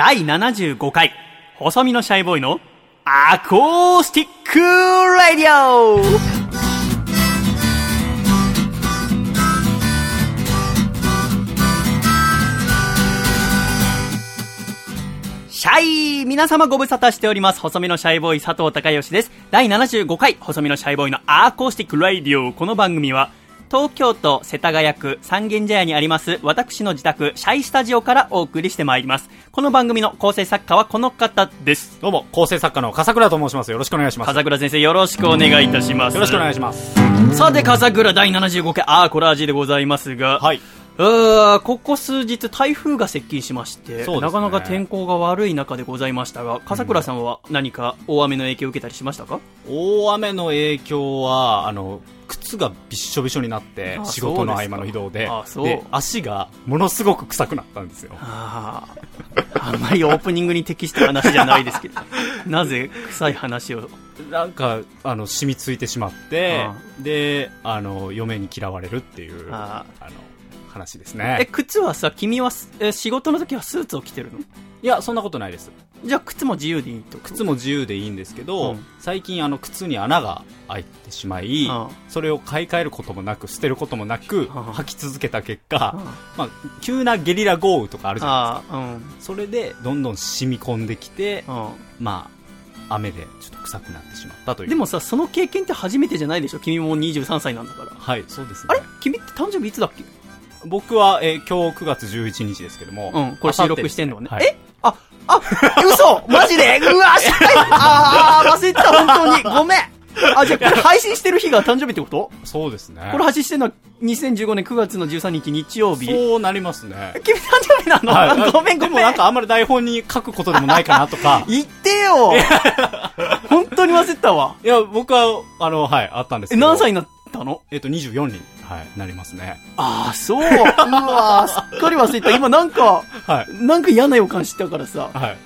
第75回、細身のシャイボーイのアコースティックラディオシャイ皆様ご無沙汰しております。細身のシャイボーイ佐藤孝義です。第75回、細身のシャイボーイのアーコースティックラディオ。この番組は、東京都世田谷区三軒茶屋にあります私の自宅シャイスタジオからお送りしてまいります。この番組の構成作家はこの方です。どうも、構成作家の笠倉と申します。よろしくお願いします。笠倉先生よろしくお願いいたします。よろしくお願いします。さて、笠倉第75回アーコラージでございますが、はい。ここ数日台風が接近しまして、ね。なかなか天候が悪い中でございましたが、笠倉さんは何か大雨の影響を受けたりしましたか、大雨の影響は、あの、靴がびっしょびしょになってあ、仕事の合間の移動でで、足がものすごく臭くなったんですよ。ああ、あんまりオープニングに適した話じゃないですけど、なぜ臭い話を？なんか、あの、染みついてしまってあ、で、あの、嫁に嫌われるっていう、ああの、話ですえ、ね。靴はさ、君はすえ仕事の時はスーツを着てるの？いや、そんなことないです。じゃあ靴も自由でいいと？靴も自由でいいんですけど、うん最近あの靴に穴が開いてしまい、うんそれを買い替えることもなく捨てることもなく、ん履き続けた結果、うんまあ、急なゲリラ豪雨とかあるじゃない。ですかそれでどんどん染み込んできて、うまあ雨でちょっと臭くなってしまったといん。うでもさ、その経験って初めてじゃないでしょ？君も23歳なんだから。はいそうですねあれ？君って誕生日いつだっけ？僕は、えー今日9月11日ですけども、うん、これ収録してんのはね。はい。え？あ、あ、嘘！マジで？うわ、失敗！あー、忘れてた、本当に。ごめん。あ、じゃあこれ配信してる日が誕生日ってこと？そうですね。これ配信してるのは2015年9月の13日日曜日。そうなりますね。君誕生日なの、はい。ごめんごめん。でもなんかあんまり台本に書くことでもないかなとか。言ってよ。本当に忘れてたわ。いや僕はあのはいあったんですえ、けど。何歳になったの？えっと、24に、はい、なりますね。ああ、そう。うわすっかり忘れてた。今なんか、はい。なんか嫌な予感してたからさ。はい。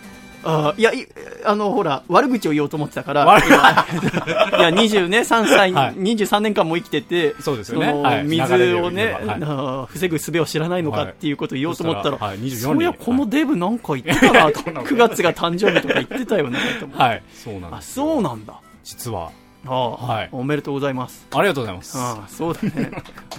あーいや、いあの、ほら、悪口を言おうと思ってたから、いや、20ね、3歳、はい23年間も生きてて、そうですよねのはい水をね、はい防ぐ術を知らないのかっていうことを言おうと思ったら、はい24そういや、にこのデブなんか言ってたな、こんなの9月が誕生日とか言ってたよね、と思ってはい。そうなんあ。そうなんだ。実は。ああ、はいおめでとうございます。ありがとうございます。ああ、そうだね。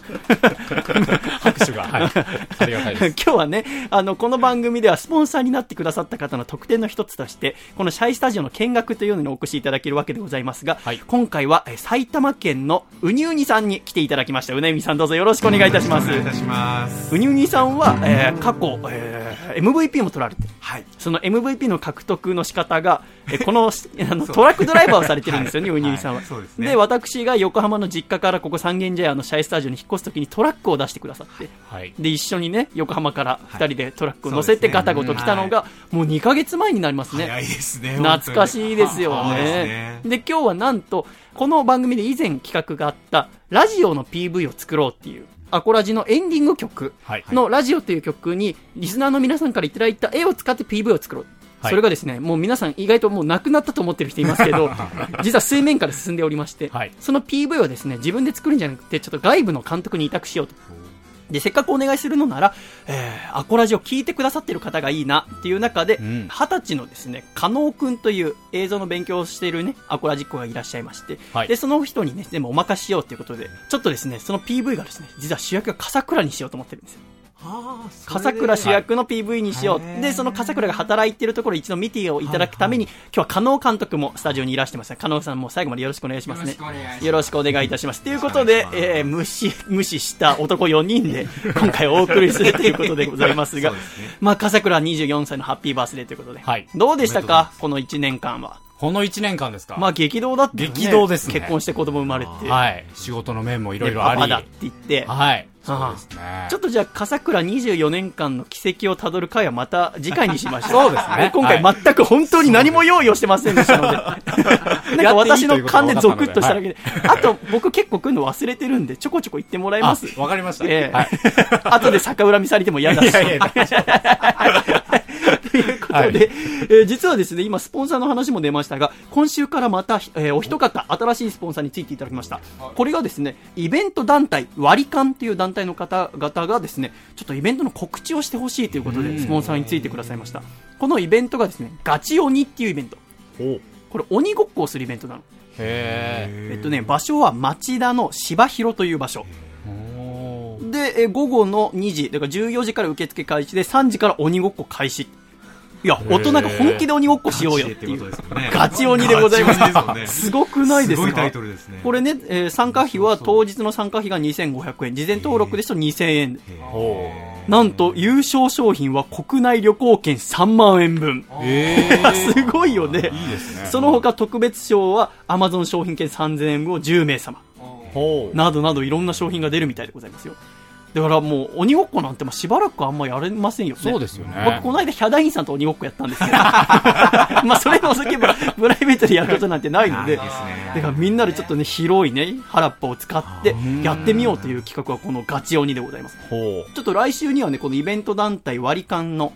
拍手が。はい。ありがたいです。今日はね、あの、この番組ではスポンサーになってくださった方の特典の一つとして、このシャイスタジオの見学というのにお越しいただけるわけでございますが、はい今回はえ埼玉県のうにうにさんに来ていただきました。うねうにさんどうぞよろしくお願いいたします。お願いいたします。うにうにさんは、えー過去、えー MVP も取られてる。はい。その MVP の獲得の仕方が、えこの あのトラックドライバーをされてるんですよね、はいうにうにさんは。はいそうですねで、私が横浜の実家からここ三軒茶屋のシャイスタジオに引っ越すときにトラックを出してくださって、はい。で、一緒にね、横浜から二人でトラックを乗せてガタゴト来たのが、もう2ヶ月前になりますね。すね。懐かしいですよねね。で、今日はなんと、この番組で以前企画があった、ラジオの PV を作ろうっていう、アコラジのエンディング曲はい。のラジオという曲に、リスナーの皆さんからいただいた絵を使って PV を作ろう。はい。それがですね、もう皆さん意外ともう亡くなったと思ってる人いますけど、実は水面下で進んでおりまして、はい。その PV をですね、自分で作るんじゃなくて、ちょっと外部の監督に委託しようと。で、せっかくお願いするのなら、えー、アコラジを聞いてくださってる方がいいなっていう中で、うん。二十歳のですね、加納くんという映像の勉強をしているね、アコラジっ子がいらっしゃいまして、はい。で、その人にね、全部お任せしようということで、ちょっとですね、その PV がですね、実は主役が笠倉にしようと思ってるんですよ。はあ笠倉主役の PV にしよう。はいで、その笠倉が働いてるところを一度見ていただくために、今日は加納監督もスタジオにいらしてます。加納さんも最後までよろしくお願いしますね。よろしくお願いいいたします。ということでえー、無視、無視した男4人で、今回お送りするということでございますがすね、まあ、笠倉24歳のハッピーバースデーということで、はいどうでしたか？この1年間は。この1年間ですか？まあ、激動だったよね。激動ですね結婚して子供生まれて。はい。仕事の面もいろいろあり。パパだって言って。はい。そうですね。ちょっとじゃあ、笠倉24年間の軌跡をたどる回はまた次回にしましょう。そうですね今回はい全く本当に何も用意をしてませんでしたので。なんか私の勘でゾクッとしただけで。あと、僕結構来るの忘れてるんで、ちょこちょこ言ってもらえますあわかりました。ええはい。後で逆恨みされても嫌だし。ということで、えー実はですね、今、スポンサーの話も出ましたが、今週からまた、えーお一方、新しいスポンサーについていただきました。これがですね、イベント団体、割り勘という団体の方々がですね、ちょっとイベントの告知をしてほしいということで、スポンサーについてくださいました。このイベントがですね、ガチ鬼っていうイベント。これ鬼ごっこをするイベントなの。へえっとね、場所は町田の芝広という場所。で、え午後の2時、だから14時から受付開始で3時から鬼ごっこ開始。いや、大人が本気で鬼ごっこしようよっていう。ガチ鬼でございます。すごくないですか？すごいタイトルですね。これね、えー参加費は当日の参加費が2500円、事前登録ですと2000円。ほなんと優勝商品は国内旅行券3万円分。すごいよね。その他特別賞は Amazon 商品券3000円分を10名様。などなどいろんな商品が出るみたいでございますよ。だからもう鬼ごっこなんてまあしばらくあんまやれませんよね。そうですよね。僕この間ヒャダインさんと鬼ごっこやったんですけど。まあそれ除けばプライベートでやることなんてないので。だからみんなでちょっとね広いね原っぱを使ってやってみようという企画はこのガチ鬼でございます。ちょっと来週にはねこのイベント団体割り勘の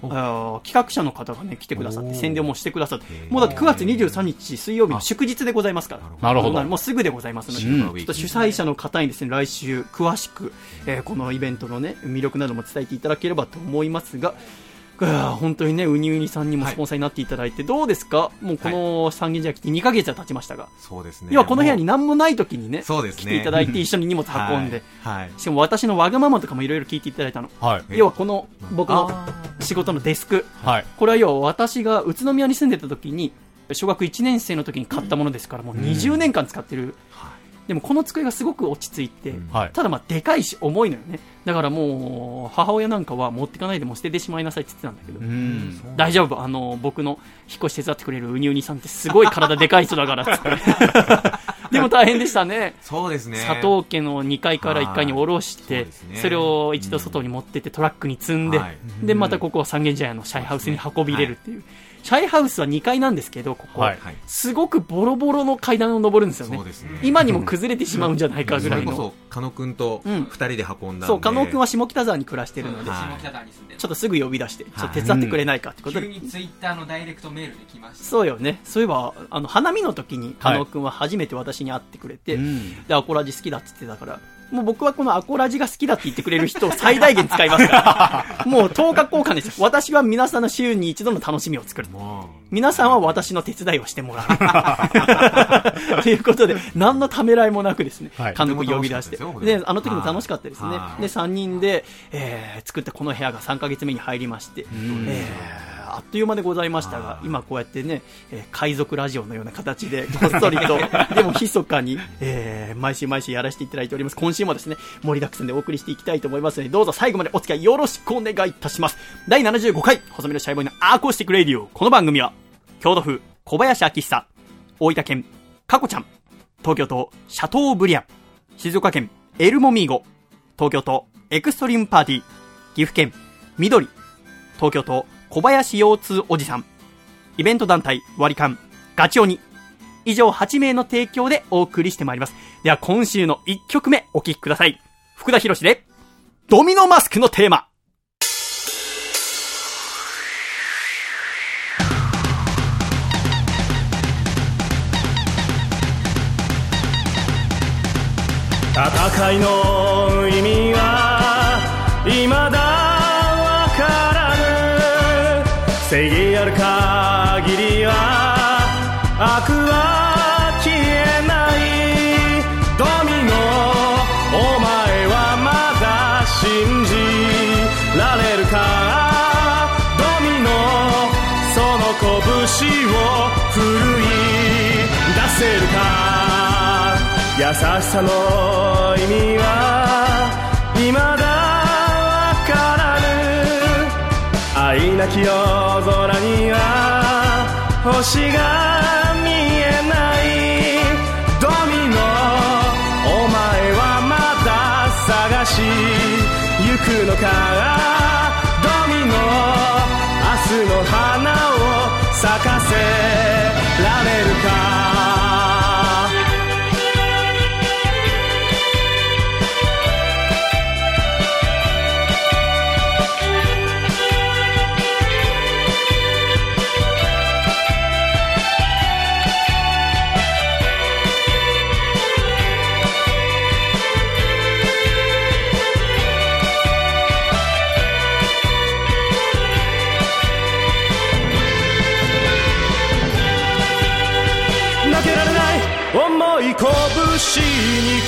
企画者の方がね来てくださって宣伝もしてくださって。もうだって9月23日水曜日の祝日でございますから。なるほど。もうすぐでございますので、うん。ちょっと主催者の方にですね来週詳しく、えーこのイベントのね魅力なども伝えていただければと思いますが本当にねウニウニさんにもスポンサーになっていただいて、どうですか？もうこの三軒茶屋来て2ヶ月は経ちましたが、そうですね。要はこの部屋にも何もない時にねそうですね。来ていただいて一緒に荷物う運んで、はい。はい。しかも私のわがままとかもいろいろ聞いていただいたの。はい。え要はこの僕のあ仕事のデスク。はい。これは要は私が宇都宮に住んでた時に小学1年生の時に買ったものですからもう20年間使ってる、でもこの机がすごく落ち着いて、うん。はい。ただまあでかいし重いのよね。だからもう母親なんかは持ってかないでもう捨ててしまいなさいって言ってたんだけど、うん。大丈夫。あの僕の引っ越し手伝ってくれるウニウニさんってすごい体でかい人だからって。でも大変でしたね。そうですね。佐藤家の2階から1階に下ろして、はいそね。それを一度外に持ってってトラックに積んで、はい。でまたここは三軒茶屋のシャイハウスに運び入れるっていう、シャイハウスは2階なんですけどここ、はい。はい。すごくボロボロの階段を登るんですよね。そうですね。今にも崩れてしまうんじゃないかぐらいの、それこそ、加野くんとうん。二人で運んだんで。そう加納君は下北沢に暮らしてるので、ちょっとすぐ呼び出して、ちょっと手伝ってくれないかってことで、急にツイッターのダイレクトメールで来ました。そうよね。そういえばあの花見の時に加納君は初めて私に会ってくれて、うん。でアコラジ好きだって言ってたからもう僕はこのアコラジが好きだって言ってくれる人を最大限使いますから。もう10日交換ですよ。私は皆さんの週に一度の楽しみを作る。も皆さんは私の手伝いをしてもらう。ということで、何のためらいもなくですね、はい。監督呼び出して。であの時も楽しかったですね。は。い。で、3人で、えー作ったこの部屋が3ヶ月目に入りまして、えーあっという間でございましたが、今こうやってね、えー海賊ラジオのような形で、こっそりと、でも密かに、えー毎週毎週やらせていただいております。今週もですね、盛りだくさんでお送りしていきたいと思いますので、どうぞ最後までお付き合いよろしくお願いいたします。第75回、細身のシャイボーイのアーコースティックレディオ。この番組は、京都府小林明久、大分県かこちゃん、東京都シャトーブリアン、静岡県エルモミーゴ、東京都エクストリームパーティー、岐阜県緑、東京都小林腰痛おじさん、イベント団体割り勘ガチ鬼、以上8名の提供でお送りしてまいります。では今週の1曲目お聴きください。福田博士で、ドミノマスクのテーマ。戦いのさの意味は未だわからぬ愛なき夜空には星が見えない。ドミノお前はまだ探し行くのか？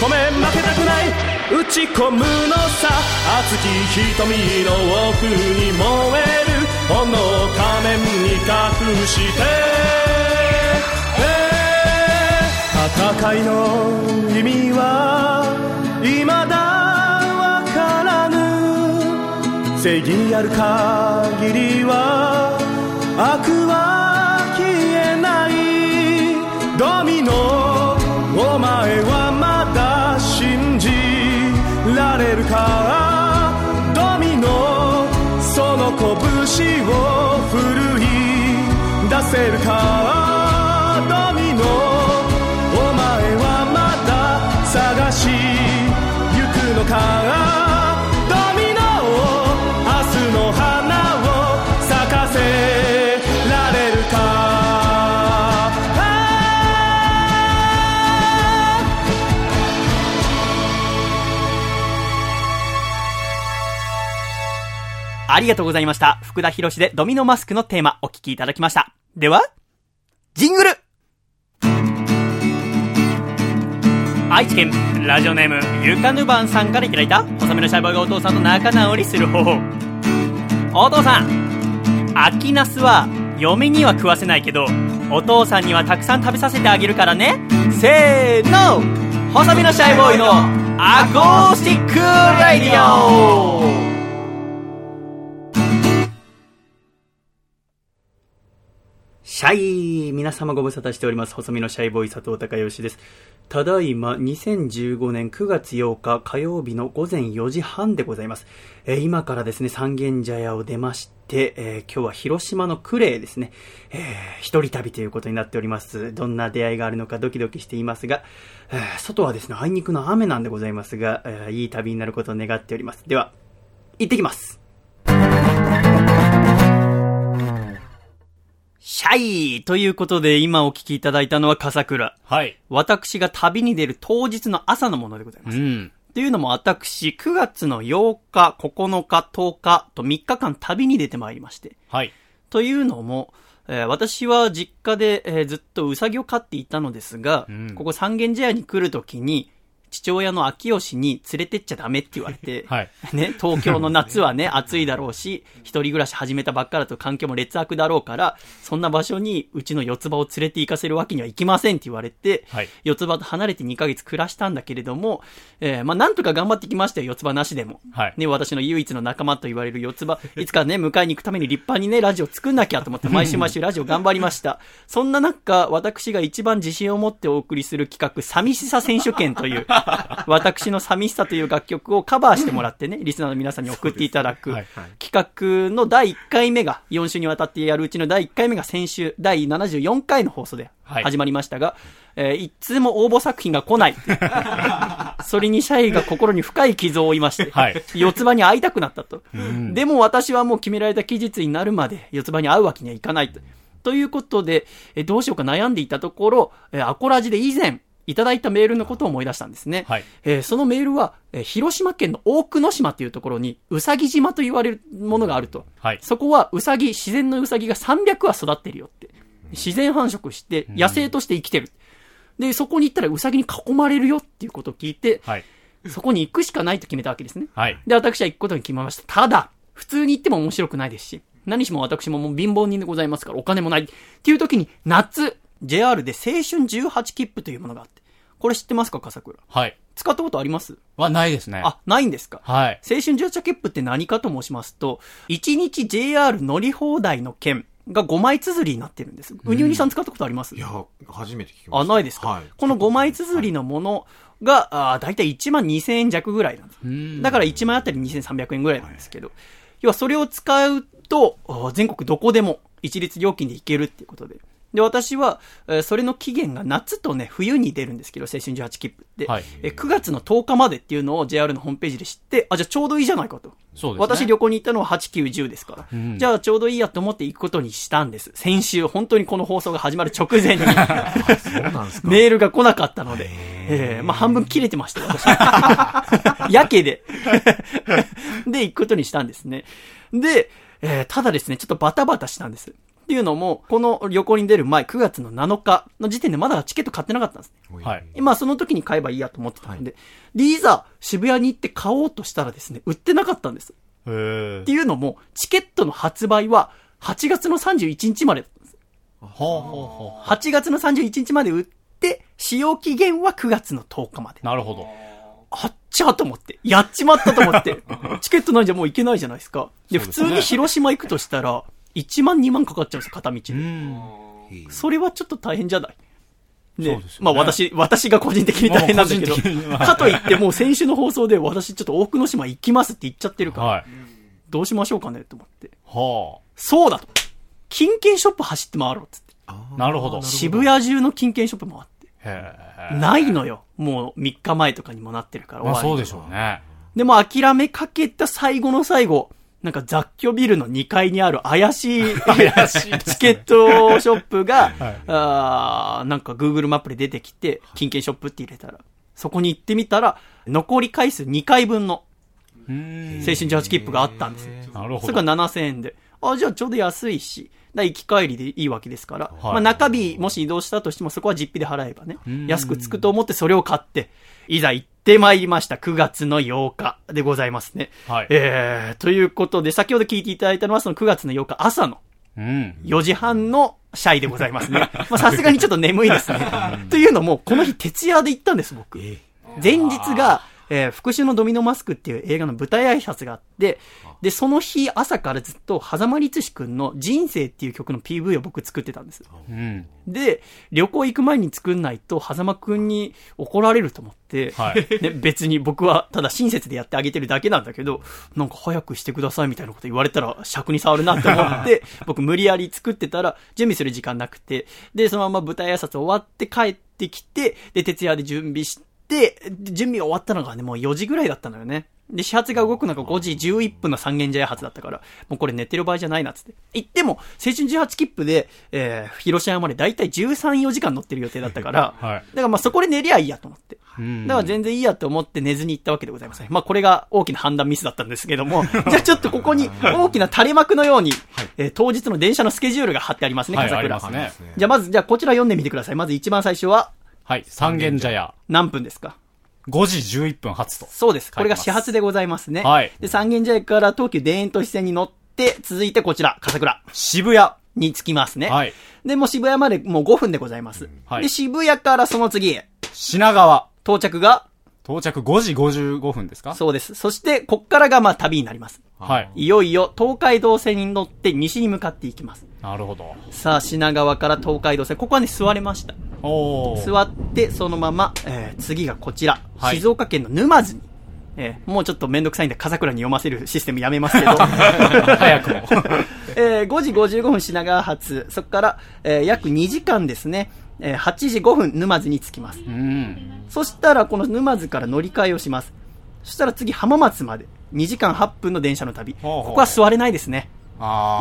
込め負けたくない。打ち込むのさ。熱き瞳の奥に燃える。炎仮面に隠して。戦いの意味は未だわからぬ。正義ある限りは悪はらドミノその拳を振るい出せるかドミノお前はまた探し行くのかありがとうございました。福田博士でドミノマスクのテーマお聞きいただきました。では、ジングル愛知県ラジオネームゆかぬばんさんからいただいた細めのシャイボーイがお父さんと仲直りする方法お父さん秋ナスは嫁には食わせないけどお父さんにはたくさん食べさせてあげるからねせーの細身のシャイボーイのアコースティックラディオシャイ皆様ご無沙汰しております。細身のシャイボーイ佐藤孝義です。ただいま2015年9月8日火曜日の午前4時半でございます。えー今からですね、三軒茶屋を出まして、えー今日は広島の呉へですね、えー一人旅ということになっております。どんな出会いがあるのかドキドキしていますが、えー外はですね、あいにくの雨なんでございますが、えーいい旅になることを願っております。では、行ってきます。シャイということで今お聞きいただいたのは笠倉。はい。私が旅に出る当日の朝のものでございます。うん。というのも私、9月の8日、9日、10日と3日間旅に出てまいりまして。はい。というのも、えー私は実家で、えーずっとウサギを飼っていたのですが、うんここ三軒茶屋に来るときに、父親の秋吉に連れてっちゃダメって言われて、はい。ね、東京の夏はね、暑いだろうし、一人暮らし始めたばっかだと環境も劣悪だろうから、そんな場所にうちの四つ葉を連れて行かせるわけにはいきませんって言われて、はい四つ葉と離れて2ヶ月暮らしたんだけれども、えーまあなんとか頑張ってきましたよ、四つ葉なしでも。はいね、私の唯一の仲間と言われる四つ葉、いつかね、迎えに行くために立派にね、ラジオ作んなきゃと思って、毎週毎週ラジオ頑張りました。そんな中、私が一番自信を持ってお送りする企画、寂しさ選手権という、私の寂しさという楽曲をカバーしてもらってね、リスナーの皆さんに送っていただくはい企画の第1回目が、4週にわたってやるうちの第1回目が先週、第74回の放送ではい始まりましたが、えー一通も応募作品が来ない。それにシャイが心に深い傷を負いまして、はい四つ葉に会いたくなったと。んでも私はもう決められた期日になるまで四つ葉に会うわけにはいかないと。ということで、えーどうしようか悩んでいたところ、えーアコラジで以前いただいたメールのことを思い出したんですね。はいえーそのメールは、えー広島県の大久野島というところに、うさぎ島と言われるものがあると。はい。そこはうさぎ、自然のうさぎが300羽育ってるよって。自然繁殖して、野生として生きてる。で、そこに行ったらうさぎに囲まれるよっていうことを聞いて、はい。そこに行くしかないと決めたわけですね。はい。で、私は行くことに決めました。ただ、普通に行っても面白くないですし、何しも私ももう貧乏人でございますからお金もない。っていう時に、夏、JR で青春18切符というものがあって。これ知ってますか、笠倉？はい。使ったことあります？はないですね。あ、ないんですか？はい。青春18切符って何かと申しますと、1日 JR 乗り放題の券が5枚綴りになってるんです。うにうにさん使ったことあります？いや、初めて聞きまあ、した。ないですか、はい。この5枚綴りのものが、あーだいたい1万2000円弱ぐらいなんです。うんだから1枚あたり2300円ぐらいなんですけど、要はそれを使うと、全国どこでも一律料金で行けるっていうことで。で、私は、えーそれの期限が夏とね、冬に出るんですけど、青春18切符って。はいえー9月の10日までっていうのを JR のホームページで知って、あ、じゃあちょうどいいじゃないかと。そうですね私旅行に行ったのは8、9、10ですから。うんじゃあちょうどいいやと思って行くことにしたんです。先週、本当にこの放送が始まる直前に。そうなんですか。メールが来なかったので、ええまあ半分切れてましたよ、私。やけで。で、行くことにしたんですね。で、えーただですね、ちょっとバタバタしたんです。っっていうのも、この旅行に出る前、9月の7日の時点でまだチケット買ってなかったんですね。はい。まあその時に買えばいいやと思ってたんで、で、いざ渋谷に行って買おうとしたらですね、売ってなかったんです。へーっていうのも、チケットの発売は8月の31日までだったんです。ほうほうほ8月の31日まで売って、使用期限は9月の10日までう。。なるほど。あっちゃと思って。やっちまったと思って。チケットないじゃもう行けないじゃないですか。で、普通に広島行くとしたら、1万2万かかっちゃうんですよ、片道で。うん。それはちょっと大変じゃない？ねそうですよねまあ私、私が個人的に大変なんだけど、かといってもう先週の放送で私ちょっと多くの島行きますって言っちゃってるから、はい。どうしましょうかねと思って。はそうだと。金券ショップ走って回ろうっつって。あ。なるほど。渋谷中の金券ショップ回って。ないのよ。もう3日前とかにもなってるから。まあそうでしょうね。でも諦めかけた最後の最後、なんか雑居ビルの2階にある怪しいチケットショップが、あーなんか Google マップで出てきて、金券ショップって入れたら、そこに行ってみたら、残り回数2回分のうん。青春18切符があったんですよ。なるほど。それが7000円で。あ、じゃあちょうど安いし、だ行き帰りでいいわけですから、はいまあ中日もし移動したとしてもそこは実費で払えばねん、安くつくと思ってそれを買って、いざ行ってまいりました。9月の8日でございますね。はいえー、ということで、先ほど聞いていただいたのはその9月の8日朝のうん。4時半のシャイでございますね。まあさすがにちょっと眠いですね。というのも、この日徹夜で行ったんです、僕。前日が、えー復讐のドミノマスクっていう映画の舞台挨拶があって、で、その日朝からずっと、狭間律史くんの人生っていう曲の PV を僕作ってたんです。うん。で、旅行行く前に作んないと、狭間くんに怒られると思って、はい。ね、別に僕はただ親切でやってあげてるだけなんだけど、なんか早くしてくださいみたいなこと言われたら尺に触るなって思って、僕無理やり作ってたら準備する時間なくて、で、そのまま舞台挨拶終わって帰ってきて、で、徹夜で準備して、で準備終わったのがね、もう4時ぐらいだったのよね。で、始発が動くのが5時11分の三軒茶屋発だったから、もうこれ寝てる場合じゃないなっつって。行っても、青春18切符で、えー、広島までだいたい13、4時間乗ってる予定だったから、はいだからまあそこで寝りゃいいやと思って。うんだから全然いいやと思って寝ずに行ったわけでございますね。まあこれが大きな判断ミスだったんですけども、じゃあちょっとここに大きな垂れ幕のように、えー当日の電車のスケジュールが貼ってありますね、はい、風倉ありますね。じゃあまず、じゃあこちら読んでみてください。まず一番最初ははい。三軒茶屋。何分ですか？5時11分発と。そうです。これが始発でございますね。はいで、三軒茶屋から東急田園都市線に乗って、続いてこちら、笠倉渋谷。に着きますね。はい。で、もう渋谷までもう5分でございます。はいで、渋谷からその次へ、品川。到着が、到着5時55分ですか？そうです。そして、こっからがまあ旅になります。はい。いよいよ東海道線に乗って西に向かっていきます。なるほど。さあ、品川から東海道線、ここはね、座れました。おー。座って、そのまま、えー次がこちら、はい静岡県の沼津に、えーもうちょっとめんどくさいんで、風倉に読ませるシステムやめますけど、早くも。えー5時55分品川発、そこから、えー約2時間ですね、えー8時5分沼津に着きます。うん。そしたら、この沼津から乗り換えをします。そしたら次、浜松まで、2時間8分の電車の旅。ほうほうここは座れないですね。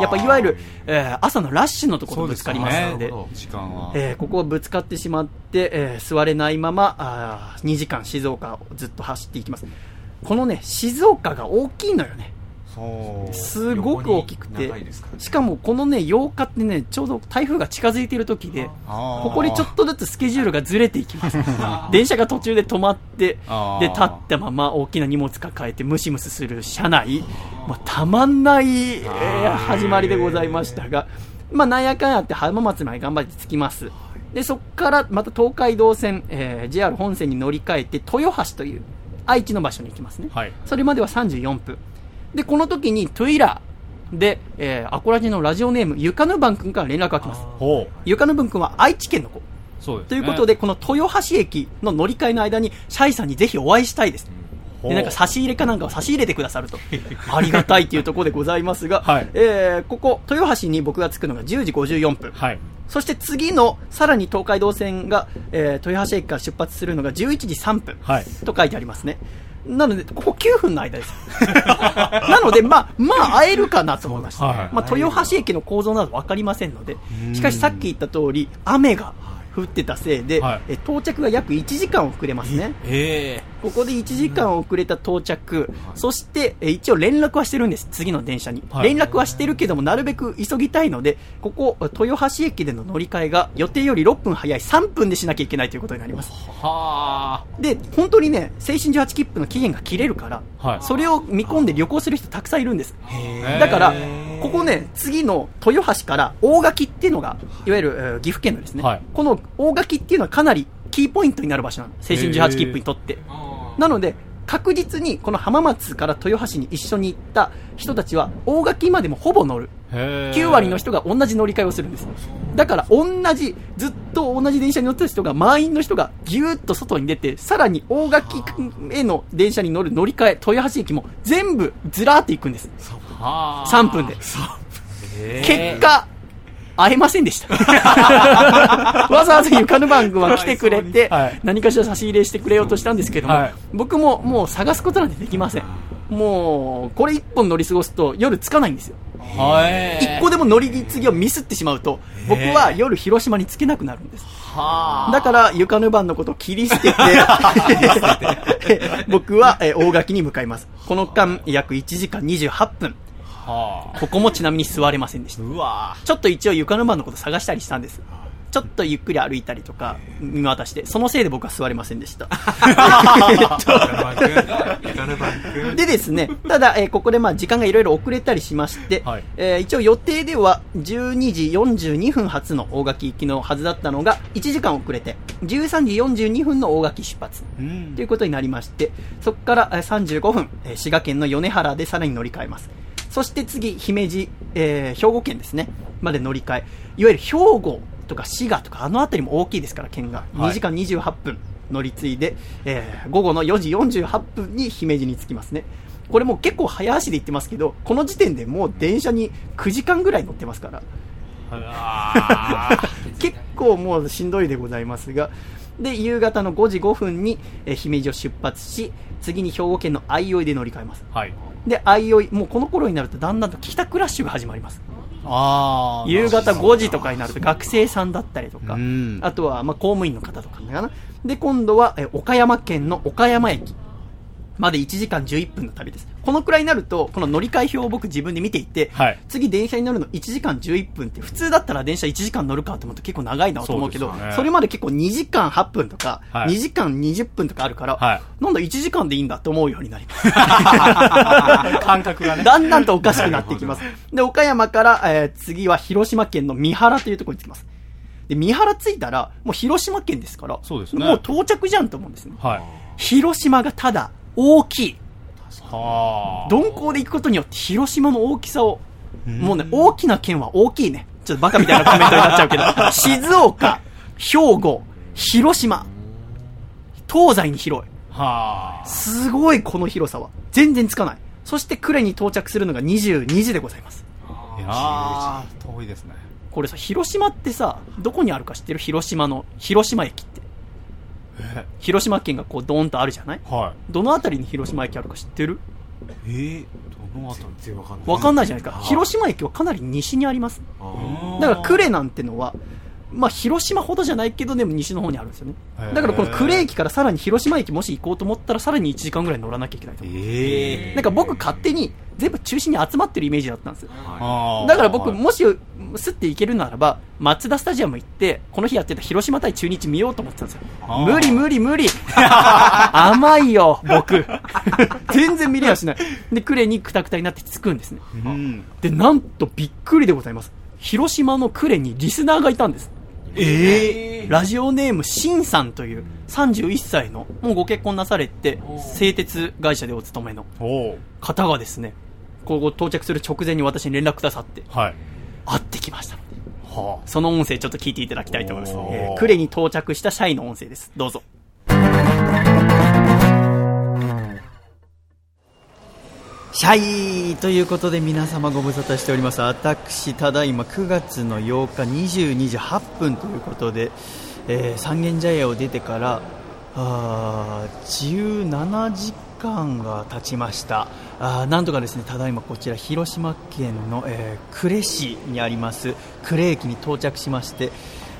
やっぱいわゆる、えー朝のラッシュのところとぶつかりますので、ね。えーここをぶつかってしまって、えー座れないまま、あ2時間静岡をずっと走っていきます。このね、静岡が大きいのよね。すごく大きくてしかもこのね、8日ってね、ちょうど台風が近づいている時で、ここでちょっとずつスケジュールがずれていきます。電車が途中で止まってで、立ったまま大きな荷物抱えてムシムシする車内、まあ、たまんない、えー始まりでございましたが、まあ、なんやかんやって浜松まで頑張って着きます。で、そこからまた東海道線、えー JR 本線に乗り換えて、豊橋という愛知の場所に行きますね。はい。それまでは34分。で、この時にトゥイラーで、えーアコラジのラジオネーム、ゆかぬばんくんから連絡が来ます。ほう。ゆかぬばんくんは愛知県の子。そうですね。ということで、この豊橋駅の乗り換えの間に、シャイさんにぜひお会いしたいです。で、なんか差し入れかなんかを差し入れてくださると。ありがたいというところでございますが、はいえーここ、豊橋に僕が着くのが10時54分。はい。そして次の、さらに東海道線が、えー豊橋駅から出発するのが11時3分。はい。と書いてありますね。なので、ここ9分の間です。なので、まあ、まあ、会えるかなと思いました。はいまあ、豊橋駅の構造など分かりませんので、しかしさっき言った通り、雨が降ってたせいで、はい。え到着が約1時間遅れますね。えここで1時間遅れた到着、そして、え一応連絡はしてるんです、次の電車に。はい。連絡はしてるけども、なるべく急ぎたいので、ここ、豊橋駅での乗り換えが予定より6分早い。3分でしなきゃいけないということになります。ー、はで、本当にね、青春18切符の期限が切れるから、はい。それを見込んで旅行する人たくさんいるんです。ーだから、ここね、次の豊橋から大垣っていうのが、いわゆるえー岐阜県のですね、はいこの大垣っていうのはかなりキーポイントになる場所なの。青春18切符にとって。なので、確実にこの浜松から豊橋に一緒に行った人たちは、大垣までもほぼ乗る。へー9割の人が同じ乗り換えをするんです。だから同じ、ずっと同じ電車に乗ってた人が、満員の人がぎゅーっと外に出て、さらに大垣への電車に乗る乗り換え、豊橋駅も全部ずらーって行くんです。はー3分で。結果、会えませんでした。わざわざゆかぬ番組は来てくれて、はい何かしら差し入れしてくれようとしたんですけども、はい僕ももう探すことなんてできません。もう、これ一本乗り過ごすと夜着かないんですよ。はい一個でも乗り継ぎをミスってしまうと、僕は夜広島に着けなくなるんです。はだから、ゆかぬ番のことを切り捨てて、僕はえー大垣に向かいます。この間、約1時間28分。はここもちなみに座れませんでした。うわちょっと一応床の間のこと探したりしたんです。ちょっとゆっくり歩いたりとか見渡して、そのせいで僕は座れませんでした。でですね、ただ、えーここでまあ時間がいろいろ遅れたりしまして、はいえー一応予定では12時42分発の大垣行きのはずだったのが1時間遅れて、13時42分の大垣出発。うんということになりまして、そこからえー35分、えー滋賀県の米原でさらに乗り換えます。そして次、姫路、えー兵庫県ですね、まで乗り換え。いわゆる兵庫とか滋賀とかあの辺りも大きいですから、県が。はい2時間28分乗り継いで、えー午後の4時48分に姫路に着きますね。これもう結構早足で行ってますけど、この時点でもう電車に9時間ぐらい乗ってますから。あ 結構もうしんどいでございますが、で、夕方の5時5分に、えー姫路を出発し、次に兵庫県の相生で乗り換えます。ーはいで、相生、もうこの頃になるとだんだんと帰宅ラッシュが始まります。あー夕方5時とかになると学生さんだったりとかうん、あとはまあ公務員の方とかかな。で、今度はえー岡山県の岡山駅まで1時間11分の旅です。このくらいになると、この乗り換え表を僕自分で見ていて、はい次電車に乗るの1時間11分って、普通だったら電車1時間乗るかと思うと結構長いなと思うけど、そねれまで結構2時間8分とか、はい2時間20分とかあるから、はいなんだ1時間でいいんだって思うようになります。感覚がねだんだんとおかしくなっていきます。で、岡山から、えー次は広島県の三原というところに着きます。で、三原着いたら、もう広島県ですから、そうですねもう到着じゃんと思うんですね。はい広島がただ、大きい。は鈍行で行くことによって広島の大きさを、もうね、大きな県は大きいね。ちょっとバカみたいなコメントになっちゃうけど、静岡、兵庫、広島、東西に広い。あはすごいこの広さは。全然つかない。そして呉に到着するのが22時でございます。あいやー遠いですねこれさ、広島ってさ、どこにあるか知ってる？広島の、広島駅って。え 広島県がこうドーンとあるじゃない？はどのあたりに広島駅あるか知ってる？いえー、どのあたり全然わかんない。わかんないじゃないですか。はい広島駅はかなり西にあります。だから呉なんてのは、まあ広島ほどじゃないけど、でも西の方にあるんですよねだからこの呉駅からさらに広島駅もし行こうと思ったらさらに1時間ぐらい乗らなきゃいけないと思う。えなんか僕勝手に全部中心に集まってるイメージだったんですよ。だから僕、はいもし、すっていけるならば、マツダスタジアム行って、この日やってた広島対中日見ようと思ってたんですよ。無理無理無理 甘いよ、僕。全然見れやしない。で、クレにクタクタになって着くんですね。うんで、なんとびっくりでございます。広島のクレにリスナーがいたんです。えラジオネームシンさんという31歳の、もうご結婚なされて、製鉄会社でお勤めの方がですね、ここ到着する直前に私に連絡くださって、はい会ってきましたので、はその音声ちょっと聞いていただきたいと思います。えー、呉に到着した社員の音声です。どうぞ。シャイということで皆様ご無沙汰しております。私、ただいま9月の8日22時8分ということで、えー三軒茶屋を出てから、あー17時間間が経ちました。あなんとかですね、ただいまこちら広島県の、えー呉市にあります呉駅に到着しまして、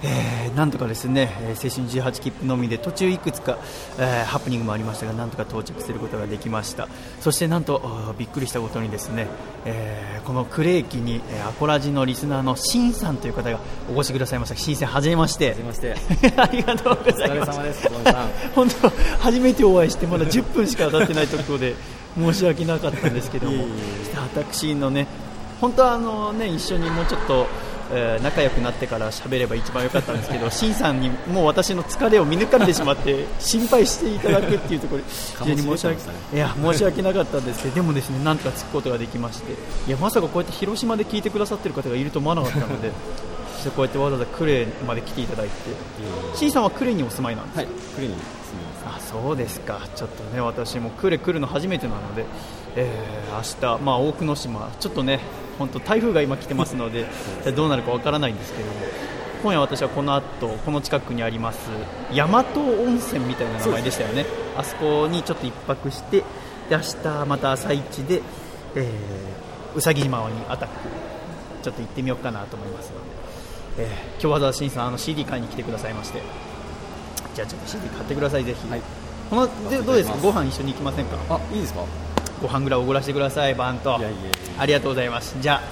えーなんとかですね、えー青春18切符のみで途中いくつか、えーハプニングもありましたがなんとか到着することができました。そしてなんとびっくりしたことにですね、えーこの呉駅に、えーアコラジのリスナーのシンさんという方がお越しくださいました。シンさんはじめまして。ありがとうございます。お疲れ様です、小野さん。本当初めてお会いしてまだ 10分しか経ってないところで申し訳なかったんですけども。私のね本当はあのね一緒にもうちょっと、えー仲良くなってから喋れば一番良かったんですけど、シンさんにもう私の疲れを見抜かれてしまって心配していただくっていうところで非常に申し訳いや申し訳なかったんです。けどでもですねなんとかつくことができましていやまさかこうやって広島で聞いてくださってる方がいると思わなかったのでそしてこうやってわざわざ呉まで来ていただいて。シンさんは呉にお住まいなんですか？はい、に住みます。あそうですか、ちょっとね私も呉来るの初めてなので、えー、明日、まあ、大久野島、ちょっとね本当台風が今来てますのでどうなるかわからないんですけども今夜私はこの後この近くにあります大和温泉みたいな名前でしたよね。あそこにちょっと一泊してで明日また朝一で、えー、うさぎ島にアタック。ちょっと行ってみようかなと思いますので、えー今日わざわざ新さんあの CD 買いに来てくださいまして。じゃあちょっと CD 買ってくださいぜひ、はい。このでどうですか？ご飯一緒に行きませんか？あ、いいですか？ご飯ぐらいおごらせてくださいバンと。いやいやいや。ありがとうございます。じゃあ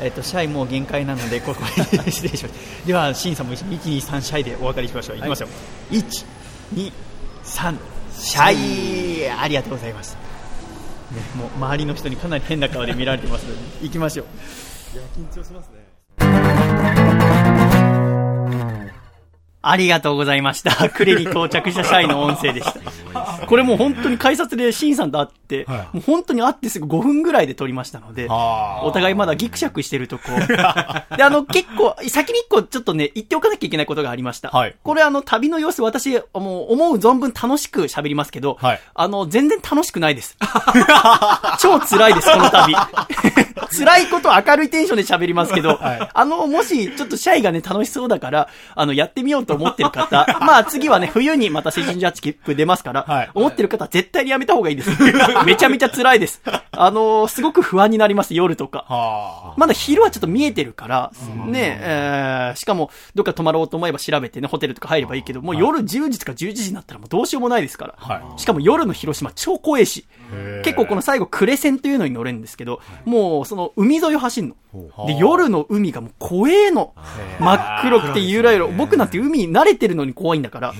えっとシャイもう限界なのでここで失礼します。ではシンさんも一緒に123シャイでお別れしましょう。行きましょう、123シャイ。ありがとうございます、ね、もう周りの人にかなり変な顔で見られてますので行きましょうありがとうございました。呉に到着した社員の音声でした。これもう本当に改札でシンさんと会って、はいもう本当に会ってすぐ5分ぐらいで撮りましたので、あお互いまだギクシャクしてるとこ。で、あの、結構、先に一個ちょっとね、言っておかなきゃいけないことがありました。はいこれあの、旅の様子、私、もう思う存分楽しく喋りますけど、はいあの、全然楽しくないです。超辛いです、この旅。辛いことを明るいテンションで喋りますけど、はいあの、もし、ちょっとシャイがね、楽しそうだから、あの、やってみようと思ってる方、まあ次はね、冬にまた青春ジャッジ切符出ますから、はい思ってる方は絶対にやめた方がいいです。めちゃめちゃ辛いです。あのすごく不安になります、夜とか。はまだ昼はちょっと見えてるから、ねえーしかも、どっか泊まろうと思えば調べてね、ホテルとか入ればいいけど、もう夜10時とか11時になったらもうどうしようもないですから。はいしかも夜の広島超怖いし、結構この最後、呉線というのに乗れるんですけど、もうその海沿いを走るの。で、夜の海がもう怖えの。真っ黒くてゆらゆら。僕なんて海に慣れてるのに怖いんだから。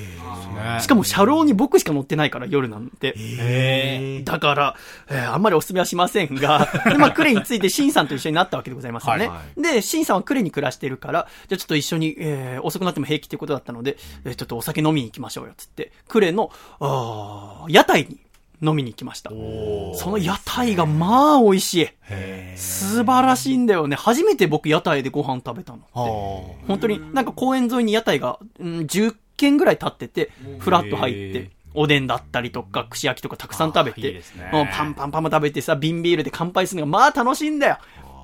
しかも車両に僕しか乗ってないから、夜なんて。へだから、えーあんまりお勧めはしませんが、で、まあ、クレについてシンさんと一緒になったわけでございますよね。はで、シンさんはクレに暮らしてるから、じゃあちょっと一緒に、えー遅くなっても平気っていうことだったので、えーちょっとお酒飲みに行きましょうよ、つって、クレの、あー屋台に飲みに行きました。その屋台がまあ美味しい。素晴らしいんだよね。初めて僕屋台でご飯食べたの。本当になんか公園沿いに屋台が、うん、10軒ぐらい立ってて、フラッと入って、おでんだったりとか、串焼きとかたくさん食べていいね、うんパンパンパンも食べてさ、瓶ビールで乾杯するのがまあ楽しいんだよ。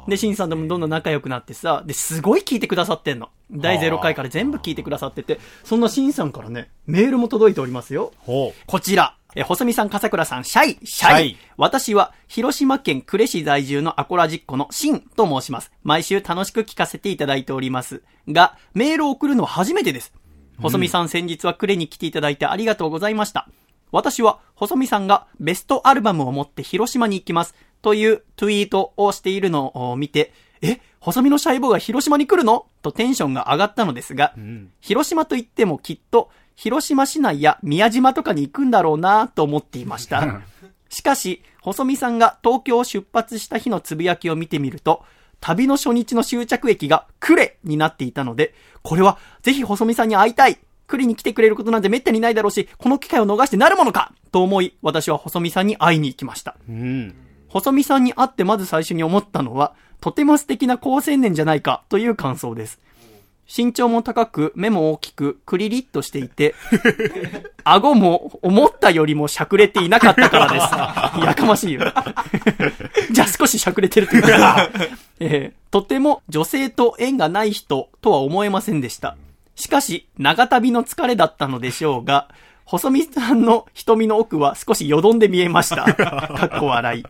で、シンさんともどんどん仲良くなってさ、で、すごい聞いてくださってんの。第0回から全部聞いてくださってて、そんなシンさんからね、メールも届いておりますよ。こちら。え、細見さん、笠倉さん、シャイ、シャイ。シャイ私は、広島県呉市在住のアコラジッコのシンと申します。毎週楽しく聞かせていただいております。が、メールを送るのは初めてです。細見さん、先日は呉に来ていただいてありがとうございました。私は、細見さんがベストアルバムを持って広島に行きます。というツイートをしているのを見て、え、細見のシャイボーが広島に来るの？とテンションが上がったのですが、広島といってもきっと、広島市内や宮島とかに行くんだろうなと思っていました。しかし、細見さんが東京を出発した日のつぶやきを見てみると、旅の初日の終着駅が呉になっていたので、これはぜひ細見さんに会いたい呉に来てくれることなんて滅多にないだろうし、この機会を逃してなるものかと思い、私は細見さんに会いに行きました。うん。細見さんに会ってまず最初に思ったのは、とても素敵な高青年じゃないかという感想です。身長も高く、目も大きく、クリリッとしていて、顎も思ったよりもしゃくれていなかったからです。やかましいよ。じゃあ少ししゃくれてるというか、えーとても女性と縁がない人とは思えませんでした。しかし、長旅の疲れだったのでしょうが、細見さんの瞳の奥は少しよどんで見えました。かっこ笑い。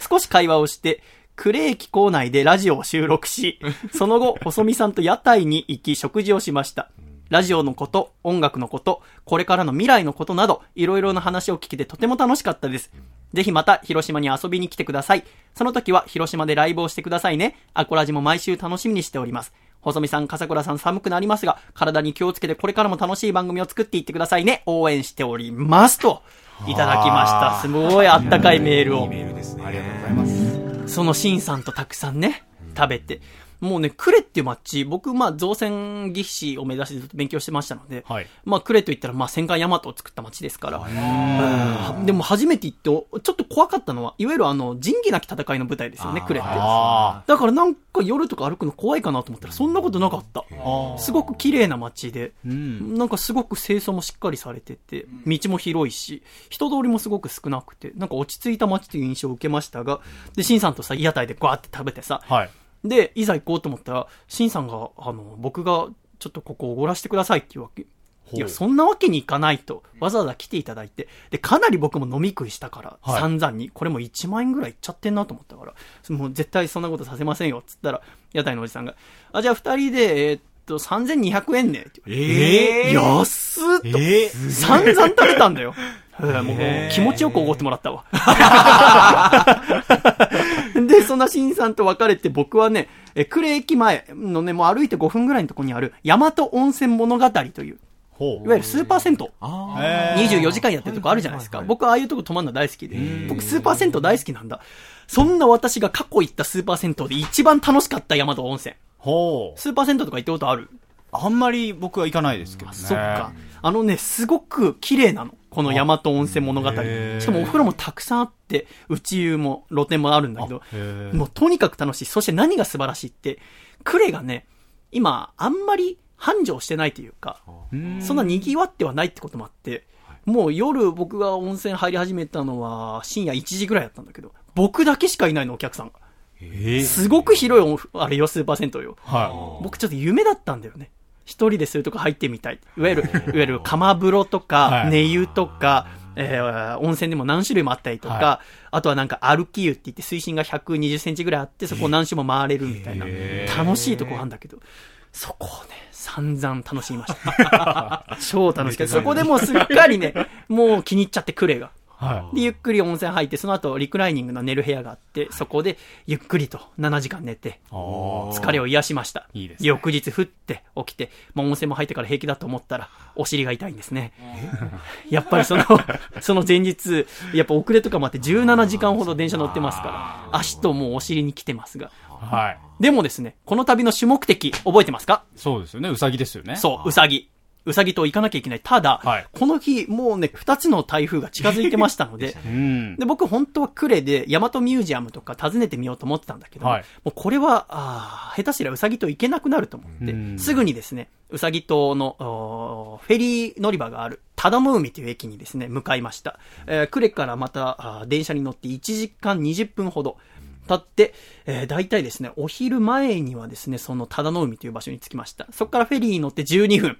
少し会話をして、呉駅構内でラジオを収録し、その後、細見さんと屋台に行き食事をしました。ラジオのこと、音楽のこと、これからの未来のことなど、いろいろな話を聞けてとても楽しかったです。ぜひまた広島に遊びに来てください。その時は広島でライブをしてくださいね。アコラジも毎週楽しみにしております。細見さん、笠倉さん寒くなりますが、体に気をつけてこれからも楽しい番組を作っていってくださいね。応援しております。と、いただきました。すごいあったかいメールを。メールですね。ありがとうございます。そのシンさんとたくさんね、食べて。もうね、呉っていう街、僕、まあ、造船技師を目指してずっと勉強してましたので、はいまあ、呉といったら、まあ、戦艦大和を作った街ですから、うんでも初めて行って、おちょっと怖かったのは、いわゆるあの、仁義なき戦いの舞台ですよね、呉って。あだからなんか夜とか歩くの怖いかなと思ったら、そんなことなかった。あ。すごく綺麗な街で、うん。なんかすごく清掃もしっかりされてて、道も広いし、人通りもすごく少なくて、なんか落ち着いた街という印象を受けましたが、で、シンさんとさ、屋台でガーって食べてさ、はい。で、いざ行こうと思ったら、シンさんが、あの、僕がちょっとここおごらせてくださいっていうわけ。いや、そんなわけにいかないと、わざわざ来ていただいて、で、かなり僕も飲み食いしたから、はい。散々に、これも1万円ぐらいいっちゃってんなと思ったから、もう絶対そんなことさせませんよ、つったら、屋台のおじさんが、あ、じゃあ二人で、えーっと、3200円ね、ってええ安っと、ええ。散々食べたんだよ。えーもう気持ちよくおごってもらったわ。で、そんな新さんと別れて僕はね、え呉駅前のね、もう歩いて5分ぐらいのところにある、大和温泉物語という、ほいわゆるスーパー銭湯。あへー24時間やってるとこあるじゃないですか。はいはああいうとこ泊まるの大好きで。僕スーパー銭湯大好きなんだ。そんな私が過去行ったスーパー銭湯で一番楽しかった大和温泉。ほう。スーパー銭湯とか行ったことある？あんまり僕は行かないですけどね。そっか。あのね、すごく綺麗なの。この大和温泉物語。しかもお風呂もたくさんあって、内湯も露天もあるんだけどもうとにかく楽しい。そして何が素晴らしいって、呉がね、今、あんまり繁盛してないというか、うんそんな賑わってはないってこともあって、もう夜僕が温泉入り始めたのは深夜1時ぐらいだったんだけど、僕だけしかいないの、お客さんが。ええすごく広いお、あれよ、スーパー銭湯よ。は僕ちょっと夢だったんだよね。一人でそういうとこ入ってみたい。いわゆる、いわゆる釜風呂とか、はい寝湯とか、えー温泉でも何種類もあったりとか、はあとはなんか歩き湯って言って水深が120センチぐらいあって、そこを何周も回れるみたいな、楽しいとこあるんだけど、そこをね、散々楽しみました。超楽しかった。そこでもうすっかりね、もう気に入っちゃって、クレが。い。はで、ゆっくり温泉入って、その後リクライニングの寝る部屋があって、そこでゆっくりと7時間寝て、疲れを癒しました。いいですね翌日降って起きて、まあ、温泉も入ってから平気だと思ったら、お尻が痛いんですね。やっぱりその、その前日、やっぱ遅れとかもあって17時間ほど電車乗ってますから、足ともうお尻に来てますが。はい。でもですね、この旅の主目的、覚えてますか？そうですよね。うさぎですよね。そう、うさぎ。うさぎと行かなきゃいけない。ただ、はいこの日、もうね、二つの台風が近づいてましたので、う。うん。で、僕本当は呉で大和ミュージアムとか訪ねてみようと思ってたんだけど、はいもうこれは、あー下手すりゃうさぎと行けなくなると思って、うんすぐにですね、うさぎ島のフェリー乗り場がある、忠野海という駅にですね、向かいました。えー呉からまた電車に乗って1時間20分ほど経って、えー、大体ですね、お昼前にはですね、その忠野海という場所に着きました。そこからフェリーに乗って12分。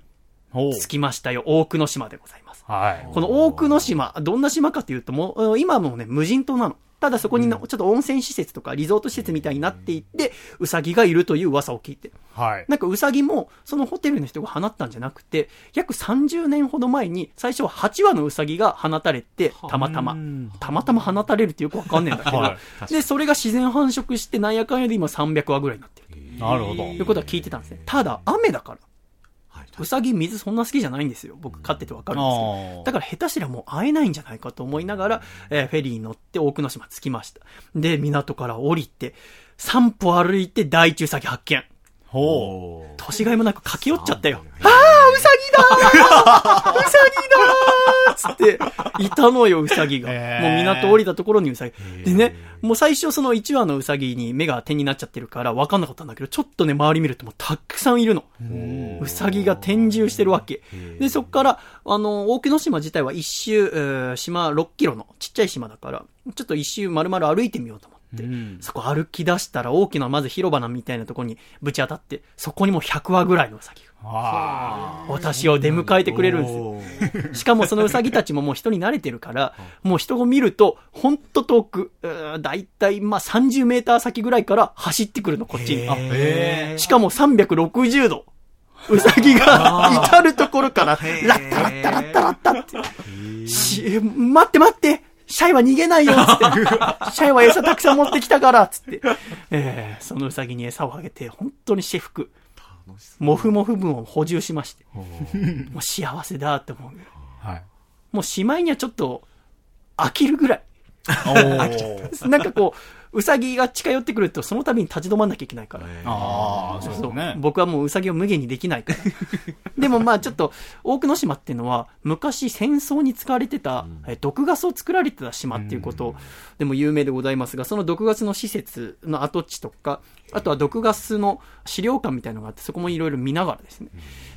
着きましたよ、大久野島でございます。はい。この大久野島、どんな島かというと、もう、うん今もね、無人島なの。ただそこにの、ちょっと温泉施設とかリゾート施設みたいになっていって、ウサギがいるという噂を聞いて。はい。なんかウサギも、そのホテルの人が放ったんじゃなくて、約30年ほど前に、最初は8羽のウサギが放たれて、たまたま。たまたま放たれるってよくわかんねえんだけど、はで、それが自然繁殖して、なんやかんやで今300羽ぐらいになってる。なるほど。ということは聞いてたんですね。ただ、雨だから。ウサギ水そんな好きじゃないんですよ。僕飼っててわかるんですあよー。だから下手すりゃもう会えないんじゃないかと思いながら、えーフェリーに乗って大久野島着きました。で、港から降りて、3歩歩いて大中ウサギ発見。ほう。年がいもなく駆け寄っちゃったよ。ああ、ウサギだー ウサギだーつって、いたのよ、ウサギが。もう港降りたところにウサギ。でね、もう最初その1羽のウサギに目が点になっちゃってるから分かんなかったんだけど、ちょっとね、周り見るともうたくさんいるの。ウサギが展示してるわけ。で、そっから、あの、大久野島自体は一周、えー島6キロのちっちゃい島だから、ちょっと一周丸々歩いてみようと思って。って、うんそこ歩き出したら大きなまず広場みたいなところにぶち当たって、そこにもう100羽ぐらいのウサギが。あ私を出迎えてくれるんですよ。しかもそのウサギたちももう人に慣れてるから、もう人を見ると、ほんと遠く、だいたいまあ30メーター先ぐらいから走ってくるの、こっちに。しかも360度。ウサギが 至るところから、ラッタラッタラッタラッタって。し、待って待ってシャイは逃げないよつって。シャイは餌たくさん持ってきたからつって。えー、そのウサギに餌をあげて、本当に至福。モフモフ分を補充しまして。もう幸せだって思う。はい。もうしまいにはちょっと、飽きるぐらい。おーなんかこう、ウサギが近寄ってくると、その度に立ち止まんなきゃいけないから。ああ、そうですそうね。僕はもうウサギを無限にできないから。でもまあちょっと、大久野島っていうのは、昔戦争に使われてた、え毒ガスを作られてた島っていうことでも有名でございますが、その毒ガスの施設の跡地とか、あとは毒ガスの資料館みたいのがあって、そこもいろいろ見ながらですね。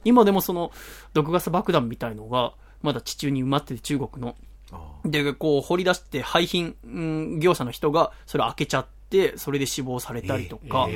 今でもその毒ガス爆弾みたいのが、まだ地中に埋まってて中国の。で、こう掘り出して廃品、うん業者の人がそれ開けちゃって、それで死亡されたりとか、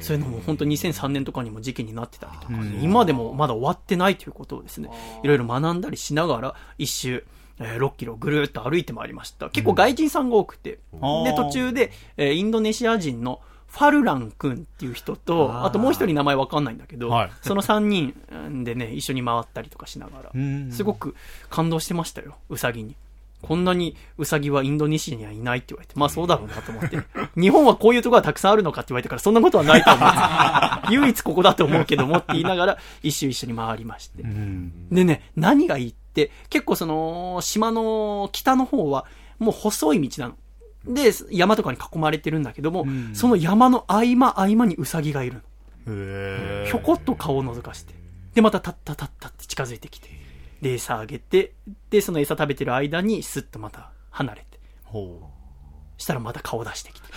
そういうのも本当2003年とかにも事件になってたりとか、今でもまだ終わってないということをですね、いろいろ学んだりしながら、一周、えー6キロぐるーっと歩いてまいりました。結構外人さんが多くて、うんで、途中で、えーインドネシア人のファルラン君っていう人と、あともう一人名前わかんないんだけど、はい。その3人でね、一緒に回ったりとかしながら、ん。すごく感動してましたよ、ウサギに。こんなにウサギはインドネシアにはいないって言われて、まあそうだろうなと思って。日本はこういうところがたくさんあるのかって言われたから、そんなことはないと思う。唯一ここだと思うけどもって言いながら、一周一緒に回りまして。うん。でね、何がいいって、結構その、島の北の方は、もう細い道なの。で、山とかに囲まれてるんだけども、んその山の合間合間にウサギがいるの。へひょこっと顔を覗かして。で、またタッタタッタって近づいてきて。で、餌あげて、で、その餌食べてる間にスッとまた離れて。ほしたらまた顔出してきて。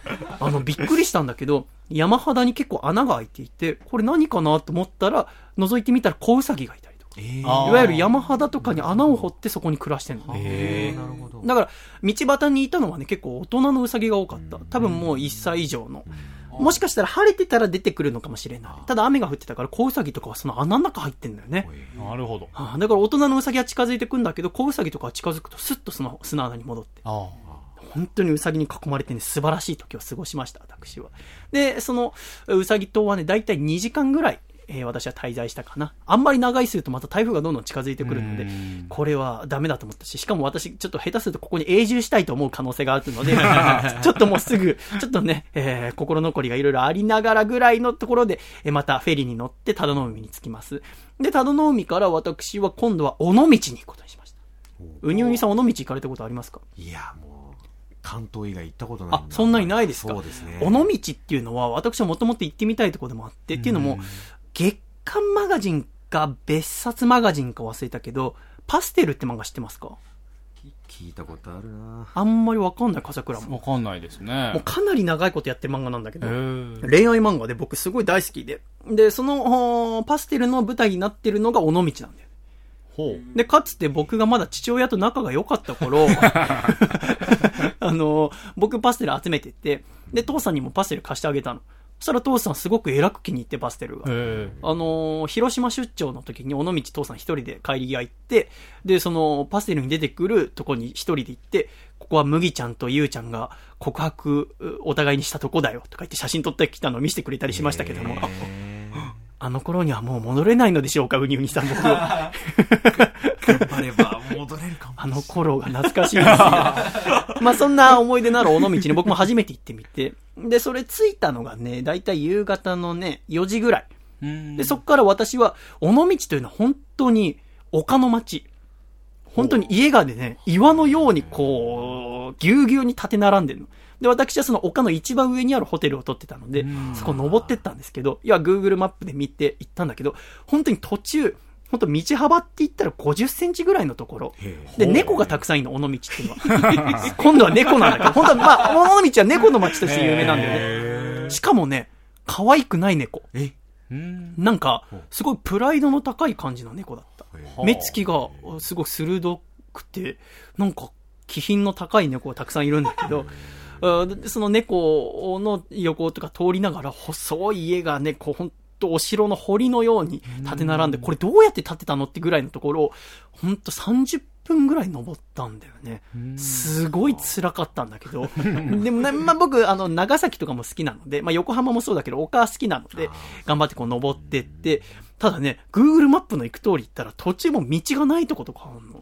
あの、びっくりしたんだけど、山肌に結構穴が開いていて、これ何かなと思ったら、覗いてみたら小ウサギがいたりとか。う。あーいわゆる山肌とかに穴を掘ってそこに暮らしてんの。へーなるほど。だから、道端にいたのはね、結構大人のウサギが多かった。多分もう1歳以上の。もしかしたら晴れてたら出てくるのかもしれない。ただ雨が降ってたから、小ウサギとかはその穴の中入ってんだよね。なるほど。はあだから大人のウサギは近づいてくんだけど、小ウサギとかは近づくとスッとその砂穴に戻って。あ本当にウサギに囲まれてね、素晴らしい時を過ごしました、私は。で、その、ウサギ島はね、だいたい2時間ぐらい、えー私は滞在したかな。あんまり長いするとまた台風がどんどん近づいてくるのでうん、これはダメだと思ったし、しかも私、ちょっと下手するとここに永住したいと思う可能性があるので、ちょっともうすぐ、ちょっとね、えー心残りがいろいろありながらぐらいのところで、えーまたフェリーに乗って多度の海に着きます。で、多度の海から私は今度は尾道に行くことにしました。うにうにさん尾道行かれたことありますか？いや、もう、関東以外行ったことないあ、そんなにないですか？そうですね。尾道っていうのは、私はもともと行ってみたいところでもあって、っていうのも、月刊マガジンか別冊マガジンか忘れたけど、パステルって漫画知ってますか？聞いたことあるなあんまりわかんない、笠倉あ。も。わかんないですね。もうかなり長いことやってる漫画なんだけど恋愛漫画で僕すごい大好きで。で、その、おパステルの舞台になってるのが尾道なんだよ。ほう。で、かつて僕がまだ父親と仲が良かった頃、あの、僕パステル集めてて、で、父さんにもパステル貸してあげたの。そしたら父さんすごく偉く気に入ってパステルが。へあのー広島出張の時に尾道父さん一人で帰り際行って、で、そのパステルに出てくるとこに一人で行って、ここは麦ちゃんとゆうちゃんが告白うお互いにしたとこだよとか言って写真撮ってきたのを見せてくれたりしましたけども、ああの頃にはもう戻れないのでしょうか、うにうにさん僕。頑張れば戻れるかも。あの頃が懐かしいですが。まあそんな思い出のある尾道に僕も初めて行ってみて。で、それ着いたのがね、だいたい夕方のね、4時ぐらい。ーで、そっから私は、尾道というのは本当に丘の町。本当に家がね、岩のようにこう、ぎゅうぎゅうに立て並んでるの。で、私はその丘の一番上にあるホテルを取ってたので、そこ登ってったんですけど、いや、Google マップで見て行ったんだけど、本当に途中、本当道幅って言ったら50センチぐらいのところ。で、猫がたくさんいるの、尾道っていうのは。今度は猫なんだけど、本当は、まあ、尾道は猫の町として有名なんだよね。しかもね、可愛くない猫。え？うん。なんか、すごいプライドの高い感じの猫だった。はあ目つきがすごい鋭くて、なんか気品の高い猫がたくさんいるんだけど、その猫の横とか通りながら、細い家がね、こう、ほんとお城の堀のように立て並んで、これどうやって建てたのってぐらいのところを、ほんと30分ぐらい登ったんだよね。すごい辛かったんだけど。でもね、まあ、僕、あの、長崎とかも好きなので、まあ、横浜もそうだけど、丘好きなので、頑張ってこう登ってって、ただね、Google マップの行く通り行ったら途中も道がないとことかあるの。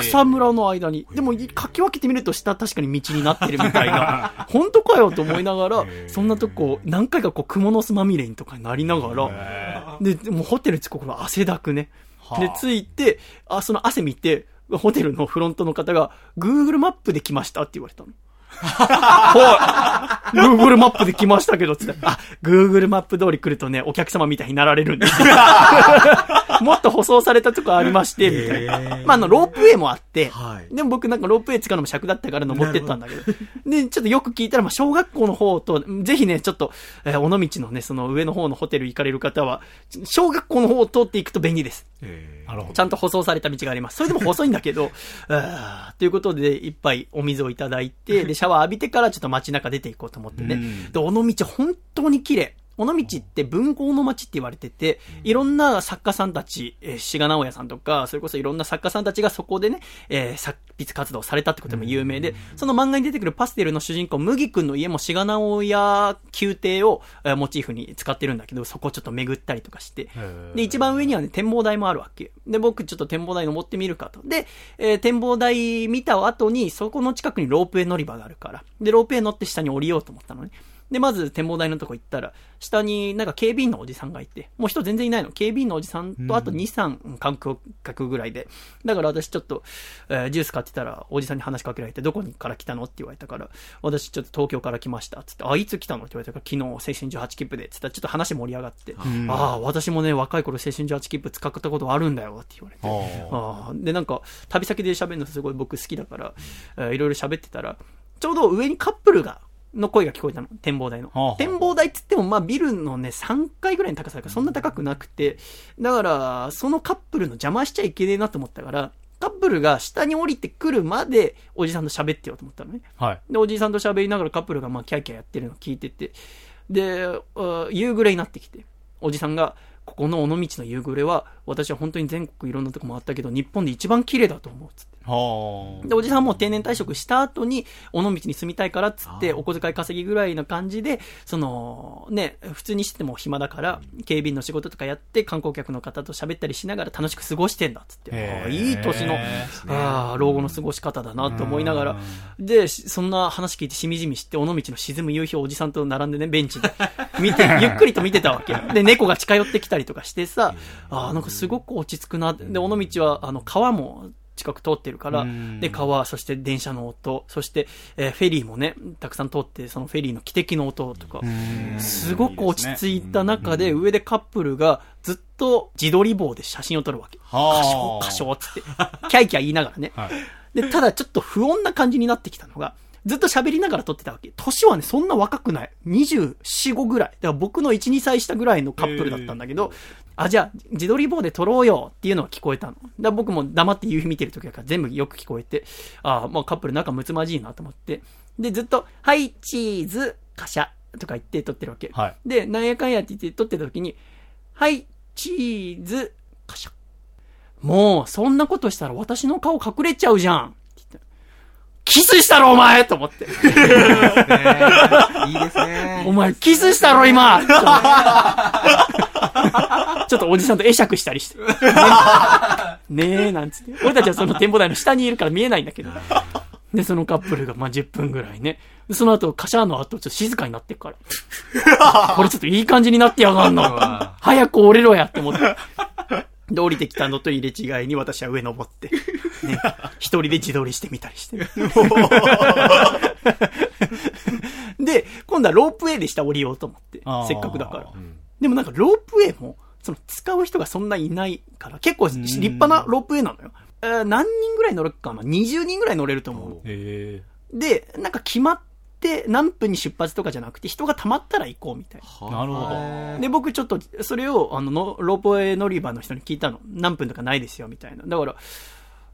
草むらの間に。でも、かき分けてみると下確かに道になってるみたいな。本当かよと思いながら、そんなとこ、何回かこう、蜘蛛の巣まみれにとかになりながら、で、でもホテル着く頃は汗だくね。で、着いて、あ、その汗見て、ホテルのフロントの方が、Google マップで来ましたって言われたの。はい。Google マップで来ましたけど、つって。あ、Google マップ通り来るとね、お客様みたいになられるんですよ。もっと舗装されたとこありまして、みたいな。まあ、あの、ロープウェイもあって、はいでも僕なんかロープウェイ使うのも尺だったから登ってったんだけど。で、ちょっとよく聞いたら、まあ、小学校の方と、ぜひね、ちょっと、えー尾道のね、その上の方のホテル行かれる方は、小学校の方を通っていくと便利です。なるほちゃんと舗装された道があります。それでも細いんだけど、ということで、一杯お水をいただいて、で、シャワー浴びてからちょっと街中出ていこうと思ってね。で、尾道本当に綺麗。尾道って文豪の街って言われてて、いろんな作家さんたち、えー、志賀直哉さんとか、それこそいろんな作家さんたちがそこでね、えー作筆活動されたってことでも有名で、その漫画に出てくるパステルの主人公、麦君の家も志賀直哉宮廷を、えーモチーフに使ってるんだけど、そこをちょっと巡ったりとかして、で、一番上にはね、展望台もあるわけ。で、僕ちょっと展望台登ってみるかと。で、えー展望台見た後に、そこの近くにロープウェイ乗り場があるから。で、ロープウェイ乗って下に降りようと思ったのね。で、まず展望台のとこ行ったら、下になんか警備員のおじさんがいて、もう人全然いないの。警備員のおじさんと、あと2、3観光客ぐらいで。だから私ちょっと、えージュース買ってたら、おじさんに話しかけられて、どこから来たのって言われたから、私ちょっと東京から来ました。つって、あ、いつ来たのって言われたから、昨日青春18切符で。つったら、ちょっと話盛り上がって、ああ、私もね、若い頃青春18切符使ったことあるんだよって言われて。ああで、なんか、旅先で喋るのすごい僕好きだから、えーいろいろ喋ってたら、ちょうど上にカップルが、の声が聞こえたの。展望台の。展望台って言っても、まあビルのね、3階ぐらいの高さだから、そんな高くなくて、だから、そのカップルの邪魔しちゃいけねえなと思ったから、カップルが下に降りてくるまで、おじさんと喋ってようと思ったのね。はい。で、おじさんと喋りながらカップルがまあキャーキャーやってるのを聞いてて、で、あ夕暮れになってきて、おじさんが、ここの尾道の夕暮れは、私は本当に全国いろんなとこ回ったけど、日本で一番綺麗だと思うっつって。はで、おじさんも定年退職した後に、尾道に住みたいからっつって、お小遣い稼ぎぐらいな感じで、その、ね、普通にしても暇だから、警備員の仕事とかやって、観光客の方と喋ったりしながら楽しく過ごしてんだっつって。いい年の、ああ、老後の過ごし方だなと思いながら、で、しそんな話聞いてしみじみして、尾道の沈む夕日をおじさんと並んでね、ベンチで 見て、ゆっくりと見てたわけ。で、猫が近寄ってきたりとかしてさ、ああ、なんかすごく落ち着くな。で、尾道は、あの、川も、近く通ってるからうん、で、川、そして電車の音、そして、えーフェリーもね、たくさん通って、そのフェリーの汽笛の音とか、すごく落ち着いた中で、上でカップルがずっと自撮り棒で写真を撮るわけ。はあカショカショつって、キャイキャイ言いながらね。はい。で、ただちょっと不穏な感じになってきたのが、ずっと喋りながら撮ってたわけ。年はね、そんな若くない。24、5ぐらい。だから僕の1、2歳下ぐらいのカップルだったんだけど、あ、じゃあ、自撮り棒で撮ろうよっていうのが聞こえたの。だから僕も黙って夕日見てる時だから全部よく聞こえて、あまあカップル仲睦まじいなと思って。で、ずっと、はい、チーズ、カシャとか言って撮ってるわけ。はいで、なんやかんやって言って撮ってた時に、はい、チーズ、カシャ。もう、そんなことしたら私の顔隠れちゃうじゃん。って言ってキスしたろ、お前と思って。いいですねお。前、キスしたろ、今 ちょっとおじさんと会釈したりして。ねえ、なんつって。俺たちはその展望台の下にいるから見えないんだけど。で、そのカップルが、まあ、10分ぐらいね。でその後、カシャーの後、ちょっと静かになってっから。これちょっといい感じになってやがんの。早く降りろやって思って。で、降りてきたのと入れ違いに私は上登って、ね、一人で自撮りしてみたりして。で、今度はロープウェイで下降りようと思ってせっかくだから。でもなんかロープウェイも、その使う人がそんないないから、結構立派なロープウェイなのよ。えー何人ぐらい乗るかな ?20 人ぐらい乗れると思うの。えで、なんか決まって何分に出発とかじゃなくて、人が溜まったら行こうみたいな。えなるほど。で、僕ちょっと、それを、あのの、ロープウェイ乗り場の人に聞いたの。何分とかないですよ、みたいな。だから、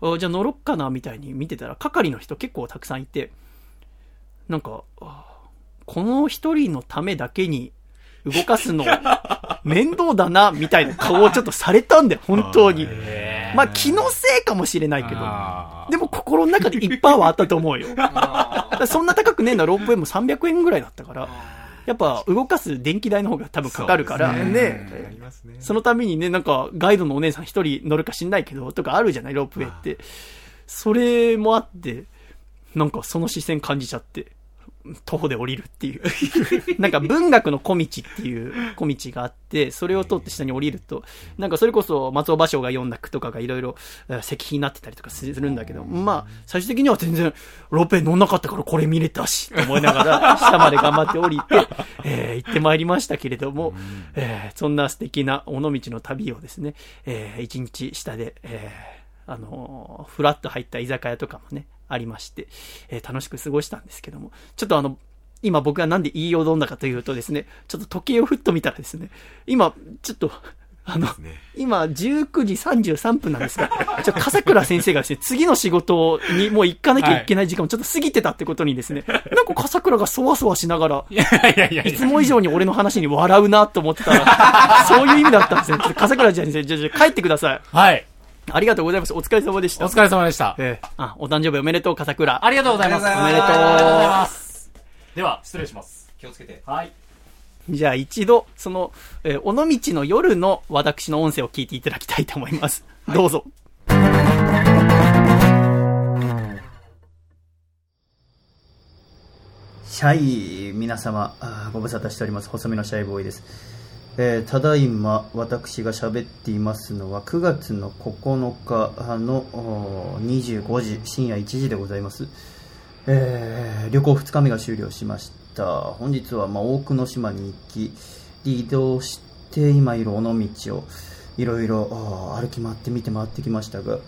あじゃあ乗ろっかな、みたいに見てたら、係の人結構たくさんいて、なんか、あこの一人のためだけに動かすの、面倒だな、みたいな顔をちょっとされたんだよ、本当に。まあ気のせいかもしれないけど。でも心の中で1%はあったと思うよ。そんな高くねえのはロープウェイも300円ぐらいだったから、やっぱ動かす電気代の方が多分かかるから、ねね。そのためにね、なんか、ガイドのお姉さん一人乗るか知んないけど、とかあるじゃない、ロープウェイって。それもあって、なんかその視線感じちゃって、徒歩で降りるっていう。なんか文学の小道っていう小道があって、それを通って下に降りると、なんかそれこそ松尾芭蕉が読んだ句とかがいろいろえー石碑になってたりとかするんだけど、まあ、最終的には全然ロープウェイ乗んなかったからこれ見れたし、と思いながら、下まで頑張って降りて、えー行ってまいりましたけれども、えーそんな素敵な尾道の旅をですね、えー一日下で、えーあのーフラッと入った居酒屋とかもね、ありまして、えー楽しく過ごしたんですけども、ちょっとあの、今僕がなんで言いよどんだかというとですね、ちょっと時計をふっと見たらですね、今、ちょっと、あの、今、19時33分なんですが、ちょっと笠倉先生がですね、次の仕事にもう行かなきゃいけない時間もちょっと過ぎてたってことにですね、なんか笠倉がそわそわしながら、いやいやいやいつも以上に俺の話に笑うなと思ってたら、そういう意味だったんですね。ちょっと笠倉先生、じゃあじゃあ帰ってください。はい。ありがとうございます。お疲れ様でした。お疲れ様でした。ええあ、お誕生日おめでとう、笠倉。ありがとうございます。ありがとうございますありがとうございます。では、失礼します。気をつけて。はい。じゃあ一度、その、えー尾道の夜の私の音声を聞いていただきたいと思います。どうぞ。シャイ、皆様、あーご無沙汰しております。細身のシャイボーイです。えーただいま、私が喋っていますのは、9月の9日の25時、深夜1時でございます。えー旅行2日目が終了しました。本日は、まあ、多くの島に行き、移動して、今いる尾道を、いろいろ歩き回って見て回ってきましたが、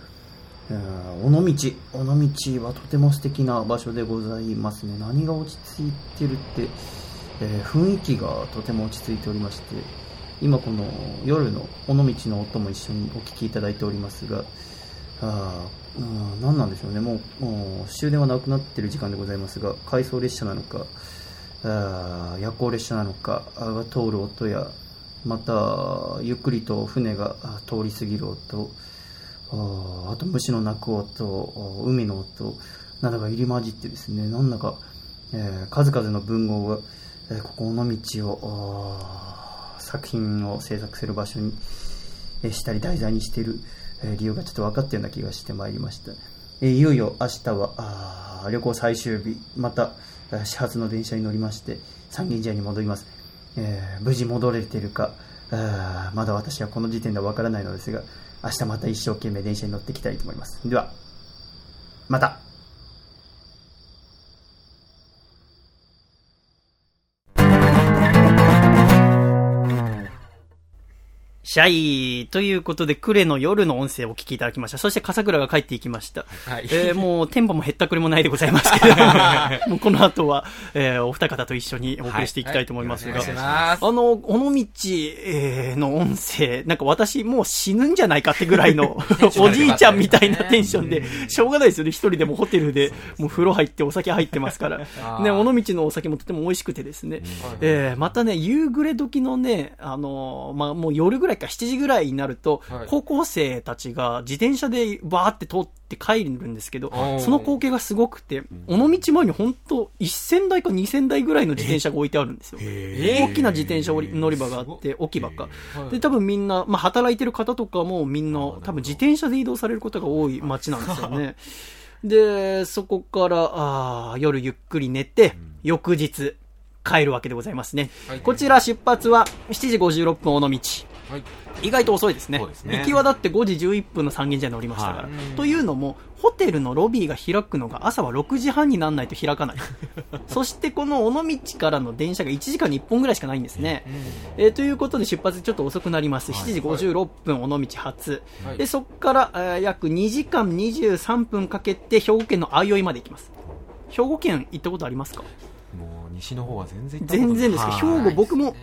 尾道、尾道はとても素敵な場所でございますね。何が落ち着いてるって、えー雰囲気がとても落ち着いておりまして、今この夜の尾道の音も一緒にお聞きいただいておりますが、あーうん、何なんでしょうね、もうもう終電はなくなっている時間でございますが、回送列車なのか、あ夜行列車なのかが通る音や、またゆっくりと船が通り過ぎる音、ああと虫の鳴く音、海の音などが入り混じってですね、なんだか、えー数々の文豪が、ここ尾道を作品を制作する場所に、したり題材にしている、理由がちょっと分かったような気がしてまいりました。えいよいよ明日は旅行最終日、また始発の電車に乗りまして三軒茶屋に戻ります。えー無事戻れてるか、あまだ私はこの時点では分からないのですが、明日また一生懸命電車に乗っていきたいと思います。では、また。シャイということで、クレの夜の音声をお聞きいただきました。そして、笠倉が帰っていきました。はい。えーもう、テンポも減ったくれもないでございますけど、もうこの後は、えーお二方と一緒にお送りしていきたいと思いますが、あの、尾道、えーの音声、なんか私もう死ぬんじゃないかってぐらいの、おじいちゃんみたいなテンションで、しょうがないですよね。一人でもホテルで、もう風呂入ってお酒入ってますから。ね、尾道のお酒もとても美味しくてですね、えーまたね、夕暮れ時のね、あのーまあ、もう夜ぐらいか7時ぐらいになると、はい高校生たちが自転車でバーって通って帰るんですけどその光景がすごくて、尾道前に本当1000台か2000台ぐらいの自転車が置いてあるんですよ。大きな自転車乗り場があって、置き場か。で、多分みんな、まあ、働いてる方とかもみんな、多分自転車で移動されることが多い街なんですよね。で、そこから、あー夜ゆっくり寝て、翌日、帰るわけでございますね。はいこちら出発は7時56分尾道。はい。意外と遅いですね。ね行きはだって5時11分の三軒茶屋に乗りましたから。はいというのも、ホテルのロビーが開くのが朝は6時半にならないと開かない。そしてこの尾道からの電車が1時間に1本ぐらいしかないんですね。えーということで出発ちょっと遅くなります。7時56分尾道発。はいで、そこから、えー約2時間23分かけて兵庫県の相生まで行きます。兵庫県行ったことありますか？もう西の方は全然行ったこと全然ですけど、はい兵庫僕も、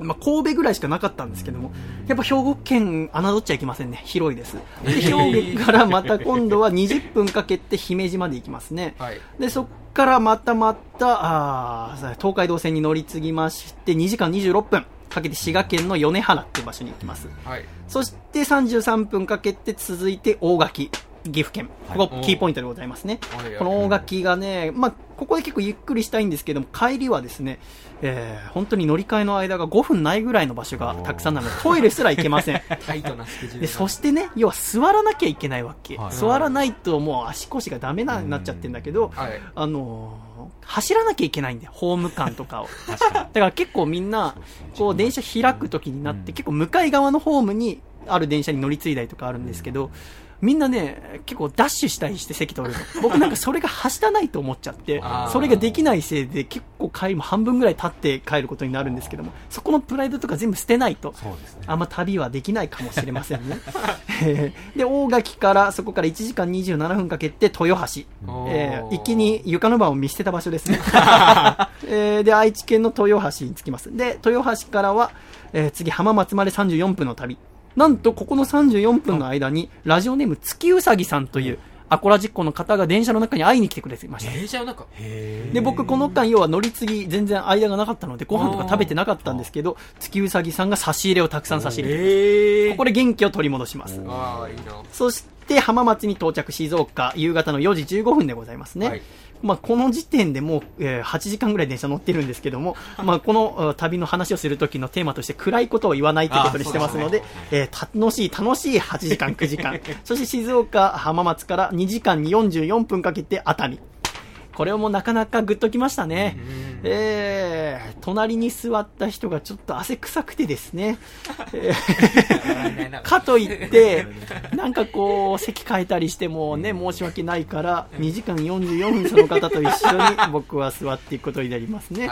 まあ、神戸ぐらいしかなかったんですけども、やっぱ兵庫県、侮っちゃいけませんね。広いです。で、兵庫からまた今度は20分かけて姫路まで行きますね。はい。で、そっからまたまた、あー東海道線に乗り継ぎまして、2時間26分かけて滋賀県の米原っていう場所に行きます。はい。そして33分かけて続いて大垣、岐阜県。ここキーポイントでございますね。はいこの大垣がね、まあ、ここで結構ゆっくりしたいんですけども、帰りはですね、えー本当に乗り換えの間が5分ないぐらいの場所がたくさんなので、トイレすら行けません。タイトなスケジュール。で、そしてね、要は座らなきゃいけないわけ。はい座らないともう足腰がダメななっちゃってんだけど、はい。あのー走らなきゃいけないんで、ホーム間とかを。だから結構みんな、こう電車開く時になって、結構向かい側のホームにある電車に乗り継いだりとかあるんですけど、みんなね、結構ダッシュしたりして席取るの。僕なんかそれがはしたないと思っちゃって それができないせいで結構帰りも半分ぐらい経って帰ることになるんですけども、そこのプライドとか全部捨てないと、ね。あんま旅はできないかもしれませんね。え ーで、大垣から、そこから1時間27分かけて豊橋。えー一気に床の間を見捨てた場所ですね。えーで、愛知県の豊橋に着きます。で、豊橋からは、えー次浜松まで34分の旅。なんと、ここの34分の間に、ラジオネーム月うさぎさんという、アコラジッコの方が電車の中に会いに来てくれていました。電車の中？で、僕この間、要は乗り継ぎ全然間がなかったので、ご飯とか食べてなかったんですけど、月うさぎさんが差し入れをたくさん差し入れてここで元気を取り戻します。ああ、いいな。そして浜松に到着、静岡、夕方の4時15分でございますね。はいまあ、この時点でもう、えー8時間ぐらい電車乗ってるんですけども、まあ、このえー旅の話をするときのテーマとして暗いことを言わないということにしてますので、えー楽しい、楽しい8時間、9時間。そして静岡、浜松から2時間に44分かけて熱海。これもなかなかグッときましたね。えー、隣に座った人がちょっと汗臭くてですね。えー かといって、なんかこう、席変えたりしてもね、申し訳ないから、2時間44分その方と一緒に 僕は座っていくことになりますね。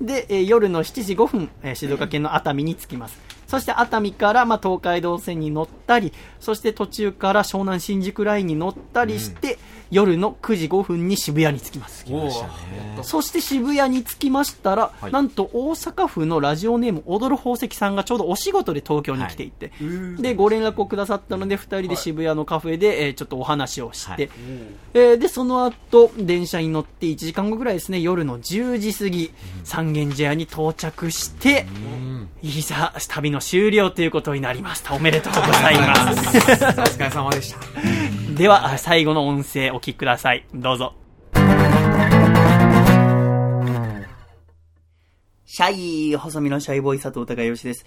で、えー夜の7時5分、えー静岡県の熱海に着きます。そして熱海から、まあ、東海道線に乗ったり、そして途中から湘南新宿ラインに乗ったりして、夜の9時5分に渋谷に着きます。そして渋谷に着きましたら、はい。なんと大阪府のラジオネーム踊る宝石さんがちょうどお仕事で東京に来ていて、で、ご連絡をくださったので、二人で渋谷のカフェで、えーちょっとお話をして、はい。えーで、その後、電車に乗って1時間後ぐらいですね、夜の10時過ぎ、三軒茶屋に到着して、いざ、旅の終了ということになりました。おめでとうございます。お疲れ様でした。では、最後の音声お聞きください。どうぞ。シャイ、細身のシャイボーイ佐藤孝義です。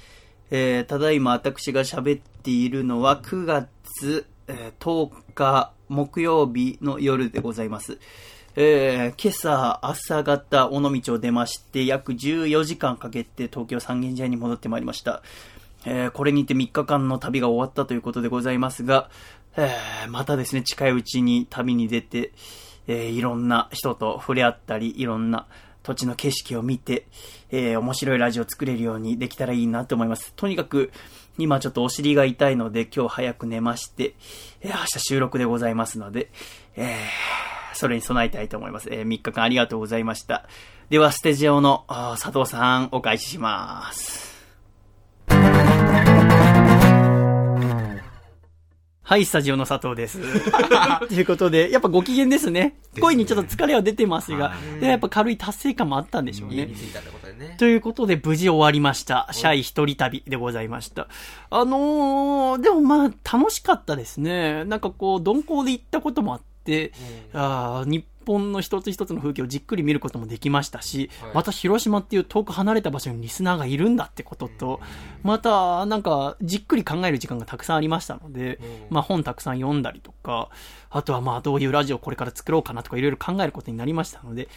えー、ただいま私が喋っているのは9月、え10日木曜日の夜でございます。えー、今朝朝方尾道を出まして約14時間かけて東京三軒茶屋に戻ってまいりました。えーこれにて3日間の旅が終わったということでございますが、えーまたですね、近いうちに旅に出て、えーいろんな人と触れ合ったり、いろんな土地の景色を見て、えー面白いラジオを作れるようにできたらいいなと思います。とにかく、今ちょっとお尻が痛いので、今日早く寝まして、えー明日収録でございますので、えーそれに備えたいと思います。えー3日間ありがとうございました。では、ステジオの佐藤さん、お返しします。はい、スタジオの佐藤です。ということで、やっぱご機嫌ですね。声にちょっと疲れは出てますが、でやっぱ軽い達成感もあったんでしょうねとでね。ということで、無事終わりました。シャイ一人旅でございました。あのー、でもまあ、楽しかったですね。なんかこう、鈍行で行ったこともあって、あー日本の一つ一つの風景をじっくり見ることもできましたし、はい。また広島っていう遠く離れた場所にリスナーがいるんだってことと、また、なんか、じっくり考える時間がたくさんありましたので、まあ本たくさん読んだりとか、あとはまあどういうラジオをこれから作ろうかなとかいろいろ考えることになりましたので、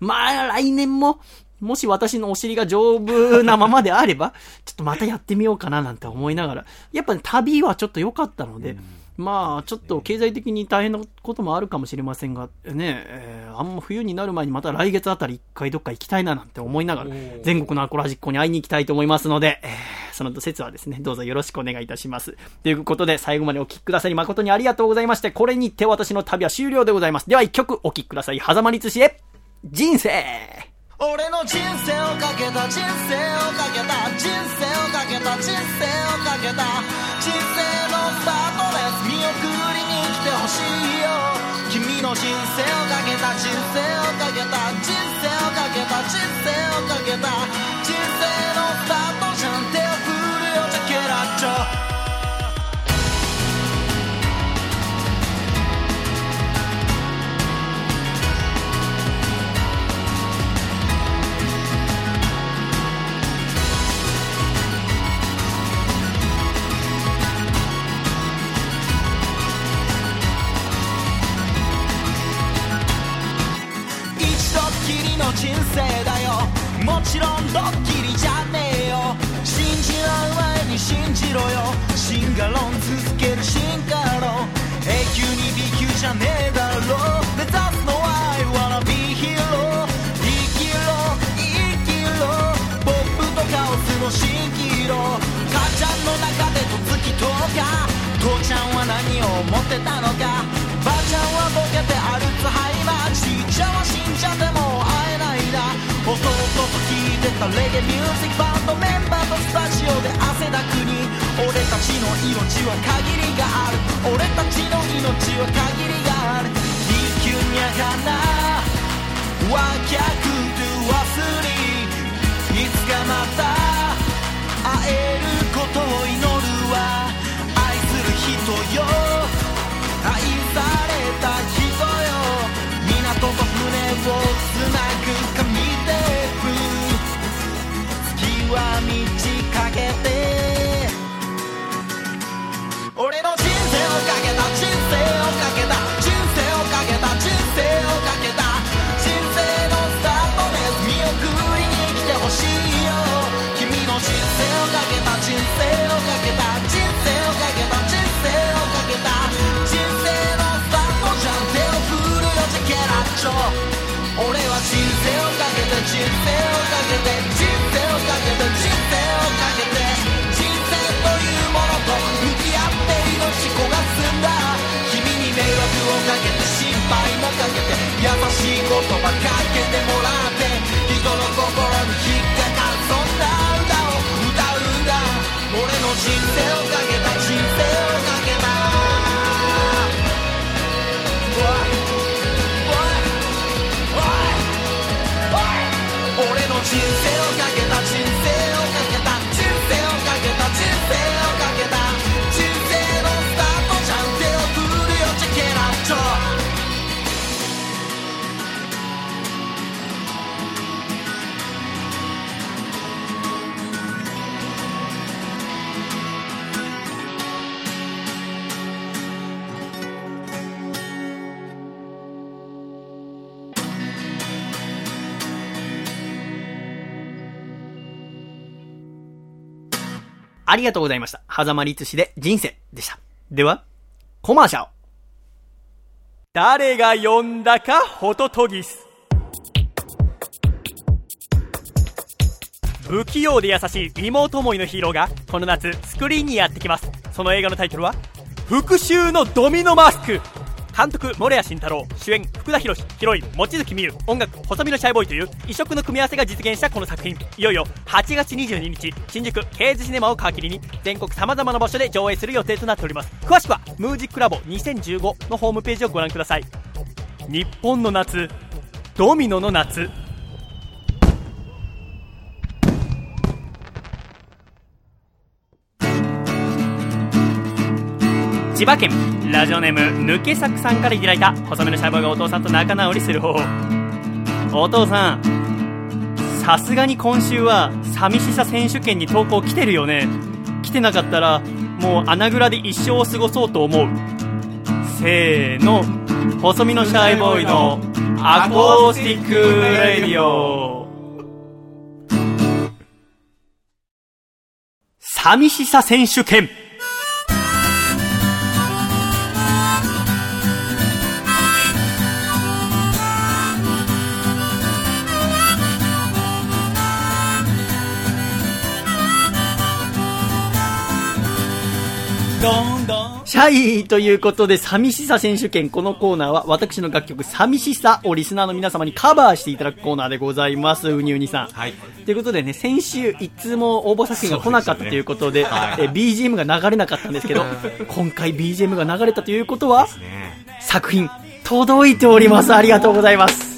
まあ来年も、もし私のお尻が丈夫なままであれば、ちょっとまたやってみようかななんて思いながら、やっぱ、ね、旅はちょっと良かったので、まあ、ちょっと経済的に大変なこともあるかもしれませんが、ね、えーあんま冬になる前にまた来月あたり一回どっか行きたいななんて思いながら、全国のアコラジッコに会いに行きたいと思いますので、え ーその説はですね、どうぞよろしくお願いいたします。ということで、最後までお聞きくださり誠にありがとうございまして、これにて私の旅は終了でございます。では一曲お聴きください。狭間律師へ、人生俺の人生をかけた人生をかけた人生をかけた人生をかけた人生のスタートてほしいよ君の人生をかけた人生をかけた人生をかけた人生をかけた人生のスタートじゃん手を振るよジャケラッチョの人生だよ。もちろんドッキリじゃねえよ。信じ合う前に信じろよ。シンガロン続ける進化論永久に B 級じゃねえだろ。目指すのは I wanna be hero 生きろ生きろ。ポップとカオスの蜃気楼母ちゃんの中でとつきとか。父ちゃんは何を思ってたのか。ばあちゃんはボケてアルツハイマー。ちっちゃんは死んじゃっても弟と聴いてたレゲミュージックバンドメンバーとスタジオで汗だくに俺たちの命は限りがある。俺たちの命は限りがある。生きゅにゃがなわきゃくと忘れいつかまた会えることを祈るわ。愛する人よ。愛された人よ。港と船をつなぐ。俺の人生をかけた人生をかけた。ありがとうございました。狭間律師で人生でした。では、コマーシャル。誰が呼んだかホトトギス。不器用で優しい妹思いのヒーローがこの夏スクリーンにやってきますその映画のタイトルは「復讐のドミノマスク」監督森谷慎太郎主演福田博ヒロイン望月美優音楽細身のシャイボーイという異色の組み合わせが実現したこの作品。いよいよ8月22日新宿ケーズシネマを皮切りに全国さまざまな場所で上映する予定となっております。詳しくは「ムージックラボ2015」のホームページをご覧ください。日本の夏ドミノの夏。千葉県。ラジオネーム抜け作さんからいただいた。細めのシャイボーイがお父さんと仲直りする方法。お父さんさすがに今週は寂しさ選手権に投稿来てるよね。来てなかったらもう穴蔵で一生を過ごそうと思う。せーの。細身のシャイボーイのアコースティックレディオ。寂しさ選手権。シャイということで、寂しさ選手権。このコーナーは、私の楽曲、寂しさをリスナーの皆様にカバーしていただくコーナーでございます。うにうにさん。はい。ということでね、先週、一通も応募作品が来なかったということで、え BGM が流れなかったんですけど、今回 BGM が流れたということは、ね作品、届いております。ありがとうございます。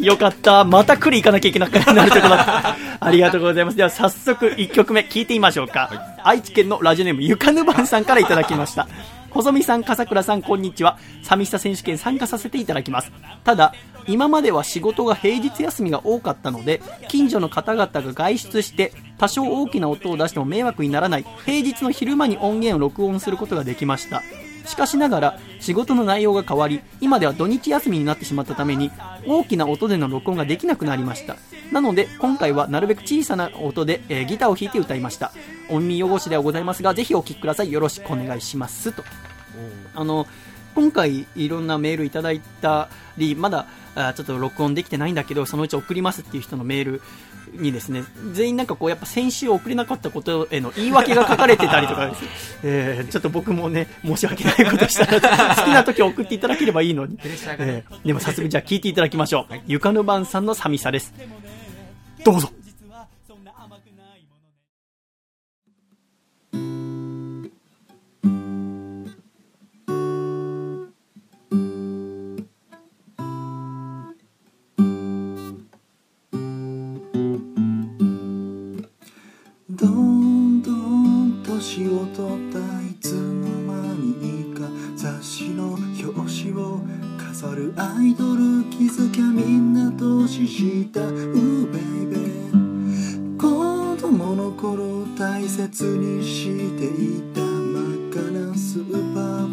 よかった。また来り行かなきゃいけなくなるところだった。ありがとうございます。では早速1曲目聞いてみましょうか。愛知県のラジオネームゆかぬばんさんからいただきました。細見さん、笠倉さん、こんにちは。寂しさ選手権参加させていただきます。ただ、今までは仕事が平日休みが多かったので、近所の方々が外出して、多少大きな音を出しても迷惑にならない、平日の昼間に音源を録音することができました。しかしながら仕事の内容が変わり今では土日休みになってしまったために大きな音での録音ができなくなりました。なので今回はなるべく小さな音で、えーギターを弾いて歌いました。お耳汚しではございますがぜひお聴きください。よろしくお願いします。と。あの今回いろんなメールいただいたりまだあちょっと録音できてないんだけどそのうち送りますっていう人のメールにですね全員なんかこうやっぱ先週送れなかったことへの言い訳が書かれてたりとかです、えーちょっと僕もね申し訳ないことしたので 好きな時送っていただければいいのに、えーでも早速じゃあ聞いていただきましょう、ゆかぬばんさんの寂しさです。どうぞを取ったいつの間にか雑誌の表紙を飾るアイドル気づきゃみんな年下うベイベー。子供の頃大切にしていた真っ赤なスーパー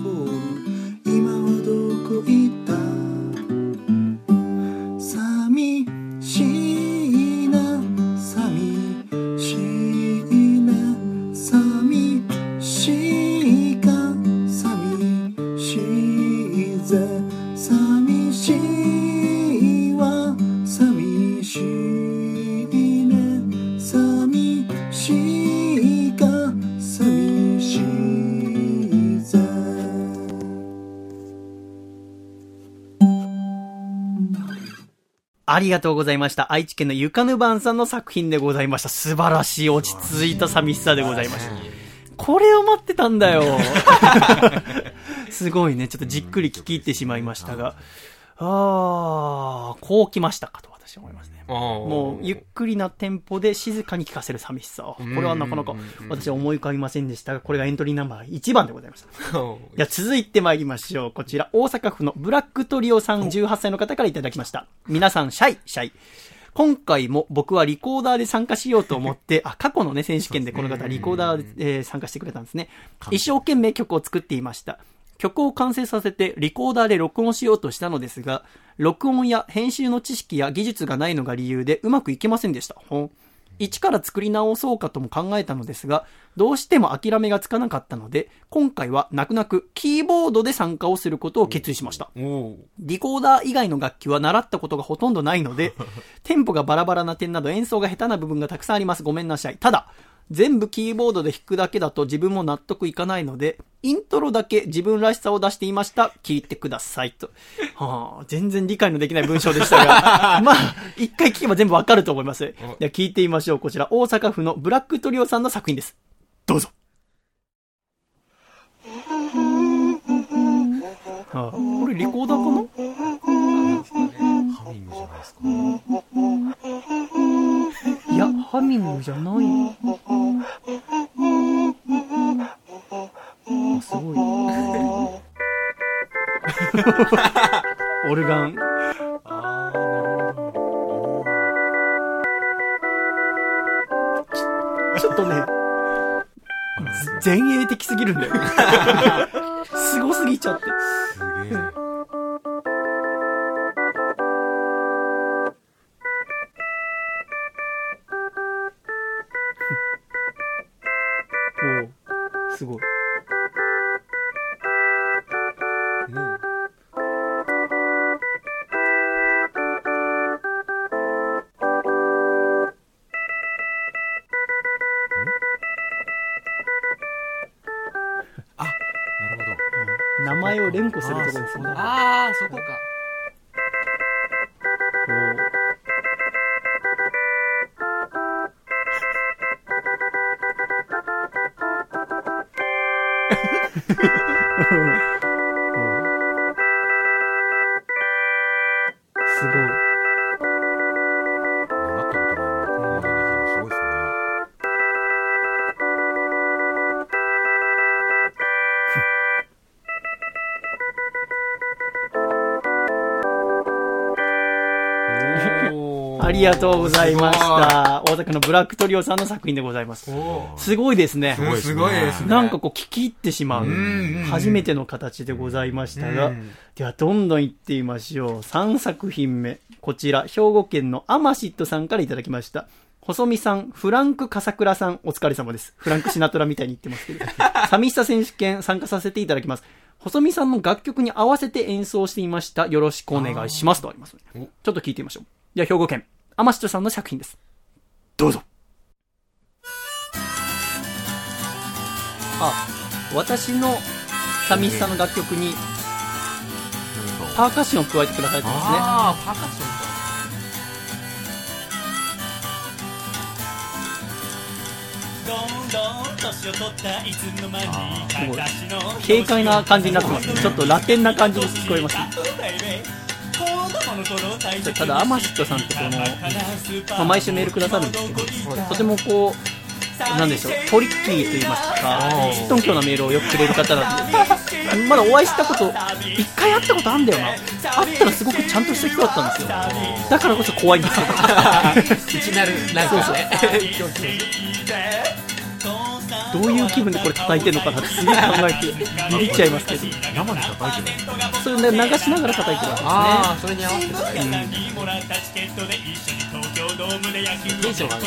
ありがとうございました。愛知県のゆかぬばんさんの作品でございました。素晴らしい落ち着いた寂しさでございました。これを待ってたんだよ。すごいね。ちょっとじっくり聞き入ってしまいましたが。ああ、こう来ましたかと私は思いますね。もう、ゆっくりなテンポで静かに聞かせる寂しさを。これはなかなか私は思い浮かびませんでしたが、これがエントリーナンバー1番でございました。じゃあ続いて参りましょう。こちら、大阪府のブラックトリオさん18歳の方からいただきました。皆さん、シャイ、シャイ。今回も僕はリコーダーで参加しようと思って、あ、過去のね、選手権でこの方リコーダーで、えー参加してくれたんですね。一生懸命曲を作っていました。曲を完成させてリコーダーで録音しようとしたのですが、録音や編集の知識や技術がないのが理由でうまくいけませんでした。ほん一から作り直そうかとも考えたのですが、どうしても諦めがつかなかったので、今回は泣く泣くキーボードで参加をすることを決意しました。リコーダー以外の楽器は習ったことがほとんどないので、テンポがバラバラな点など演奏が下手な部分がたくさんあります。ごめんなさい。ただ、全部キーボードで弾くだけだと自分も納得いかないので、イントロだけ自分らしさを出していました。聞いてください。と。はあ、全然理解のできない文章でしたが、まあ、一回聞けば全部わかると思います。では聞いてみましょう。こちら、大阪府のブラックトリオさんの作品です。どうぞ。はあ、これリコーダーかな？ハミングじゃないですか。いや、ハミングじゃない。あ、すごい。オルガン。ちちょっとね、前衛的すぎるんだよ。すごすぎちゃって。すげえ。おうすごい。あ、なるほど。名前を連呼するところですね。あー、そこか。りがとうございました。大阪のブラックトリオさんの作品でございます。すごいですね。すすごいですね。なんかこう聞き入ってしまううん。初めての形でございましたがうん、ではどんどん行ってみましょう。3作品目。こちら、兵庫県のアマシットさんからいただきました。細見さん、フランク笠倉さん、お疲れ様です。フランクシナトラみたいに言ってますけど。寂しさ選手権参加させていただきます。細見さんの楽曲に合わせて演奏していました。よろしくお願いします。とありますね。ちょっと聞いてみましょう。では、兵庫県、アマシットさんの作品です。どうぞ。あ、私の寂しさの楽曲にパーカッションを加えてくださいってますね。ああ、パーカッションか。どんどん年を取ったいつの間にすごい形の軽快な感じになってますね。ちょっとラテンな感じに聞こえます。ただ、アマシットさんってこの、まあ、毎週メールくださるんですけど、とてもこう、なんでしょう、トリッキーと言いますか、とんきょうなメールをよくくれる方なんで、まだお会いしたこと、一回会ったことあんだよな。会ったらすごくちゃんとした人だったんですよ。だからこそ怖いんですよ。内なる、なんかね。どういう気分でこれ叩いてるのかなってすげえ考えて、ビビっちゃいますけど。生で叩いてる。それで流しながら叩いてるわけですね。ああ、それに合わせてね。テンションが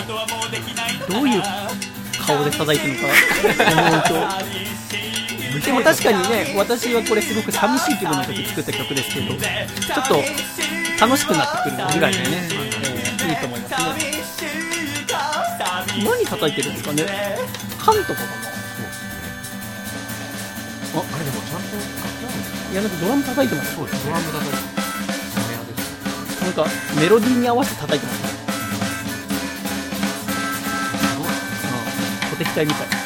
どういう顔で叩いてるのか思うと。でも確かにね、私はこれすごく寂しい気分の時作った曲ですけど、ちょっと楽しくなってくるぐらいでね、えーいいと思いますね。何叩いてるんですかね缶とかかなあれでもちゃんと楽いや、なんかドラム叩いてますそうです。ドラム叩いてる。なんかメロディーに合わせて叩いてますね。うん小敵隊みたい。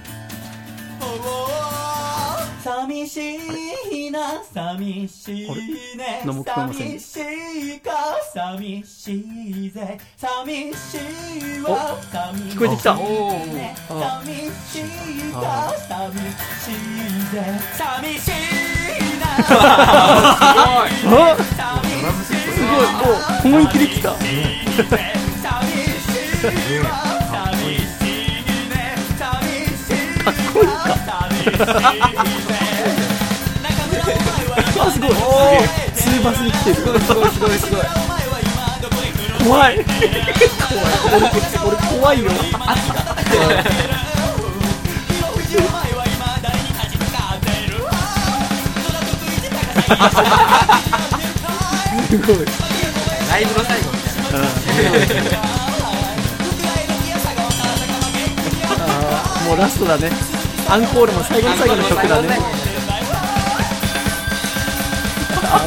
寂しいな寂しいね寂しいか寂しいぜ。寂しいわ寂しい聞こえて寂しいか寂しいぜ。寂しいなあドラムセットすごい。もう雰囲気できた。寂しいわ寂しいね寂しいかっこいい。かあすごい。ツーバスに来てるすごい。すごい。すごい。すごい。怖い。怖い。俺俺怖い。よすごい。ライブの最後みたい。な。あーもうラストだねアンコールも最後の最後の曲だね。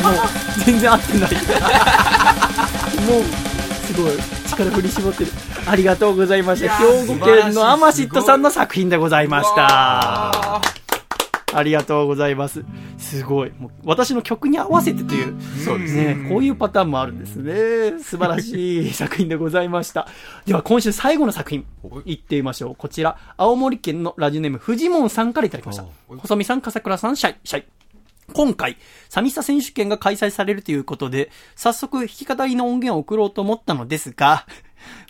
もう全然合ってない。もうすごい。力振り絞ってる。ありがとうございました。兵庫県のアマシットさんの作品でございましたありがとうございますすごいもう私の曲に合わせてというそうですね、こういうパターンもあるんですね。素晴らしい作品でございました。では今週最後の作品、いってみましょう。こちら、青森県のラジオネーム、フジモンさんからいただきました。細見さん、笠倉さん、シャイ、シャイ。今回、寂しさ選手権が開催されるということで、早速弾き語りの音源を送ろうと思ったのですが、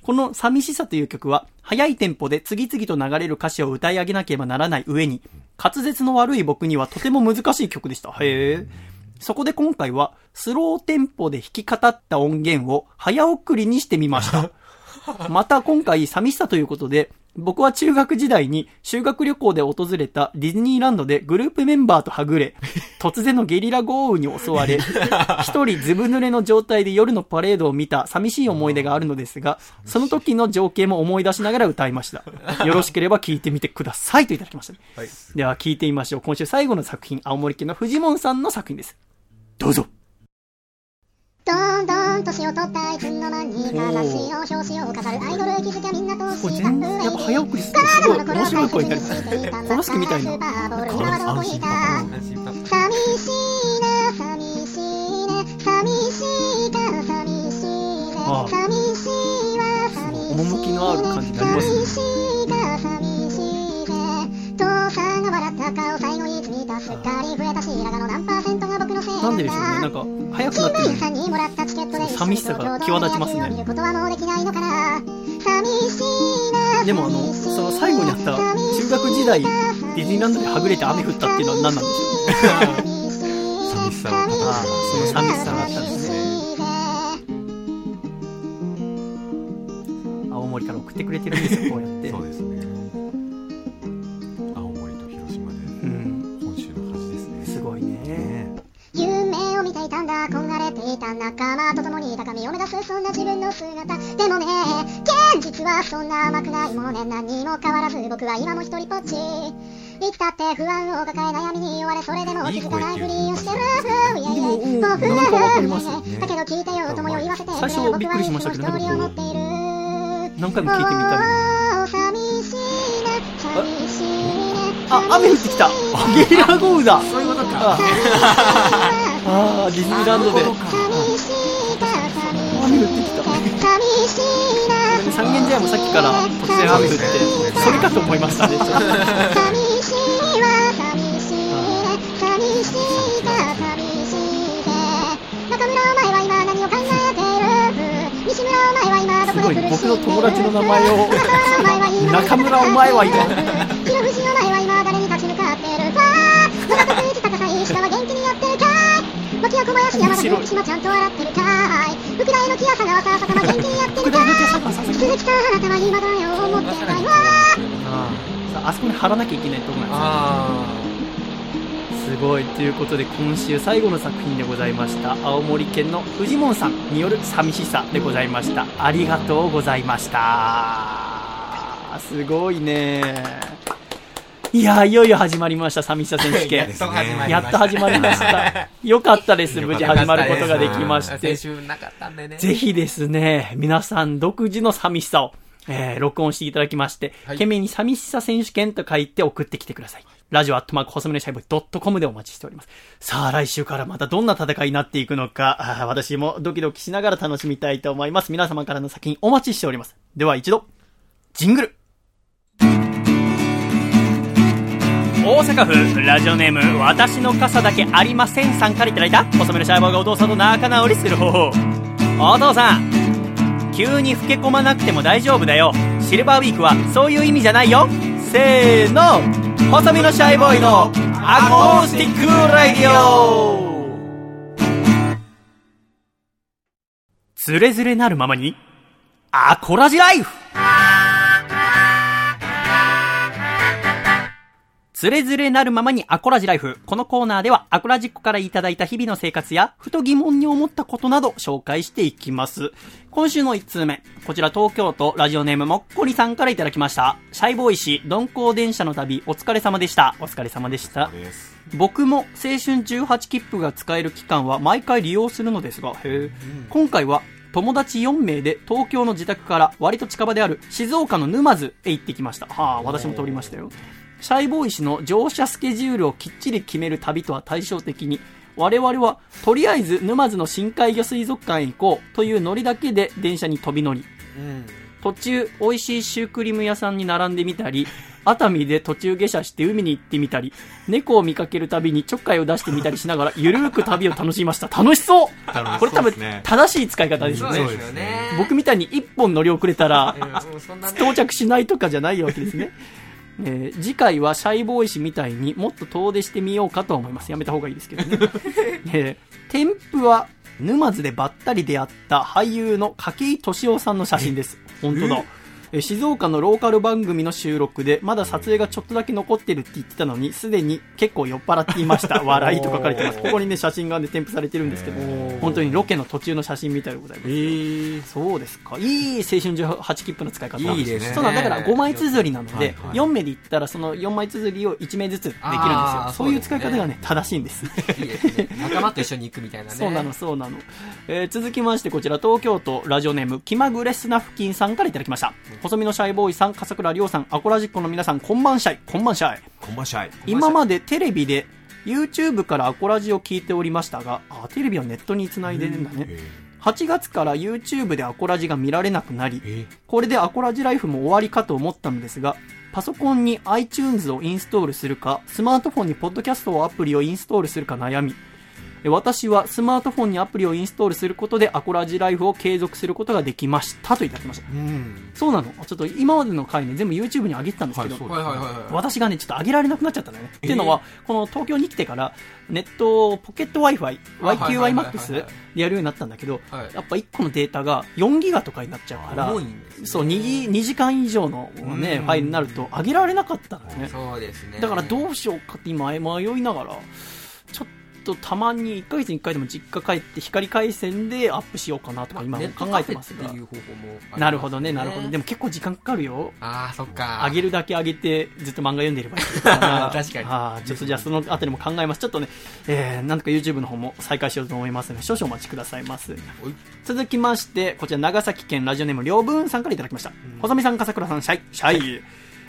この寂しさという曲は、速いテンポで次々と流れる歌詞を歌い上げなければならない上に、滑舌の悪い僕にはとても難しい曲でした。へえ。そこで今回は、スローテンポで弾き語った音源を早送りにしてみました。また今回寂しさということで、僕は中学時代に修学旅行で訪れたディズニーランドでグループメンバーとはぐれ、突然のゲリラ豪雨に襲われ、一人ずぶ濡れの状態で夜のパレードを見た寂しい思い出があるのですが、その時の情景も思い出しながら歌いました。よろしければ聞いてみてくださいといただきました、では聞いてみましょう。今週最後の作品、青森県のフジモンさんの作品です。どうぞ。どんどん年を取ったいつの間にか雑誌の表紙を飾るアイドル気づきゃみんなとこれした全然やっぱ早送りする。とすごい面白い声になりますねコロスケみたいな今はどこにい。寂しいな寂しいね寂しいか寂しいね寂しいわ寂しいね寂しいか寂しいね父さんが笑った顔最後についたすっかり増えた白髪の何パーセントが僕のせいなんででしょうね。なんか早くなってるのにさんにもらったチケットで寂しさが際立ちますね見ることはもうできないのかな寂しいなでもあのその最後にあった中学時代ディズニーランドではぐれて雨降ったっていうのは何なんでしょうね。寂しさをああその寂しさがあったんですね。青森から送ってくれてるんですよこうやって。そうですねいたんだこんがれていた仲間と共に高みを目指すそんな自分の姿。でもね現実はそんな甘くない。ものね何にも変わらず僕は今も一人ぽっち。いつだって不安を抱え悩みに追われそれでも気づかないふりをしてる。でもうん僕はだけど聞いてよともよ言わせてくりしましたけど僕は一人を持っている。何回も聞いてみたい寂しいね寂しいねあ雨降ってきた。ゲリラ豪雨だ。そういうことかああーディズニーランドで。雨降ってきた三軒茶屋もさっきから突然雨降ってそれかと思いましたねすごい僕の友達の名前を。中村お前は今中 い牧野小林山田福島ちゃんと笑ってるかい福大の木朝川さ浅間元気にやってるか福大の木朝川佐々木鈴木さんあなたは今だよ思ってない。わあそこに貼らなきゃいけないと思いますすごい。ということで今週最後の作品でございました。青森県のフジモンさんによる寂しさでございました。ありがとうございました。すごいね。いやーいよいよ始まりました寂しさ選手権やっと始まりましたやっと始まりましたよかったです無事始まることができまし先て週なかったんでねぜひですね、皆さん独自の寂しさを、えー、録音していただきまして、はい懸命に寂しさ選手権と書いて送ってきてください。ラジオアットマーク細めのシャイボーイドットコムでお待ちしております。さあ、来週からまたどんな戦いになっていくのか、私もドキドキしながら楽しみたいと思います。皆様からの作品お待ちしております。では一度、ジングル大阪府ラジオネーム私の傘だけありませんさんからいただいた細めのシャイボーがお父さんと仲直りする方法。お父さん。急に老け込まなくても大丈夫だよ。シルバーウィークはそういう意味じゃないよ。せーの細身のシャイボーイのアコースティックラディオ。つれづれなるままに。アコラジライフ。つれづれなるままにアコラジライフ。このコーナーではアコラジックからいただいた日々の生活や、ふと疑問に思ったことなど紹介していきます。今週の1通目。こちら東京都ラジオネームもっこりさんからいただきました。シャイボーイ氏、鈍行電車の旅、お疲れ様でした。お疲れ様でした。僕も青春18切符が使える期間は毎回利用するのですが、へえ。今回は友達4名で東京の自宅から割と近場である静岡の沼津へ行ってきました。はあ、私も通りましたよ。シャイボーイ氏の乗車スケジュールをきっちり決める旅とは対照的に、我々はとりあえず沼津の深海魚水族館へ行こうというノリだけで電車に飛び乗り、うん。途中美味しいシュークリーム屋さんに並んでみたり、熱海で途中下車して海に行ってみたり、猫を見かけるたびにちょっかいを出してみたりしながら、ゆるーく旅を楽しみました。楽しそう！これ多分正しい使い方ですよね。ね。僕みたいに一本乗り遅れたら、到着しないとかじゃないわけですね。えー次回はシャイボーイ氏みたいにもっと遠出してみようかと思います。やめた方がいいですけどね。えー添付は沼津でばったり出会った俳優の筧敏夫さんの写真です。本当だ。えー静岡のローカル番組の収録で、まだ撮影がちょっとだけ残ってるって言ってたのに、すでに結構酔っ払っていました。笑いと書かれてます。ここにね、写真がね、添付されてるんですけど、本当にロケの途中の写真みたいでございます。そうですか。いい青春18切符の使い方。いいですねそうなんだから5枚綴りなので、はいはい4名で言ったらその4枚綴りを1名ずつできるんですよそういう使い方がね、正しいんです。いいですね。仲間と一緒に行くみたいなね。そうなの、そうなの。えー続きまして、こちら、東京都ラジオネーム、気まぐれスナフキンさんからいただきました。細身のシャイボーイさん、笠倉亮さん、アコラジッコの皆さん、こんばんシャイ、こんばんシャイ。こんばんしゃい。今までテレビで、YouTube からアコラジを聞いておりましたが、あ、テレビはネットにつないでるんだね。8月から YouTube でアコラジが見られなくなり、これでアコラジライフも終わりかと思ったのですが、パソコンに iTunes をインストールするか、スマートフォンにポッドキャストアプリをインストールするか悩み、え私はスマートフォンにアプリをインストールすることでアコラジライフを継続することができましたといただきました。そうなの？ちょっと今までの回ね、全部 YouTube に上げてたんですけど、はいはいはいはい。私がね、ちょっと上げられなくなっちゃったのよね。っていうのは、この東京に来てから、ネット、ポケット Wi-Fi、YQIMAX でやるようになったんだけど、はいやっぱ1個のデータが4ギガとかになっちゃうからね、そう 2, 2時間以上のね、ファイルになると上げられなかったのね。そうですね。だからどうしようかって今迷いながら、ちょっとたまに1ヶ月に1回でも実家帰って光回線でアップしようかなとか今ネット考えてますがね。なるほどね、なるほど。でも結構時間かかるよ。ああ、そっか。上げるだけ上げてずっと漫画読んでればいい 確かに。あーちょっとじゃあそのあたりも考えます。ちょっとね、えー、なんとか YouTube の方も再開しようと思いますので少々お待ちくださいます。続きましてこちら長崎県ラジオネームりょうぶんさんからいただきました、細見さん笠倉さんシャイ。シャイ。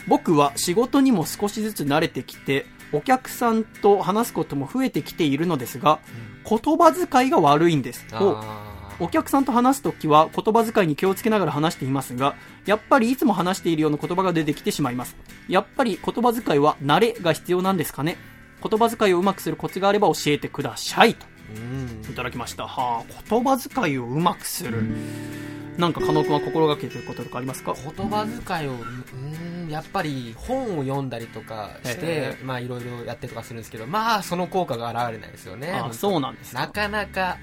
僕は仕事にも少しずつ慣れてきてお客さんと話すことも増えてきているのですが、言葉遣いが悪いんですあお客さんと話すときは言葉遣いに気をつけながら話していますが、やっぱりいつも話しているような言葉が出てきてしまいます。やっぱり言葉遣いは慣れが必要なんですかね言葉遣いをうまくするコツがあれば教えてください。と、いただきました。はあ、言葉遣いをうまくする。なんか、加納くんは心がけてることとかありますか？ー言葉遣いを、うーん、やっぱり本を読んだりとかしてえ、まあいろいろやってとかするんですけど、まあその効果が現れないですよね。あ本当そうなんですかなかなか、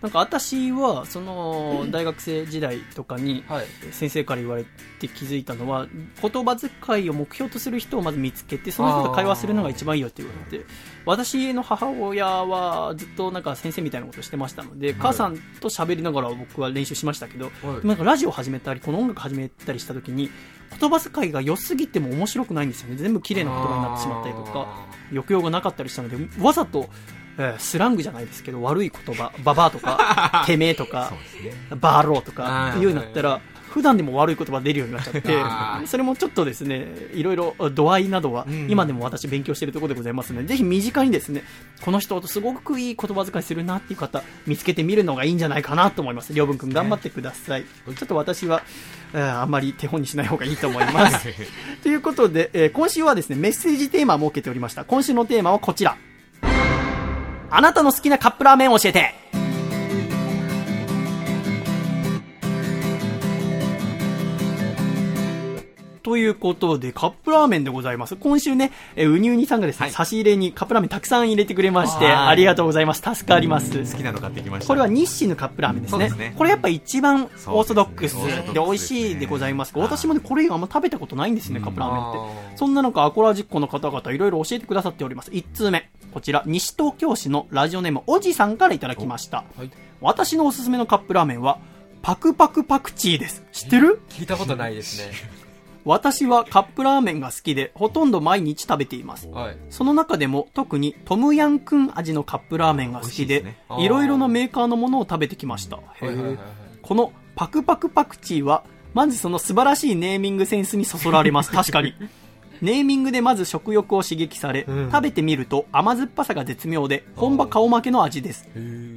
なんか私は、その、大学生時代とかに、はい。先生から言われて気づいたのは言葉遣いを目標とする人をまず見つけてその人と会話するのが一番いいよって言われて私の母親はずっとなんか先生みたいなことをしてましたので、母さんと喋りながら僕は練習しましたけど、なんかラジオを始めたりこの音楽始めたりした時に言葉遣いが良すぎても面白くないんですよね。全部綺麗な言葉になってしまったりとか抑揚がなかったりしたのでわざと、えースラングじゃないですけど悪い言葉ババアとか てめえとかバーローとか言うんだったら普段でも悪い言葉出るようになっちゃって それもちょっとですねいろいろ度合いなどは今でも私勉強しているところでございますので、ぜひ身近にですねこの人とすごくいい言葉遣いするなっていう方見つけてみるのがいいんじゃないかなと思います。りょうぶんくん頑張ってください、ちょっと私は、えーあんまり手本にしない方がいいと思います。ということで、えー今週はですねメッセージテーマを設けておりました。今週のテーマはこちらあなたの好きなカップラーメンを教えてということで、カップラーメンでございます。今週ね、えーうにうにさんがですね、差し入れにカップラーメンたくさん入れてくれまして、はいありがとうございます。助かります。好きなの買ってきました。これは日清のカップラーメンですね。すねこれやっぱ一番オーソドックスで美味しいでございますが、私もね、これ以外あんま食べたことないんですね、カップラーメンって。そんな中、アコラジッコの方々いろいろ教えてくださっております。1通目。こちら、西東京市のラジオネーム、おじさんからいただきました。はい私のおすすめのカップラーメンは、パクパクパクチーです。知ってる？聞いたことないですね。私はカップラーメンが好きで、ほとんど毎日食べています。はい。その中でも特にトムヤンクン味のカップラーメンが好きで、いろいろなメーカーのものを食べてきました。このパクパクパクチーは、まずその素晴らしいネーミングセンスにそそられます。確かに。ネーミングでまず食欲を刺激され、食べてみると甘酸っぱさが絶妙で、本場顔負けの味です。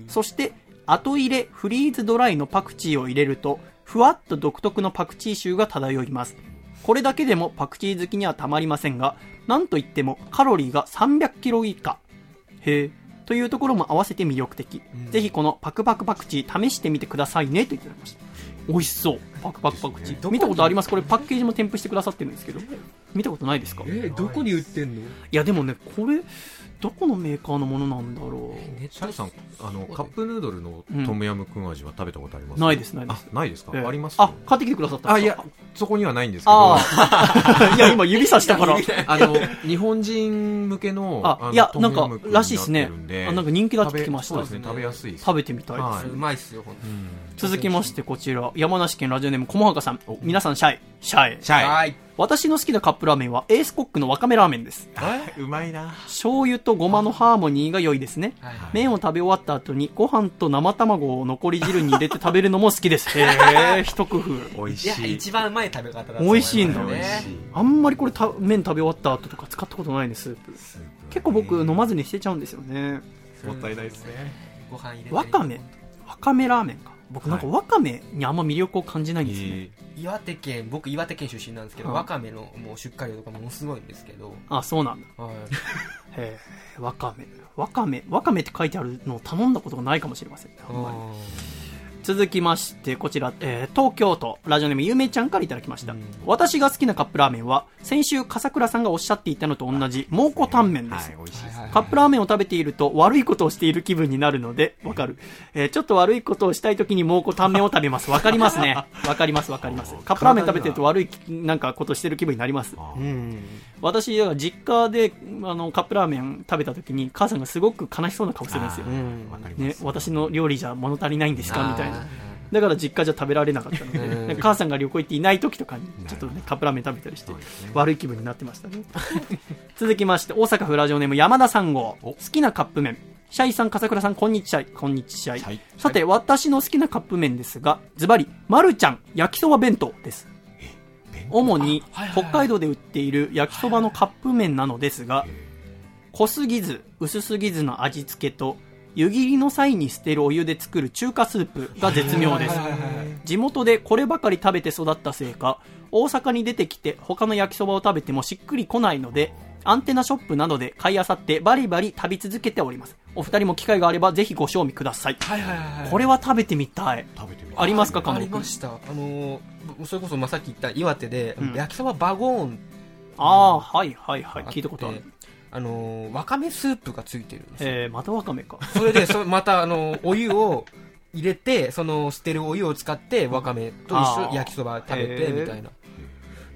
そして、後入れフリーズドライのパクチーを入れると、ふわっと独特のパクチー臭が漂います。これだけでもパクチー好きにはたまりませんが、なんといってもカロリーが300キロ以下。へえ。というところも合わせて魅力的。ぜひこのパクパクパクチー試してみてくださいねと言っておりました。美味しそう。パクパクパク。チです見たことあります？これパッケージも添付してくださってるんですけど。見たことないですか？いえどこに売ってんの？やでもねこれどこのメーカーのものなんだろネッシャイさんあのカップヌードルのトムヤムクン味は食べたことあります？ないですないです。あないですか、う、ええ。あります？あ買ってきてくださったんあいやそこにはないんですけど。ああ。いや今指さしたから。あの日本人向けのあのいやなんからしいですね。あなんか人気だって聞きました。食べそうですね食べやすい食べてみたいです、はい。うまいっすよ、うん続きましてこちら山梨県ラジオネームこもはかさん。皆さんシャイ。シャイ。シャイ。はい。私の好きなカップラーメンはエースコックのわかめラーメンです。うまいな。醤油とごまのハーモニーが良いですね。はい。麺を食べ終わった後にご飯と生卵を残り汁に入れて食べるのも好きです。へ え一工夫。美味しい。一番うまい食べ方だ美味しいんだね。あんまりこれた麺食べ終わった後とか使ったことないねスープ結構僕飲まずに捨てちゃうんですよね。もったいないですね。ご飯入れて。わかめ？わかめラーメンか僕なんかわかめにあんま魅力を感じないんですね、え岩手県、僕岩手県出身なんですけど、はい。わかめのもう出荷量とかものすごいんですけど、あそうなんだ。はい。へえわかめわかめわかめって書いてあるのを頼んだことがないかもしれませんねあんまり続きましてこちら、えー東京都ラジオネームゆめちゃんからいただきました、私が好きなカップラーメンは先週笠倉さんがおっしゃっていたのと同じ蒙古タンメンです、カップラーメンを食べていると悪いことをしている気分になるので、わかる。えーちょっと悪いことをしたい時に蒙古タンメンを食べます。わかりますね。わかりますわかります。カップラーメン食べてると悪いなんかことしてる気分になります。うん。私、だから実家であのカップラーメン食べた時に母さんがすごく悲しそうな顔するんですよ。ね、す私の料理じゃ物足りないんですか？みたいなあ。だから実家じゃ食べられなかったのうんで、母さんが旅行行っていない時とかに、ちょっとね、カップラーメン食べたりして悪い気分になってましたね。続きまして、大阪府ラジオネーム山田三号。好きなカップ麺。シャイさん、笠倉さん、こんにちは。こんにちは。はいさて、私の好きなカップ麺ですが、ズバリ、まるちゃん焼きそば弁当です。主に北海道で売っている焼きそばのカップ麺なのですが、濃すぎず、薄すぎずの味付けと、湯切りの際に捨てるお湯で作る中華スープが絶妙です。地元でこればかり食べて育ったせいか、大阪に出てきて他の焼きそばを食べてもしっくりこないので、アンテナショップなどで買い漁ってバリバリ食べ続けております。お二人も機会があればぜひご賞味ください。はいはいはいはい。これは食べてみたい。食べてみありますか、あかもりました。あのー、それこそまあさっき言った岩手で、うん焼きそばバゴーンああ、はいはいはい。聞いたことある。あのー、わかめスープがついてるんですよ。えー、またわかめか。それで、そまた、あの、お湯を入れて、その、捨てるお湯を使って、わかめと一緒焼きそば食べて、みたいな。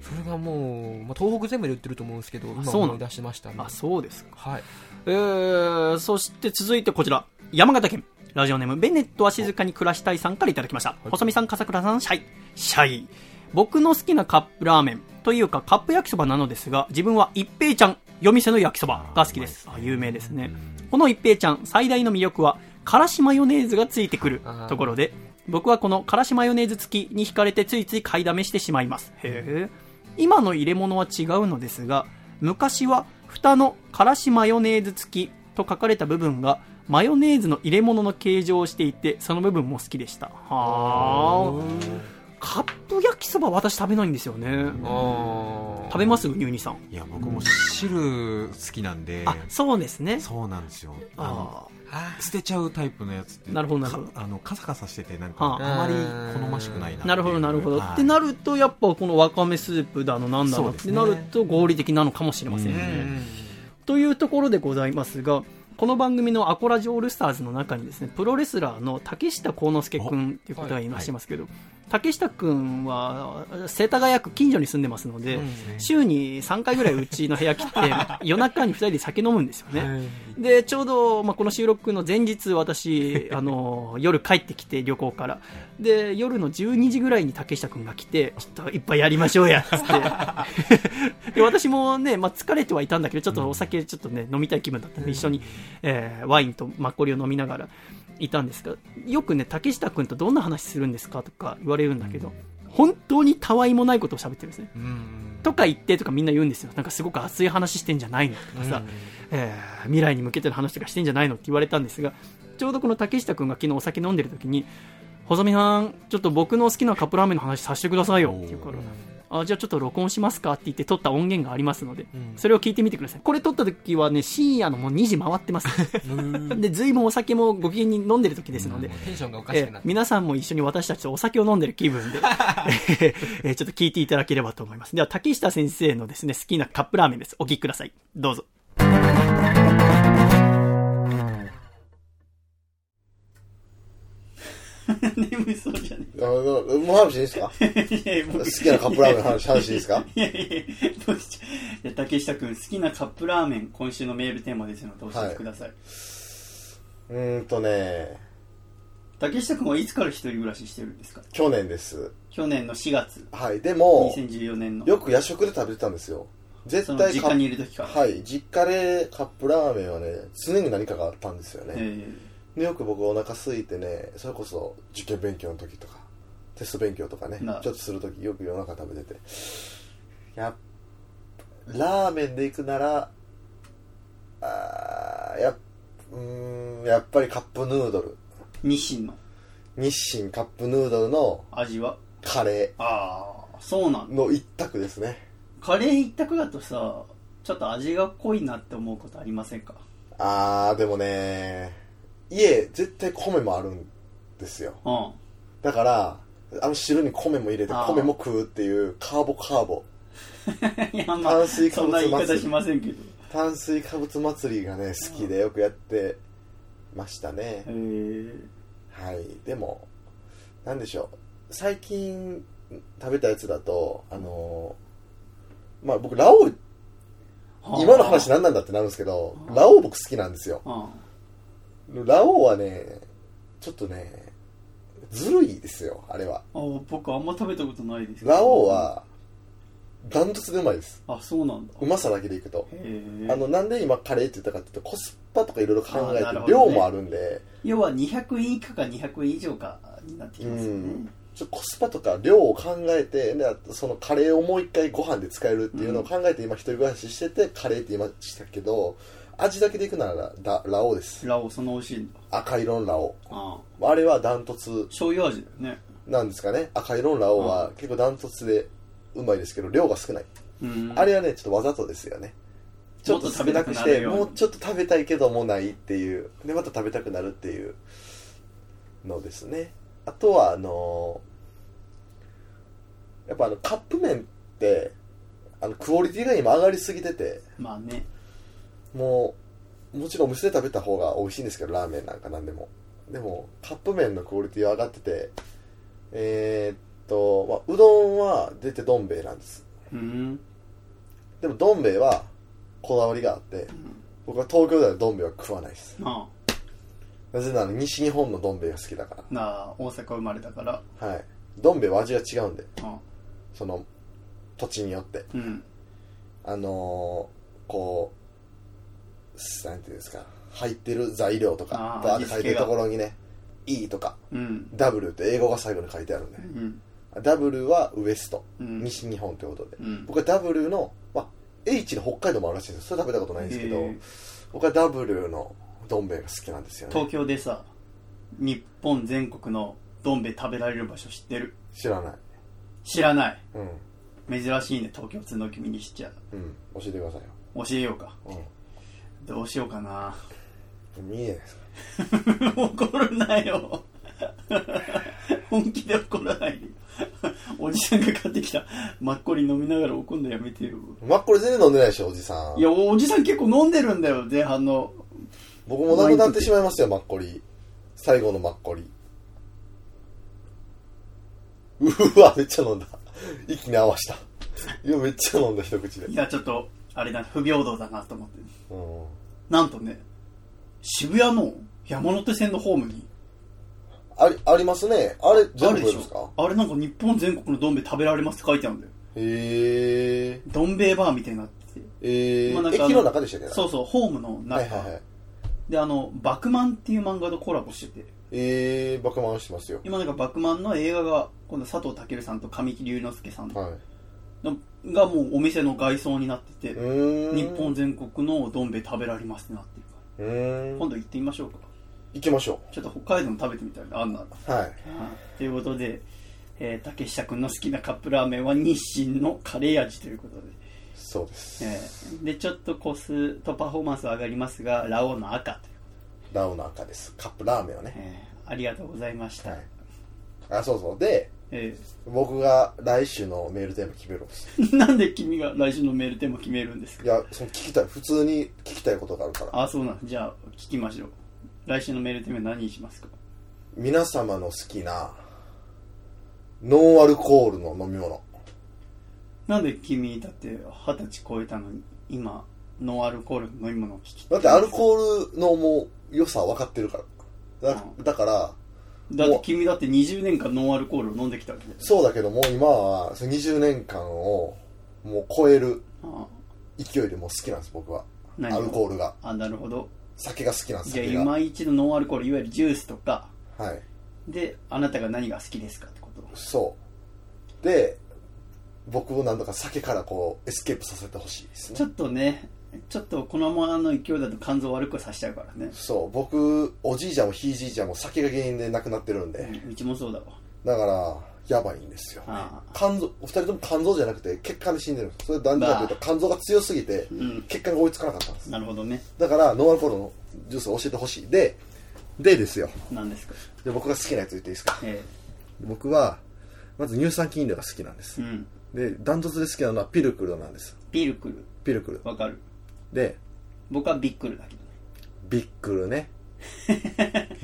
それがもう、まあ、東北全部で売ってると思うんですけど、今思い出しましたね。あ、そうですか。はい。えー、そして続いてこちら、山形県。ラジオネーム、ベネットは静かに暮らしたいさんからいただきました。細見さん、笠倉さん、シャイ。シャイ。僕の好きなカップラーメンというかカップ焼きそばなのですが、自分は一平ちゃん、夜店の焼きそばが好きです。あ、有名ですね。この一平ちゃん、最大の魅力は、からしマヨネーズがついてくるところで、僕はこのからしマヨネーズ付きに惹かれてついつい買いだめしてしまいます。へー今の入れ物は違うのですが、昔は蓋のからしマヨネーズ付きと書かれた部分がマヨネーズの入れ物の形状をしていて、その部分も好きでした。はあ。カップ焼きそば私食べないんですよね。食べます？ニューニさん。いや僕も汁好きなんで。あ、そうですね。そうなんですよ。あのあ捨てちゃうタイプのやつって。なるほどなるほど。か あのカサカサしててなんはあかあまり好ましくないななるほど、なるほど。はい。ってなると、やっぱこのわかめスープだの、なんだのってなると合理的なのかもしれませんね。というところでございますが、この番組のアコラジオールスターズの中にですね、プロレスラーの竹下幸之助君っていう方がいらっしゃいますけど、竹下君は世田谷区近所に住んでますので、週に3回ぐらいうちの部屋来て、夜中に2人で酒飲むんですよね。で、ちょうど、まあ、この収録の前日、私、あの、夜帰ってきて、旅行から。で、夜の12時ぐらいに竹下くんが来て、ちょっと一杯やりましょうや、つって。で、私もね、まあ、疲れてはいたんだけど、ちょっとお酒ちょっとね、飲みたい気分だったんで、一緒に、えーワインとマッコリを飲みながらいたんですが、よくね、竹下くんとどんな話するんですか？とか言われるんだけど、本当にたわいもないことを喋ってるんですね。とか言ってとかみんな言うんですよ。なんかすごく熱い話してんじゃないの？とかさ、えー未来に向けての話とかしてんじゃないの？って言われたんですが、ちょうどこの竹下くんが昨日お酒飲んでる時に、細見さん、ちょっと僕の好きなカップラーメンの話させてくださいよって言うから、あじゃあちょっと録音しますかって言って撮った音源がありますので、それを聞いてみてくださいこれ撮った時はね深夜のもう2時回ってます で随分お酒もご機嫌に飲んでる時ですので、テンションがおかしえーくなって。皆さんも一緒に私たちとお酒を飲んでる気分で、えーちょっと聞いていただければと思います。では、竹下先生のですね、好きなカップラーメンです。お聞きください。どうぞ。眠そうじゃねあの、もう話いいですか？え。いやいや僕好きなカップラーメンの話、話いいですか？いやいやいやどうしちゃいや竹下君、好きなカップラーメン、今週のメールテーマですので教えてください。うーんとね、竹下君はいつから一人暮らししてるんですか？去年です。去年の4月、はい。でも、2014年の。よく夜食で食べてたんですよ。絶対実家にいる時から。はい。実家でカップラーメンはね、常に何かがあったんですよね。えでよく僕お腹空いてね、それこそ受験勉強の時とか、テスト勉強とかね、なちょっとする時よく夜中食べてて。やっラーメンで行くなら、あーやっうーんやっぱりカップヌードル。ー日清の？日清カップヌードルの味は？カレああ、そうなんーの一択ですね。カレー一択だとさ、ちょっと味が濃いなって思うことありませんか？あー、でもね、家絶対米もあるんですよ。うん。だから、あの汁に米も入れて米も食うっていうカーボカーボ。いや、まあ、炭水化物そんな言い方祭りしませんけど。炭水化物祭りがね、好きでよくやってましたねへ。え。はい。でも、なんでしょう。最近食べたやつだと、あのーまあ僕、ラオウ、今の話何なんだってなるんですけど、ラオウ僕好きなんですよ。うん。ラオウはね、ちょっとね、ずるいですよ、あれは。あ僕あんま食べたことないですけどラオウは、ダントツでうまいです。あ、そうなんだ。うまさだけでいくと。へえ。あの、なんで今カレーって言ったかっていうと、コスパとかいろいろ考えて、あなるほどね量もあるんで、要は200円以下か200円以上かになってきうますよねん。。ちょコスパとか量を考えて、であとそのカレーをもう一回ご飯で使えるっていうのを考えて今一人暮らししてて、カレーって言いましたけど、味だけでいくならララオウです。ラオウその美味しいんだ。赤色のラオウ。ああれはダントツ醤油味だよね。なんですかね。赤色のラオウは結構ダントツでうまいですけど、量が少ない。うん。あれはね、ちょっとわざとですよね。ちょっと少なくして、もうちょっと食べたいけどもないっていう。で、また食べたくなるっていうのですね。あとは、あのーやっぱあの、カップ麺って、あの、クオリティが今上がりすぎてて、まあね。もう、もちろんお店で食べた方が美味しいんですけど、ラーメンなんかなんでも。でも、カップ麺のクオリティは上がってて、えーっと、まあ、うどんは出てどん兵衛なんです。うん。でもどん兵衛はこだわりがあって、僕は東京ではどん兵衛は食わないですななぜなら西日本のどん兵衛が好きだかあ、なあ、大阪生まれたから。らはいどん兵衛は味が違うんであその土地によってうん。あのー、こうなんていうんですか入ってる材料とかあーバーって書いてるところにね E とかうん。W って英語が最後に書いてあるんで。うん。W はウエスト、うん。西日本ってことで、うん。僕は W の、まあ、H の北海道もあるらしいんです。それ食べたことないんですけど、へー。僕は W のどん兵衛が好きなんですよね。東京でさ、日本全国のどん兵衛食べられる場所知ってる？知らない。知らない。うん。珍しいね、東京通の君にしちゃ。うん。教えてくださいよ。教えようか。うどうしようかな。ん見えないですか？怒るなよ。本気で怒らないでよ。おじさんが買ってきたマッコリ飲みながら怒んのやめてよ。マッコリ全然飲んでないでしょおじさんいや、おじさん結構飲んでるんだよ、前半の。僕もなくなってしまいましたよマッコリ最後のマッコリうわめっちゃ飲んだ一気に合わしたいやめっちゃ飲んだ一口でいや、ちょっと、あれだ、不平等だなと思って。うんなんとね、渋谷の山手線のホームに、ありありますね。あれあ全部ですか？ょ。あれなんか日本全国のどん兵衛食べられますって書いてあるんだよ。へえ。どん兵衛バーみたいになってて。え。ーまあなんか駅の中でしたっけ？そうそう、ホームの中。はいはいはい。で、あの、バクマンっていう漫画とコラボしてて、えー、バカマンしてますよ。今なんかバクマンの映画が、今度佐藤健さんと神木隆之介さんはい。のがもうお店の外装になってて、日本全国のどん兵衛食べられますってなってるから。今度行ってみましょうか。行きましょちょっと北海道も食べてみたいな、あんなはいということで、えー竹下君の好きなカップラーメンは日清のカレー味ということで、そうです。えーでちょっとコストパフォーマンスは上がりますがラオウの赤という、ラオの赤です。カップラーメンをね。えーありがとうございました、はい。あ、そうそう。で、え僕が来週のメールテーマ決めるんです。ー なんで君が来週のメールテーマ決めるんですか？いや、その聞きたい。普通に聞きたいことがあるから。あそうなんじゃあ聞きましょう来週のメールテーマ何にしますか？皆様の好きな、ノンアルコールの飲み物。なんで君だって二十歳超えたのに今ノンアルコールの飲み物を聞きだってアルコールのもう良さは分かってるから。だだから、だって君だって20年間ノンアルコールを飲んできたわけだよそうだけどもう今はその20年間をもう超えるあ勢いでもう好きなんです僕は。アルコールが。あなるほど。酒が好きなんですじゃあ今一度ノンアルコールいわゆるジュースとか。はい。であなたが何が好きですかってこと。そう。で僕をなんとか酒からこうエスケープさせてほしいですね。ちょっとねちょっとこのままの勢いだと肝臓悪くさせちゃうからね。そう僕おじいちゃんもひいじいちゃんも酒が原因で亡くなってるんで、うちもそうだわ。だからやばいんですよ。ねあ。肝臓お二人とも肝臓じゃなくて血管で死んでるんですそれなんでかというと肝臓が強すぎてうん。血管が追いつかなかったんです。なるほどね。だからノンアルコールのジュースを教えてほしい。ででですよ。何ですか？で僕が好きなやつ言っていいですか？え僕はまず乳酸菌飲料が好きなんです。えうん。でダントツで好きなのはピルクルなんです。ピルクル。ピルクル。わかるで僕はビックルだけどね。ビックルね。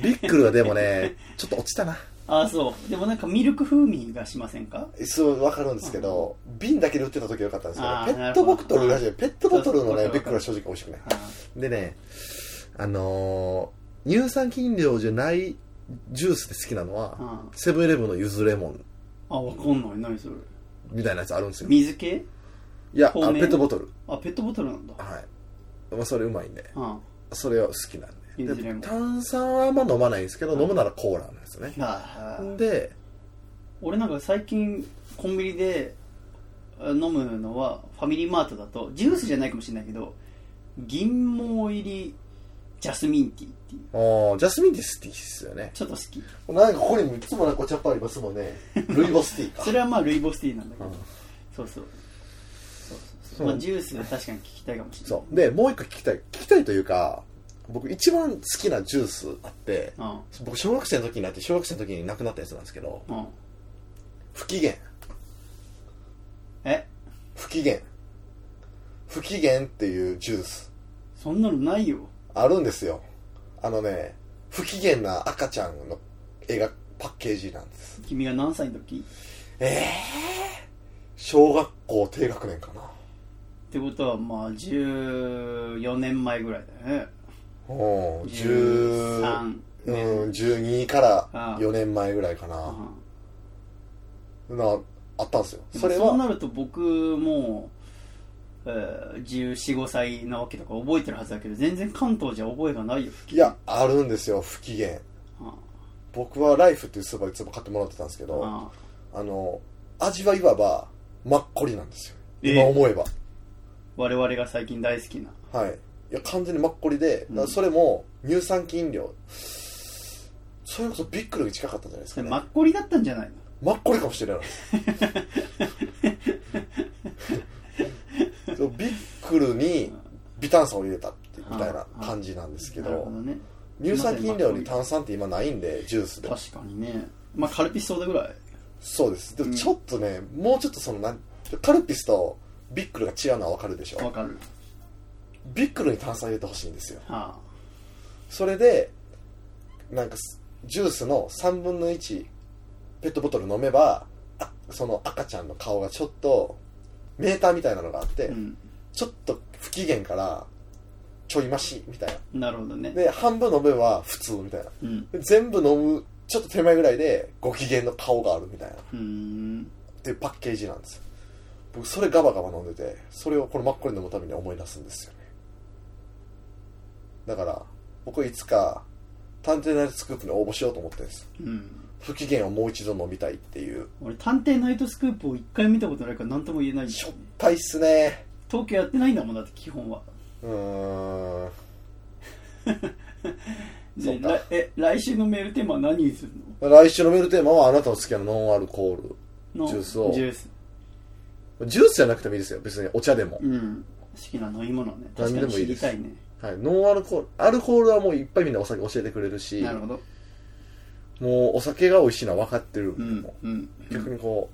ビックルはでもね ちょっと落ちたな。ああそう。でもなんかミルク風味がしませんか？そう分かるんですけど瓶だけで売ってた時はよかったんですけどペットボトルがなるほど。ペットボトルのねビックルは正直美味しくない。あでねあのー乳酸菌飲料じゃないジュースで好きなのはあセブンイレブンのゆずレモン。あわかんない。何それ。みたいなやつあるんですよ。水系？いやペットボトル。あペットボトルなんだ。はいまあそれうまいんであそれは好きなんで炭酸はあんま飲まないんですけど飲むならコーラなんですよね。で俺なんか最近コンビニであ飲むのはファミリーマートだとジュースじゃないかもしれないけど銀毛入りジャスミンティーっていう。ジャスミンティー好きですよね。ちょっと好き。なんかここにいつもなんかお茶っ葉ありますもんね。ルイボスティーか。それはまあルイボスティーなんだけど、うん。そうそうまあジュース確かに聞きたいかもしれない。そう。でもう一個聞きたい。聞きたいというか僕一番好きなジュースあってうん。僕小学生の時になって小学生の時に亡くなったやつなんですけどうん。不機嫌え？不機嫌。不機嫌っていうジュース。そんなのないよ。あるんですよ。あのね不機嫌な赤ちゃんの絵がパッケージなんです。君が何歳の時？ええ小学校低学年かなってことはまあ14年前ぐらいだよね。うん13 10うん12からああ。4年前ぐらいかな。なあったんですよ。そそれは。れそうなると僕も、えー、1415歳なわけだから覚えてるはずだけど全然関東じゃ覚えがないよいやあるんですよ不機嫌。あ僕はライフっていうスーパーいつも買ってもらってたんですけどああ。の味はいわばマッコリなんですよ。ええ今思えば、我々が最近大好きな。はい。いや完全にマッコリで、だからそれも乳酸菌飲料。それこそビックルに近かったんじゃないですかね。マッコリだったんじゃないの？マッコリかもしれない。そうビックルに微炭酸を入れたってみたいな感じなんですけどなるほどね。乳酸菌飲料に炭酸って今ないんでジュースで。確かにね。まあカルピスソーダぐらい？そうです。でもちょっとね、もうちょっとそのなんカルピスとビックルが違うのは分かるでしょ？わかる。ビックルに炭酸入れてほしいんですよ。はそれでなんかすジュースの3分の1ペットボトル飲めばあその赤ちゃんの顔がちょっとメーターみたいなのがあって、あうん。ちょっと不機嫌からちょい増しみたいな。なるほどね。で半分飲めば普通みたいな。うん。で全部飲むちょっと手前ぐらいでご機嫌の顔があるみたいな。っうーんていうパッケージなんですよ僕それガバガバ飲んでてそれをこのマッコリ飲むために思い出すんですよね。だから僕はいつか探偵ナイトスクープに応募しようと思ってるんですうん。不機嫌をもう一度飲みたいっていう。俺探偵ナイトスクープを一回見たことないから何とも言えないしょっぱいっすね。東京やってないんだもんだって基本は。うーん。そうか。でらえ来週のメールテーマは何にする来週のメールテーマはあなたの好きなノンアルコールののジュースを。ジュースジュースじゃなくてもいいですよ別に。お茶でも、うん。好きな飲み物ね。確かに何でもいいです。知りたいね。はい、ノンアルコールアルコールはもういっぱいみんなお酒教えてくれるしなるほど。もうお酒が美味しいのは分かってる、うんうん逆にこ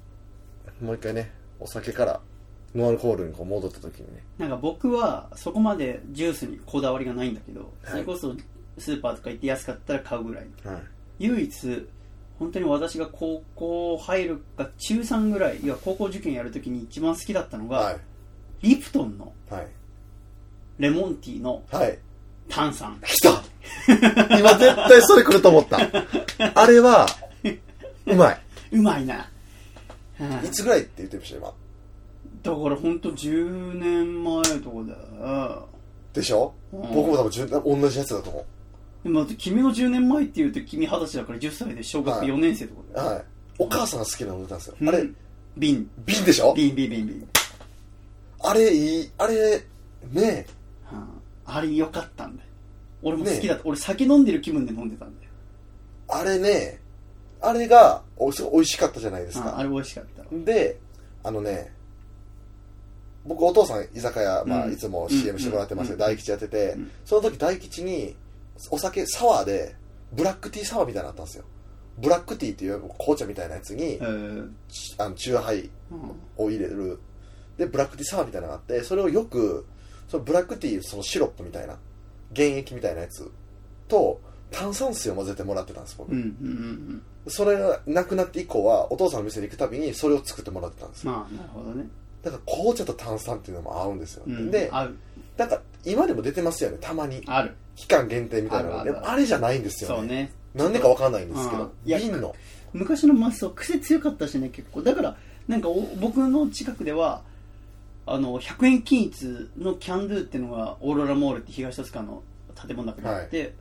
うもう一回ねお酒からノンアルコールにこう戻った時にね。なんか僕はそこまでジュースにこだわりがないんだけど、はい。それこそスーパーとか行って安かったら買うぐらい。はい。唯一本当に私が高校入るか中3ぐらいいや高校受験やるときに一番好きだったのが、はい。リプトンのはい。レモンティーのはい。炭酸。来た。今絶対それ来ると思った。あれはうまい。うまいな、うん。いつぐらいって言ってました今？だから本当10年前とかだ。よでしょ、うん。僕も多分10同じやつだと思でもだって君の10年前って言うと君二十歳だから10歳で小学はい。4年生ってことだよ、うはい。お母さんが好きなの歌なんですよ、うん。あれ瓶。瓶でしょ？瓶瓶瓶瓶、あれいいあれねうん。あれ良かったんだよ。俺も好きだった、俺酒飲んでる気分で飲んでたんだよ。あれねあれがおすごい美味しかったじゃないですか、うんあれ美味しかった。であのね僕お父さん居酒屋、まあ、うん。いつも CM してもらってますけど、うん。大吉やってて、うん。その時大吉にお酒サワーでブラックティーサワーみたいなのあったんですよ。ブラックティーっていう紅茶みたいなやつに、えー。ちあのチューハイうん。を入れる。でブラックティーサワーみたいなのがあってそれをよくそのブラックティーそのシロップみたいな原液みたいなやつと炭酸水を混ぜてもらってたんです僕、うんうんうんそれがなくなって以降はお父さんの店に行くたびにそれを作ってもらってたんです。よまあなるほどね、だから紅茶と炭酸っていうのも合うんですよ、うん、で合う。なんか今でも出てますよねたまに。ある期間限定みたいなのあるあるでもあれじゃないんですよね。そうね。なんでかわかんないんですけど瓶の。昔のマスト癖強かったしね結構。だからなんかお僕の近くではあの100円均一のキャンドゥっていうのがオーロラモールって東戸塚の建物の中にあって、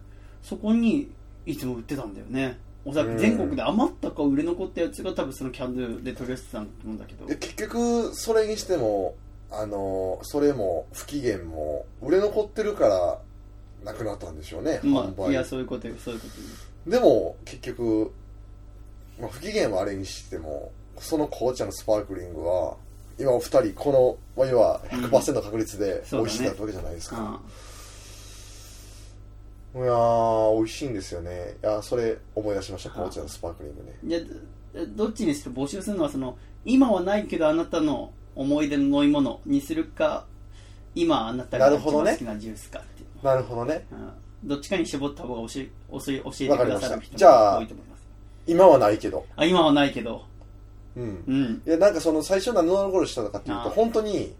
そこにいつも売ってたんだよね。おそらく全国で余ったか売れ残ったやつが多分そのキャンドゥで取り寄せてたんだと思うんだけど。で結局それにしてもあのそれも不機嫌も売れ残ってるからなくなったんでしょうね、まあ、販売。いやそういうことよそういうことよでも結局、まあ、不機嫌はあれにしてもその紅茶のスパークリングは今お二人このまあ要は100%の確率で美味しいだったわけじゃないですか、あいやー美味しいんですよね。いやそれ思い出しましたはあ紅茶のスパークリングね。いやどどっちにしても募集するのはその今はないけどあなたの思い出の飲み物にするか今あなたが好きなジュースかなるほどね。うん。どっちかに絞った方が教え教え教えてくださる人じゃあも多いと思います。今はないけど。あ今はないけど。うん。うん。いやなんかその最初何のアルコールしたのかっていうと本当に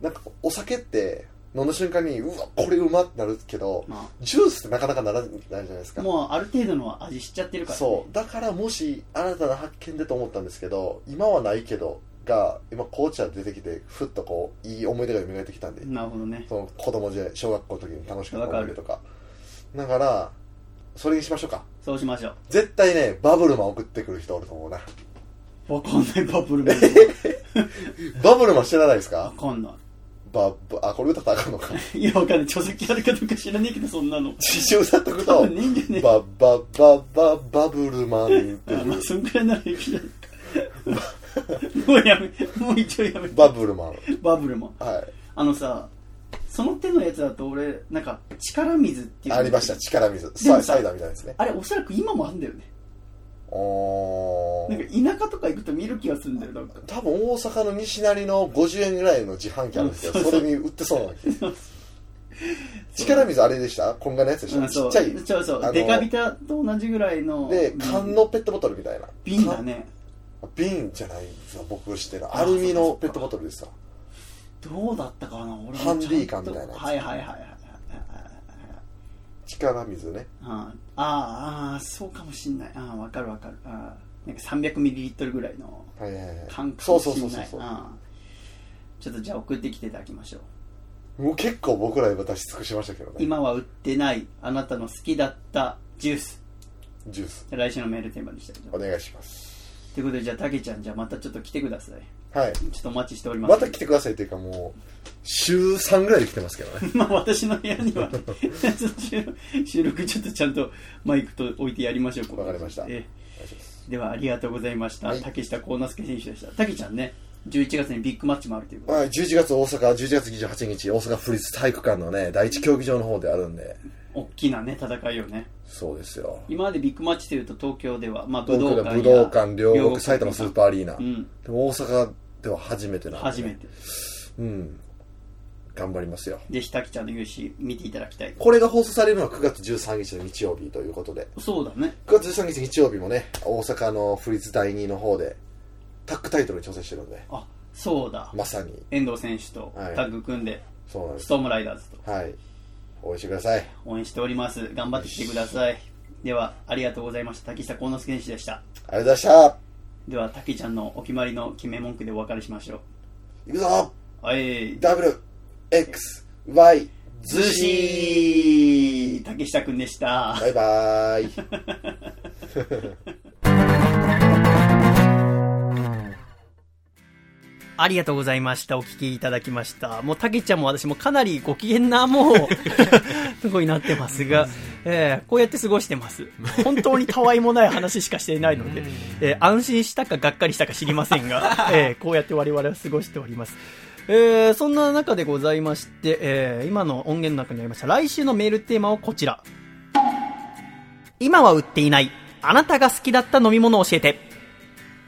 なんかお酒って飲んだ瞬間にうわこれうまってなるけどまジュースってなかなかならないじゃないですか。あもうある程度の味知っちゃってるから、ね、そう。だからもし新たな発見でと思ったんですけど今はないけどが今紅茶出てきてふっとこういい思い出が蘇ってきたんで、なるほどね。その子供時代小学校の時に楽しかった思い出とか。だからそれにしましょうか。そうしましょ絶対ねバブルマン送ってくる人おると思うな。うわかんないバブルマン。バブルマン知らないですわかかんなバブあこれ歌ったらあかんのか。い いやわかんない。著作権あるかどうか知らねえけどそんなの。刺繍歌っと。く多と分ね。バババババブルマンって あまあいうそんくらいならいいじゃないかもうやめもう一応やめバブルマン。バブルマン。はい。あのさその手のやつだと俺なんか力水っていうありました。力水。でもさサイサイダーみたいですね。あれおそらく今もあるんだよね。おー。なんか田舎とか行くと見る気がするんだよなんか。多分大阪の西成の50円ぐらいの自販機あるんですけどうんそうそう。それに売ってそうな気が 力水あれでした？こんがのやつでした、うんそう。ちっちゃい。そうそう。デカビタと同じぐらいの。でうん缶のペットボトルみたいな。瓶だね。缶瓶じゃないですわ僕知ってる。アルミのペットボトルですわどうだったかな俺もハンディ缶みたいなやつ。はいはいはいはいはいはい。力水ね。あああそうかもしんない。ああわかるわかる。あーなんか 300ml ぐらいのはいはいはい。そうもしんない。そうそうそうそうあーちょっとじゃあ送ってきていただきましょう。もう結構僕ら今出し尽くしましたけどね。今は売ってないあなたの好きだったジュース。ジュース。来週のメールテーマにしたいと思います。お願いしますということで、じゃあ、たけちゃん、じゃあまたちょっと来てください。はい。ちょっとお待ちしております。また来てくださいっていうか、もう、週3ぐらいで来てますけどね。まあ、私の部屋には 収録ちょっとちゃんとマイクと置いてやりましょう。わかりました。えでは、ありがとうございました。はい、竹下幸之助選手でした。たけちゃんね。11月にビッグマッチもあるということで、あ、11月大阪、11月28日、大阪府立体育館のね、第一競技場の方であるんで、大きなね戦いをね。そうですよ。今までビッグマッチというと東京では、まあ、武道館武道館両国埼玉スーパーアリーナ、うん、でも大阪では初めてなんで、ね、初めて。うん。頑張りますよ。でひたきちゃんの勇姿見ていただきたい。これが放送されるのは9月13日の日曜日ということで。そうだね。9月13日日曜日もね大阪の府立第2の方でタッグタイトルに挑戦してるんで。あそうだ。まさに。遠藤選手とタッグ組んで、はい、そうなんです。ストームライダーズと。はい。応援してください。応援しております。頑張ってきてください。ではありがとうございました。滝下幸之助選手でした。ありがとうございました。では竹ちゃんのお決まりの決め文句でお別れしましょう。いくぞ。はい。ダブル XY ずし竹下くんでした。バイバーイ。ありがとうございました。お聞きいただきました。もう、たけちゃんも私もかなりご機嫌な、もう、すごいなってますが、えー、こうやって過ごしてます。本当にたわいもない話しかしていないので、えー、安心したかがっかりしたか知りませんが、えー、こうやって我々は過ごしております。えー、そんな中でございまして、えー、今の音源の中にありました、来週のメールテーマはこちら。今は売っていない、あなたが好きだった飲み物を教えて。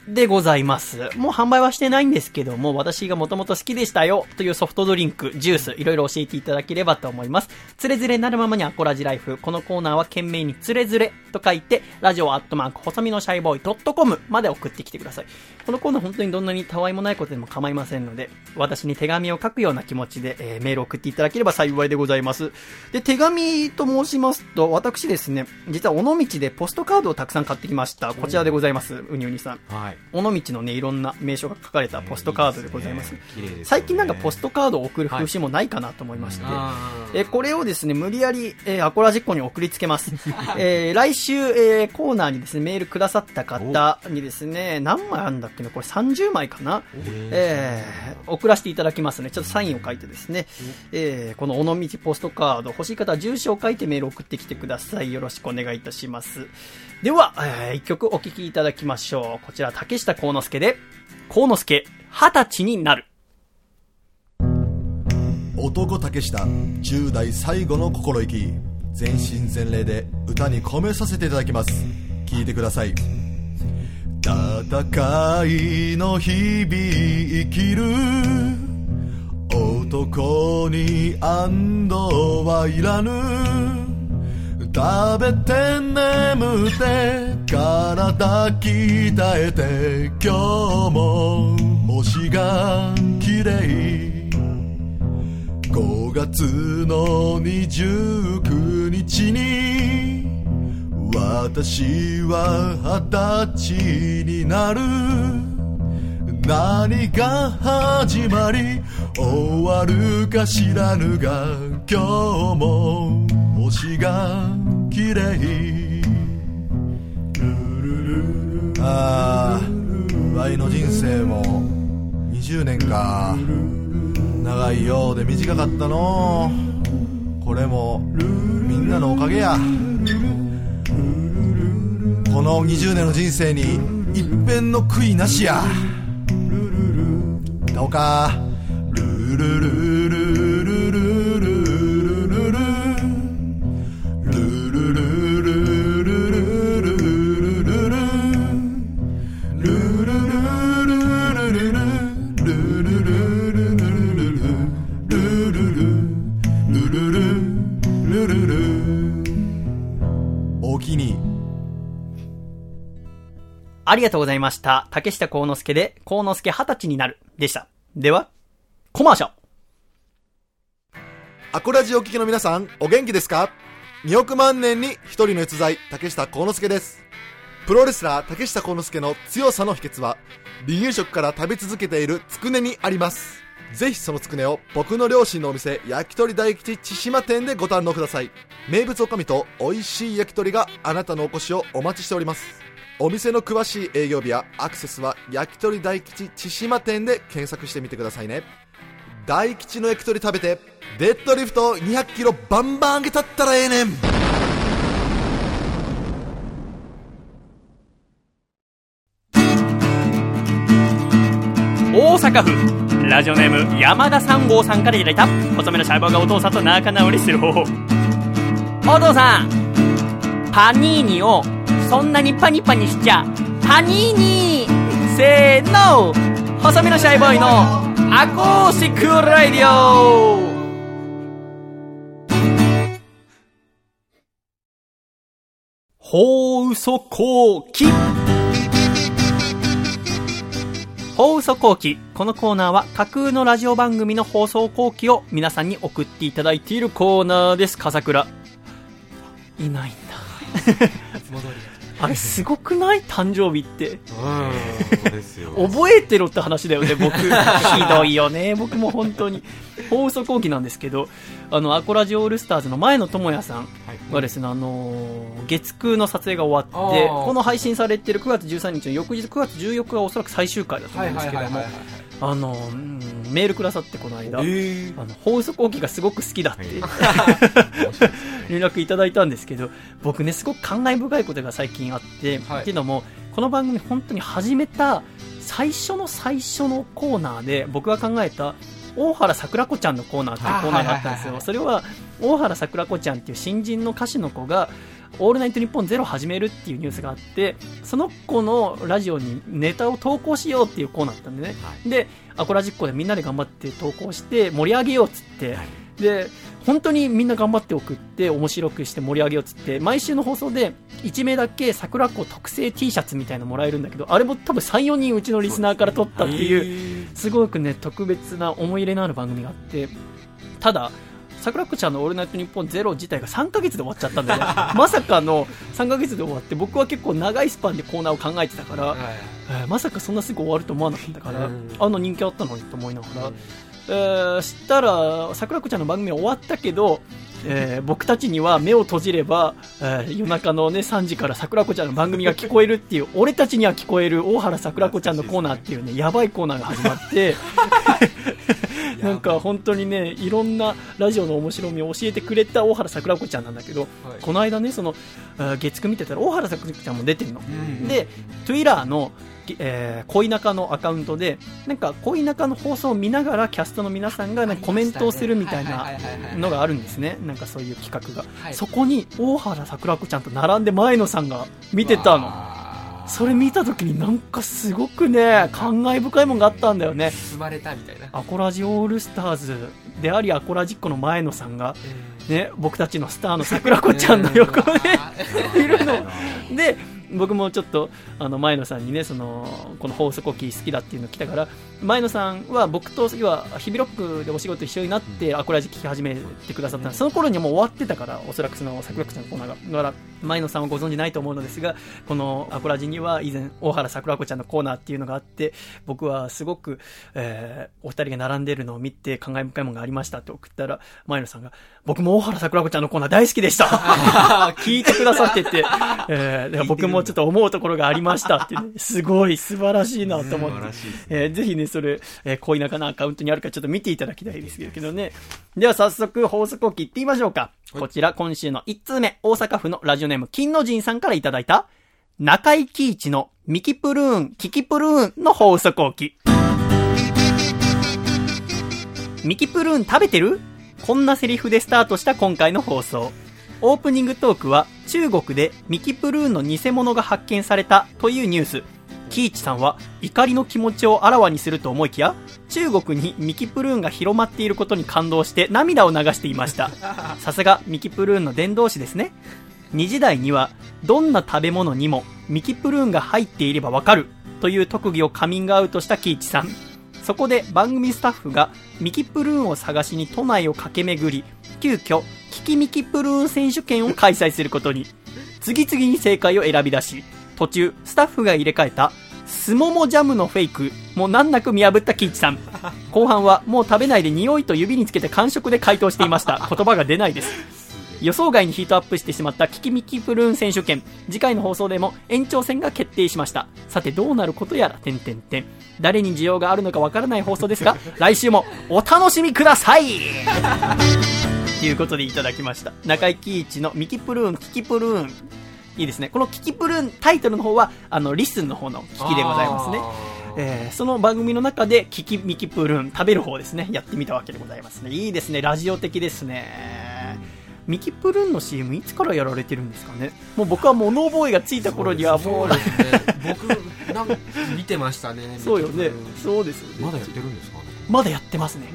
でございます。もう販売はしてないんですけども、私がもともと好きでしたよというソフトドリンク、ジュース、いろいろ教えていただければと思います。つれづれなるままにアコラジライフ。このコーナーは懸命につれづれと書いて、ラジオアットマーク、細身のシャイボーイ .com まで送ってきてください。このコーナー本当にどんなにたわいもないことでも構いませんので、私に手紙を書くような気持ちで、えー、メールを送っていただければ幸いでございます。で、手紙と申しますと、私ですね、実は尾道でポストカードをたくさん買ってきました。こちらでございます。うにうにさん。はい尾道のね、いろんな名所が書かれたポストカードでございます。えーいいすねすね、最近なんかポストカードを送る風習もないかなと思いまして、はい、えこれをですね、無理やり、えー、アコラジッコに送りつけます。えー、来週、えー、コーナーにですね、メールくださった方にですね、何枚あるんだっけね、これ30枚かな、えー、送らせていただきますね。ちょっとサインを書いてですね、えー、この尾道ポストカード、欲しい方は住所を書いてメール送ってきてください。よろしくお願いいたします。では、えー、一曲お聴きいただきましょう。こちら、竹下幸之助で、幸之助、二十歳になる。男竹下、10代最後の心意気。全身全霊で歌に込めさせていただきます。聴いてください。戦いの日々生きる男に安堵はいらぬ食べて眠って体鍛えて今日も星が綺麗。5月の29日に私は二十歳になる。何が始まり終わるか知らぬが今日も星が綺麗。ああワイの人生も20年か。長いようで短かったの。これもみんなのおかげや。この20年の人生に一片の悔いなしや。どうか。ルルルルルルありがとうございました。竹下幸之助で、幸之助二十歳になる。でした。では、コマーシャル。アコラジお聞きの皆さん、お元気ですか ?2 億万年に一人の逸材、竹下幸之助です。プロレスラー竹下幸之助の強さの秘訣は、離乳食から食べ続けているつくねにあります。ぜひそのつくねを僕の両親のお店、焼き鳥大吉千島店でご堪能ください。名物おかみと美味しい焼き鳥があなたのお越しをお待ちしております。お店の詳しい営業日やアクセスは焼き鳥大吉千島店で検索してみてくださいね。大吉の焼き鳥食べてデッドリフト200キロバンバン上げたったらええねん大阪府ラジオネーム山田三号さんからいただいた細めのシャイボーがお父さんと仲直りする方法お父さんパニーニをそんなにパニパニしちゃパニーニーせーの。細身のシャイボーイのアコースティックラディオ。放送後期放送後期このコーナーは架空のラジオ番組の放送後期を皆さんに送っていただいているコーナーです。笠倉。いないんだ。あれすごくない？誕生日ってそうですよ。覚えてろって話だよね、僕。ひどいよね、僕も本当に。放送後期なんですけど、あの、アコラジオールスターズの前野智也さんがですね、あのー月9の撮影が終わって、この配信されてる9月13日の翌日9月14日がおそらく最終回だと思うんですけども、あのーうんメールくださってこの間、あの、放送後期がすごく好きだって、連絡いただいたんですけど、僕ね、すごく感慨深いことが最近あって、はい。っていうのも、この番組本当に始めた最初の最初のコーナーで、僕が考えた、大原桜子ちゃんのコーナーっていうコーナーがあったんですよ。それは、大原桜子ちゃんっていう新人の歌手の子が、オールナイトニッポンゼロ始めるっていうニュースがあって、その子のラジオにネタを投稿しようっていうコーナーだったんでね。で、アコラジッコでみんなで頑張って投稿して盛り上げようっつって、で、本当にみんな頑張って送って面白くして盛り上げようっつって、毎週の放送で1名だけ桜子特製 T シャツみたいなのもらえるんだけど、あれも多分3、4人うちのリスナーから撮ったっていう、すごくね、特別な思い入れのある番組があって、ただ、桜子ちゃんの「オールナイトニッポンゼロ自体が3ヶ月で終わっちゃったんだよね。まさかの3ヶ月で終わって僕は結構長いスパンでコーナーを考えてたから、えーまさかそんなすぐ終わると思わなかったから、あの人気あったのにと思いながら、えー、したら桜子ちゃんの番組は終わったけど、えー僕たちには目を閉じれば、えー夜中の、ね、3時から桜子ちゃんの番組が聞こえるっていう 俺たちには聞こえる大原桜子ちゃんのコーナーっていうねやばいコーナーが始まって なんか本当にねいろんなラジオの面白みを教えてくれた大原桜子ちゃんなんだけど、この間ねその月9見てたら大原桜子ちゃんも出てるの、で Twitter の、えー恋仲のアカウントでなんか恋仲の放送を見ながらキャストの皆さんがなんかコメントをするみたいなのがあるんですね。なんかそういう企画が、はい。そこに大原桜子ちゃんと並んで前野さんが見てたの。それ見た時になんかすごくね感慨深いものがあったんだよね。包まれたみたいな。アコラジオールスターズでありアコラジッコの前野さんが、ね、僕たちのスターの桜子ちゃんの横でいるの。で僕もちょっとあの前野さんにねそのこの放送コキ好きだっていうの来たから前野さんは僕と要は日比ロックでお仕事一緒になってアコラジ聞き始めてくださった。その頃にはもう終わってたからおそらくその桜子ちゃんのコーナーがだから前野さんはご存知ないと思うのですがこのアコラジには以前大原桜子ちゃんのコーナーっていうのがあって僕はすごく、えーお二人が並んでるのを見て感慨深いものがありましたって送ったら前野さんが僕も大原桜子ちゃんのコーナー大好きでした。聞いてくださってて、えー僕もちょっと思うところがありましたって、ね、すごい素晴らしいなと思って、えーぜひね、それ、えー、恋仲のアカウントにあるかちょっと見ていただきたいですけどね。では早速、法則を切ってみましょうか。こちら、今週の1通目、大阪府のラジオネーム、金の神さんからいただいた、中井貴一のミキプルーン、キキプルーンの法則をき。ミキプルーン食べてる？こんなセリフでスタートした今回の放送。オープニングトークは中国でミキプルーンの偽物が発見されたというニュース。キイチさんは怒りの気持ちをあらわにすると思いきや、中国にミキプルーンが広まっていることに感動して涙を流していました。さすがミキプルーンの伝道師ですね。2時台には、どんな食べ物にもミキプルーンが入っていればわかるという特技をカミングアウトしたキイチさん。そこで番組スタッフがミキプルーンを探しに都内を駆け巡り、急遽、キキミキプルーン選手権を開催することに。次々に正解を選び出し、途中、スタッフが入れ替えた、スモモジャムのフェイクもう難なく見破ったキイチさん。後半はもう食べないで匂いと指につけて感触で回答していました。言葉が出ないです。予想外にヒートアップしてしまったキキミキプルーン選手権。次回の放送でも延長戦が決定しました。さてどうなることやら、点々点。誰に需要があるのかわからない放送ですが、来週もお楽しみくださいということでいただきました。中井貴一のミキプルーン、キキプルーン。いいですね。このキキプルーン、タイトルの方は、あの、リスンの方のキキでございますね。えーその番組の中で、キキミキプルーン、食べる方ですね。やってみたわけでございますね。いいですね。ラジオ的ですね。ミキプルーンの CM いつからやられてるんですかね？もう僕は物覚えがついた頃にはもう、そうですね僕なんか見てましたね そうよね。そうですよね。まだやってるんですかね？まだやってますね。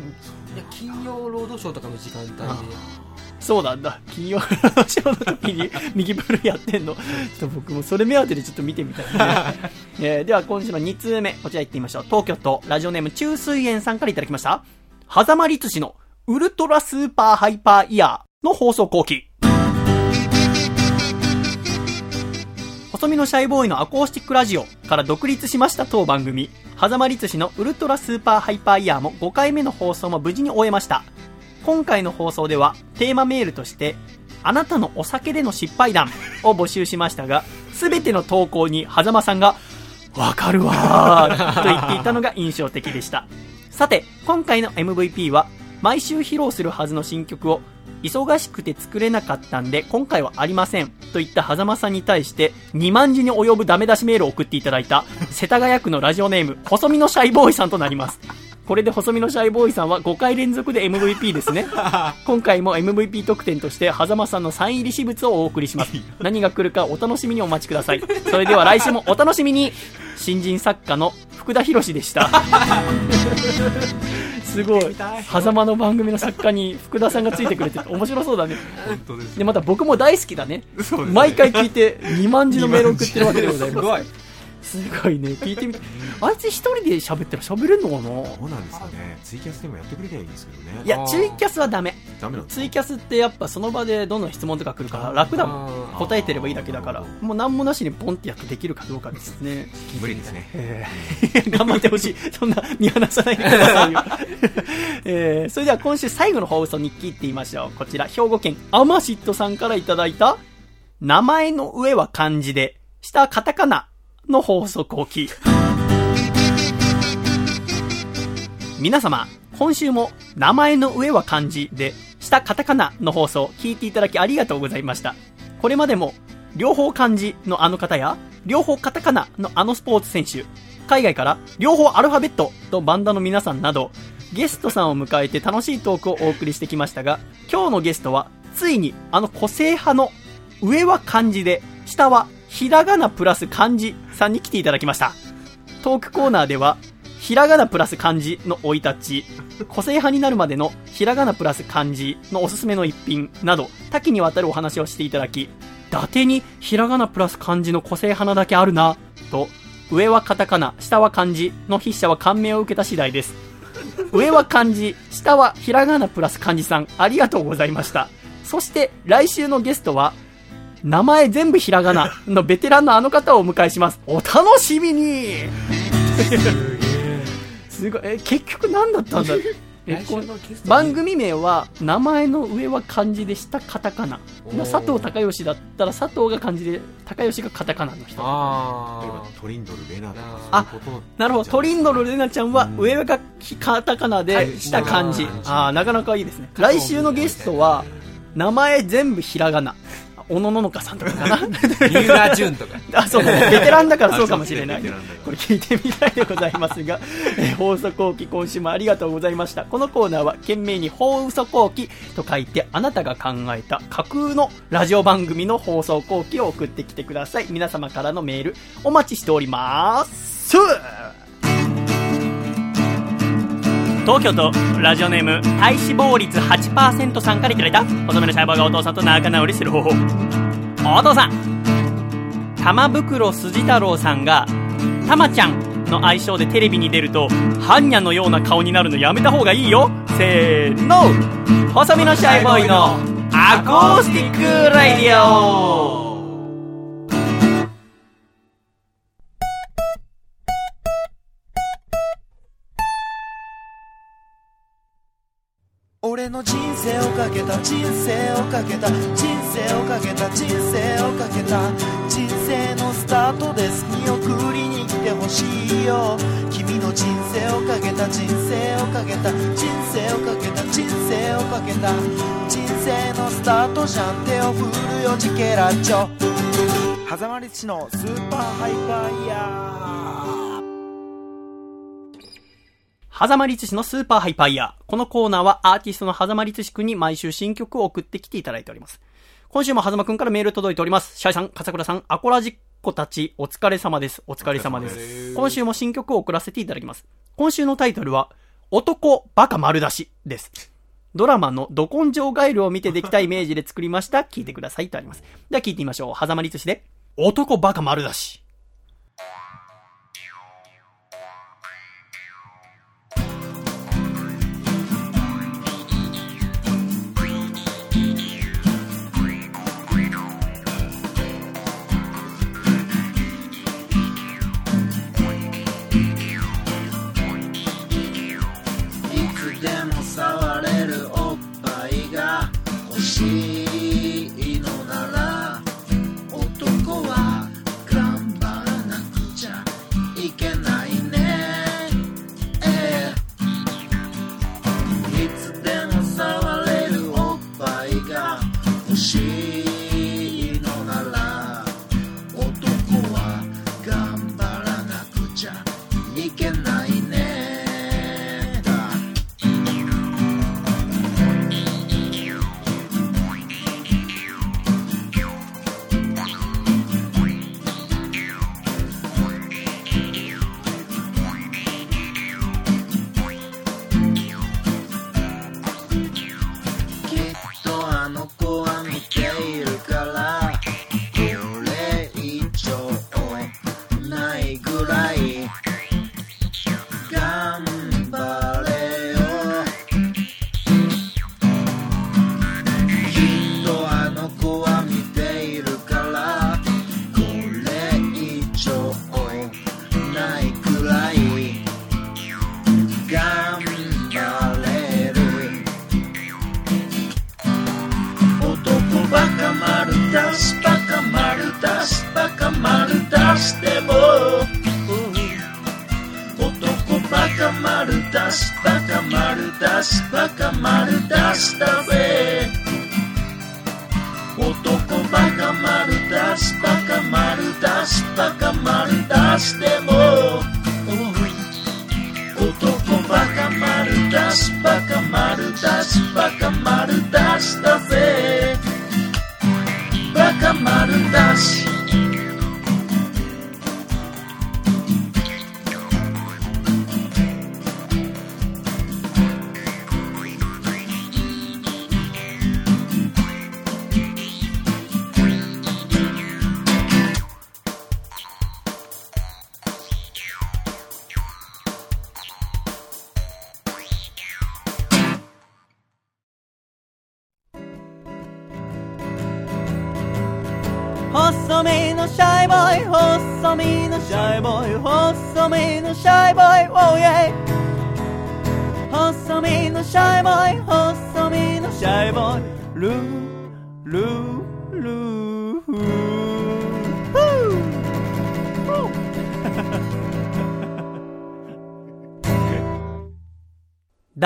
いや金曜ロードショーとかの時間帯でそうなんだ。金曜のショーの時に 右プルやってんの？ちょっと僕もそれ目当てでちょっと見てみたいね。えーでは今週の2通目、こちら行ってみましょう。東京都ラジオネーム中水園さんからいただきました。狭間律師のウルトラスーパーハイパーイヤーの放送後期。細身のシャイボーイのアコースティックラジオから独立しました当番組、狭間律師のウルトラスーパーハイパーイヤーも5回目の放送も無事に終えました。今回の放送ではテーマメールとして、あなたのお酒での失敗談を募集しましたが、すべての投稿に狭間さんが、わかるわーと言っていたのが印象的でした。さて、今回の MVP は、毎週披露するはずの新曲を、忙しくて作れなかったんで、今回はありません。と言った狭間さんに対して、2万字に及ぶダメ出しメールを送っていただいた、世田谷区のラジオネーム、細身のシャイボーイさんとなります。これで細身のシャイボーイさんは5回連続で MVP ですね。今回も MVP 特典として、狭間さんのサイン入り私物をお送りします。何が来るかお楽しみにお待ちください。それでは来週もお楽しみに新人作家の福田博でした。すごい。狭間の番組の作家に福田さんがついてくれてて 面白そうだね。本当ですで、また僕も大好きだね。ね毎回聞いて2万字のメールを送ってるわけでございます。すごいね。聞いてみて。あいつ一人で喋ったら喋れんのかな？どうなんですかねツイキャスでもやってくれりゃいいんですけどねいや、ツイキャスはダメ。ダメなんですツイキャスってやっぱその場でどんどん質問とか来るから楽だもん。答えてればいいだけだから。もう何もなしにポンってやってできるかどうかですね。無理ですね えー頑張ってほしい。そんな見放さないでくださいよ。えーそれでは今週最後の放送日記いってみましょう。こちら、兵庫県アマシットさんからいただいた、名前の上は漢字で、下はカタカナの放送後期。皆様、今週も名前の上は漢字で、下カタカナの放送聞いていただきありがとうございました。これまでも、両方漢字のあの方や、両方カタカナのあのスポーツ選手、海外から両方アルファベットとバンダの皆さんなど、ゲストさんを迎えて楽しいトークをお送りしてきましたが、今日のゲストは、ついにあの個性派の上は漢字で、下はひらがなプラス漢字さんに来ていただきました。トークコーナーでは、ひらがなプラス漢字の生い立ち、個性派になるまでのひらがなプラス漢字のおすすめの一品など、多岐にわたるお話をしていただき、伊達にひらがなプラス漢字の個性派なだけあるな、と、上はカタカナ、下は漢字の筆者は感銘を受けた次第です。上は漢字、下はひらがなプラス漢字さん、ありがとうございました。そして、来週のゲストは、名前全部ひらがなのベテランのあの方をお迎えします。お楽しみにすごい。え、結局何だったんだ？え番組名は、名前の上は漢字で下カタカナ。佐藤孝義だったら佐藤が漢字で、孝義がカタカナの人。あ例えばトリンドルレナとかあなるほど。トリンドルレナちゃんはうん上がカタカナで下漢字。ああ、なかなかいいですね。来週のゲストは、名前全部ひらがな。小野ののかさんとかかな？三浦淳とかあ、そうね。ベテランだからそうかもしれない。これ聞いてみたいでございますが、えー放送後期今週もありがとうございました。このコーナーは懸命に放送後期と書いてあなたが考えた架空のラジオ番組の放送後期を送ってきてください。皆様からのメールお待ちしております。東京都ラジオネーム体脂肪率8%さんからいただいた細めのシャイボーがお父さんと仲直りする方法。お父さん玉袋筋太郎さんがたまちゃんの愛称でテレビに出ると般若のような顔になるのやめた方がいいよ。せーの。細身のシャイボーイのアコースティックラディオ。俺の人生をかけた人生をかけた人生をかけた人生をかけた。人生のスタートです。見送りに来てほしいよ。君の人生をかけた人生をかけた。人生をかけた人生をかけた。人生のスタートじゃん。手を振るよジケラッチョ。狭間律師のスーパーハイパーイヤー。狭間律師のスーパーハイパーイヤー。このコーナーはアーティストの狭間律師くんに毎週新曲を送ってきていただいております。今週も狭間くんからメール届いております。シャイさん、笠倉さん、アコラジッコたち、お疲れ様です。お疲れ様です。今週も新曲を送らせていただきます。今週のタイトルは、男バカ丸出しです。ドラマのド根性ガエルを見てできたイメージで作りました。聞いてくださいとあります。では聞いてみましょう。狭間律師で、男バカ丸出し。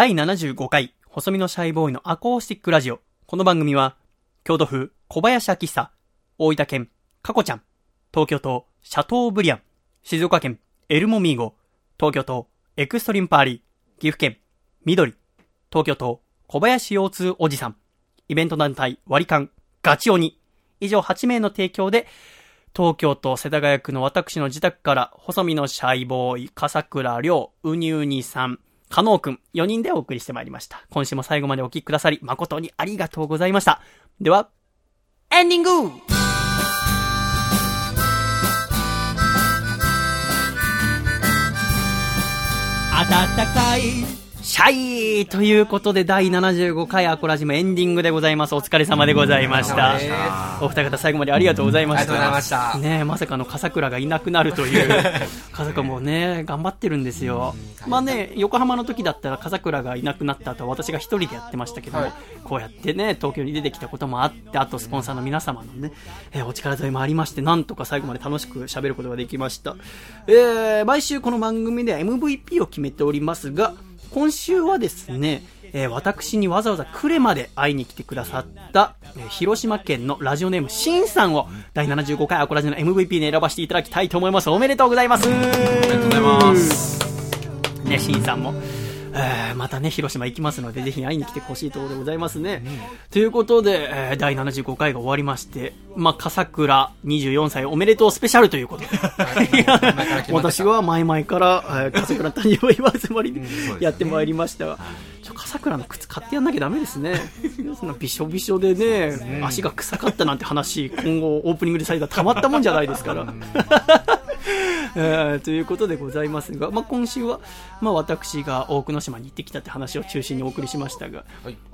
第75回細身のシャイボーイのアコースティックラジオ。この番組は京都府小林明久大分県、かこちゃん、東京都、シャトーブリアン、静岡県、エルモミーゴ、東京都、エクストリンパーリー、岐阜県、緑、東京都、小林腰痛おじさん、イベント団体割り勘、ガチ鬼、以上8名の提供で、東京都世田谷区の私の自宅から、細身のシャイボーイ、笠倉亮、うにうにさん、加納くん、4人でお送りしてまいりました。今週も最後までお聴きくださり、誠にありがとうございました。では、エンディング暖かいシャイということで第75回アコラジムエンディングでございます。お疲れ様でございました。お二方最後までありがとうございました。ありがとうございましたねえまさかの笠倉がいなくなるという。笠倉もね、頑張ってるんですよ。まあね、横浜の時だったら笠倉がいなくなった後は私が一人でやってましたけども、はいこうやってね、東京に出てきたこともあって、あとスポンサーの皆様のね、えーお力添えもありまして、なんとか最後まで楽しく喋ることができました。えー、毎週この番組では MVP を決めておりますが、今週はですね、えー私にわざわざ呉まで会いに来てくださった、えー広島県のラジオネームしんさんを第75回アコラジの MVP に選ばせていただきたいと思います。おめでとうございます。ありがとうございます。ね、しんさんも。えーまたね、広島行きますので、ぜひ会いに来てほしいところでございますね。ということで、えー第75回が終わりまして、まあ、笠倉24歳おめでとうスペシャルということで。私は前々から、えー笠倉誕生を祝うつもりでやってまいりましたが、ちょ笠倉の靴買ってやんなきゃダメですね。そんなびしょびしょでね、足が臭かったなんて話、今後オープニングでされたらたまったもんじゃないですから。え ーということでございますが、まあ、今週は、まあ、私が大久野島に行ってきたって話を中心にお送りしましたが、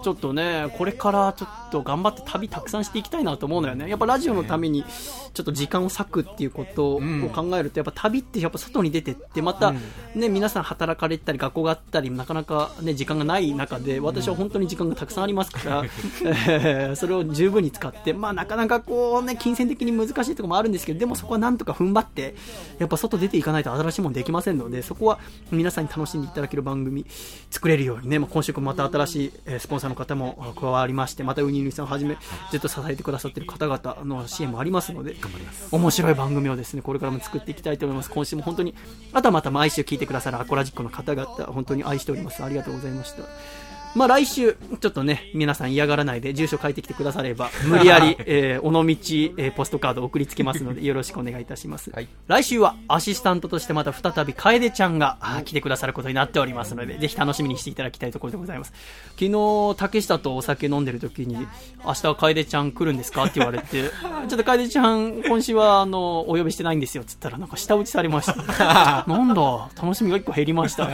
ちょっとね、これからちょっと頑張って旅たくさんしていきたいなと思うのよね。やっぱラジオのためにちょっと時間を割くっていうことを考えると、やっぱ旅ってやっぱ外に出てって、またね、皆さん働かれたり学校があったり、なかなかね、時間がない中で、私は本当に時間がたくさんありますから、えー それを十分に使って、まあなかなかこうね、金銭的に難しいところもあるんですけど、でもそこはなんとか踏ん張って、やっぱ外出ていかないと新しいものできませんので、そこは皆さんに楽しんでいただける番組作れるようにね、まあ、今週もまた新しいえースポンサーの方も加わりまして、またウニウニさんをはじめ、ずっと支えてくださっている方々の支援もありますので、面白い番組をですね、これからも作っていきたいと思います。今週も本当に、あとはまた毎週聞いてくださるアコラジックの方々、本当に愛しております。ありがとうございました。まあ来週、ちょっとね、皆さん嫌がらないで住所書いてきてくだされば、無理やり、えー、尾道、えーポストカード送りつけますので、よろしくお願いいたします。来週は、アシスタントとしてまた再び、楓ちゃんが来てくださることになっておりますので、ぜひ楽しみにしていただきたいところでございます。昨日、竹下とお酒飲んでる時に、明日は楓ちゃん来るんですか？って言われて、ちょっと楓ちゃん、今週は、あの、お呼びしてないんですよ、つったら、なんか舌打ちされました。なんだ、楽しみが一個減りました。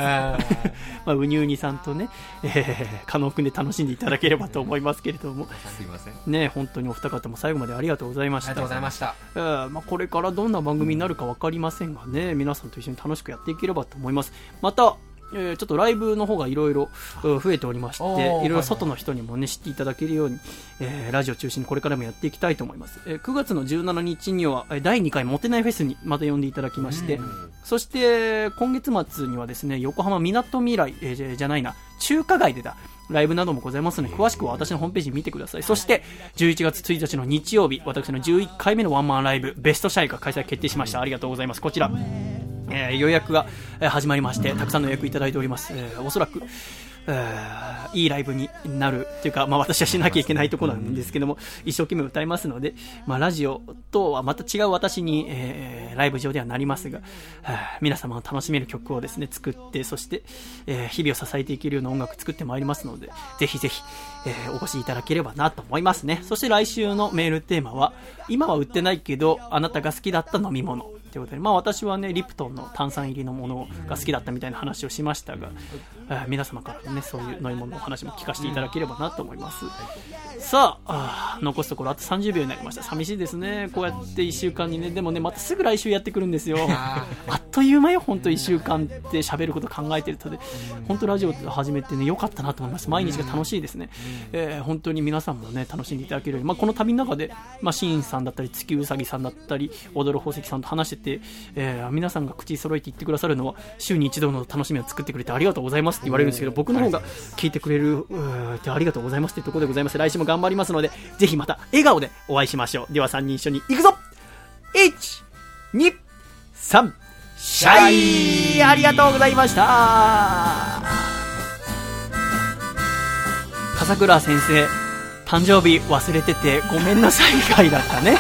まあ、うにうにさんとね、えー、加納くんで楽しんでいただければと思いますけれども、すいません。ね、本当にお二方も最後までありがとうございました。ありがとうございました。えーまあ、これからどんな番組になるか分かりませんがね、皆さんと一緒に楽しくやっていければと思います。また、えーちょっとライブの方がいろいろうん増えておりまして、いろいろ外の人にもね、知っていただけるように、えーラジオ中心にこれからもやっていきたいと思います。えー9月の17日には、えー第2回モテないフェスにまた呼んでいただきまして、そして、今月末にはですね、横浜みなとみらい、えーじゃないな、中華街でだ、ライブなどもございますので、詳しくは私のホームページ見てください。そして、11月1日の日曜日、私の11回目のワンマンライブ、ベストシャイが開催決定しました。ありがとうございます。こちら、えー予約がえー始まりまして、たくさんの予約いただいております。えーおそらく、えーいいライブになるというか、まあ私はしなきゃいけないところなんですけども、一生懸命歌いますので、まあラジオとはまた違う私に、えーライブ上ではなりますが、えー皆様が楽しめる曲をですね、作って、そして、えー日々を支えていけるような音楽作ってまいりますので、ぜひぜひ、えーお越しいただければなと思いますね。そして来週のメールテーマは、今は売ってないけど、あなたが好きだった飲み物。ということで、まあ私はね、リプトンの炭酸入りのものが好きだったみたいな話をしましたが、えー皆様からね、そういう飲み物のお話も聞かせていただければなと思います。さあ残すところあと30秒になりました。寂しいですね。こうやって1週間にね、でもね、またすぐ来週やってくるんですよ。あっという間よ、本当1週間って喋ること考えてるとで、本当ラジオ始めてね、良かったなと思います。毎日が楽しいですね。えー本当に皆さんもね、楽しんでいただけるように、まあ、この旅の中で、まあ、シーンさんだったり、月うさぎさんだったり、踊る宝石さんと話してて、えー皆さんが口揃えて言ってくださるのは、週に一度の楽しみを作ってくれてありがとうございますって言われるんですけど、僕の方が聞いてくれる、ってありがとうございますってところでございます。来週も頑張りますので、ぜひまた笑顔でお会いしましょう。では3人一緒に行くぞ !1、2、3、シャイありがとうございました笠倉先生、誕生日忘れててごめんなさい 以外だったね。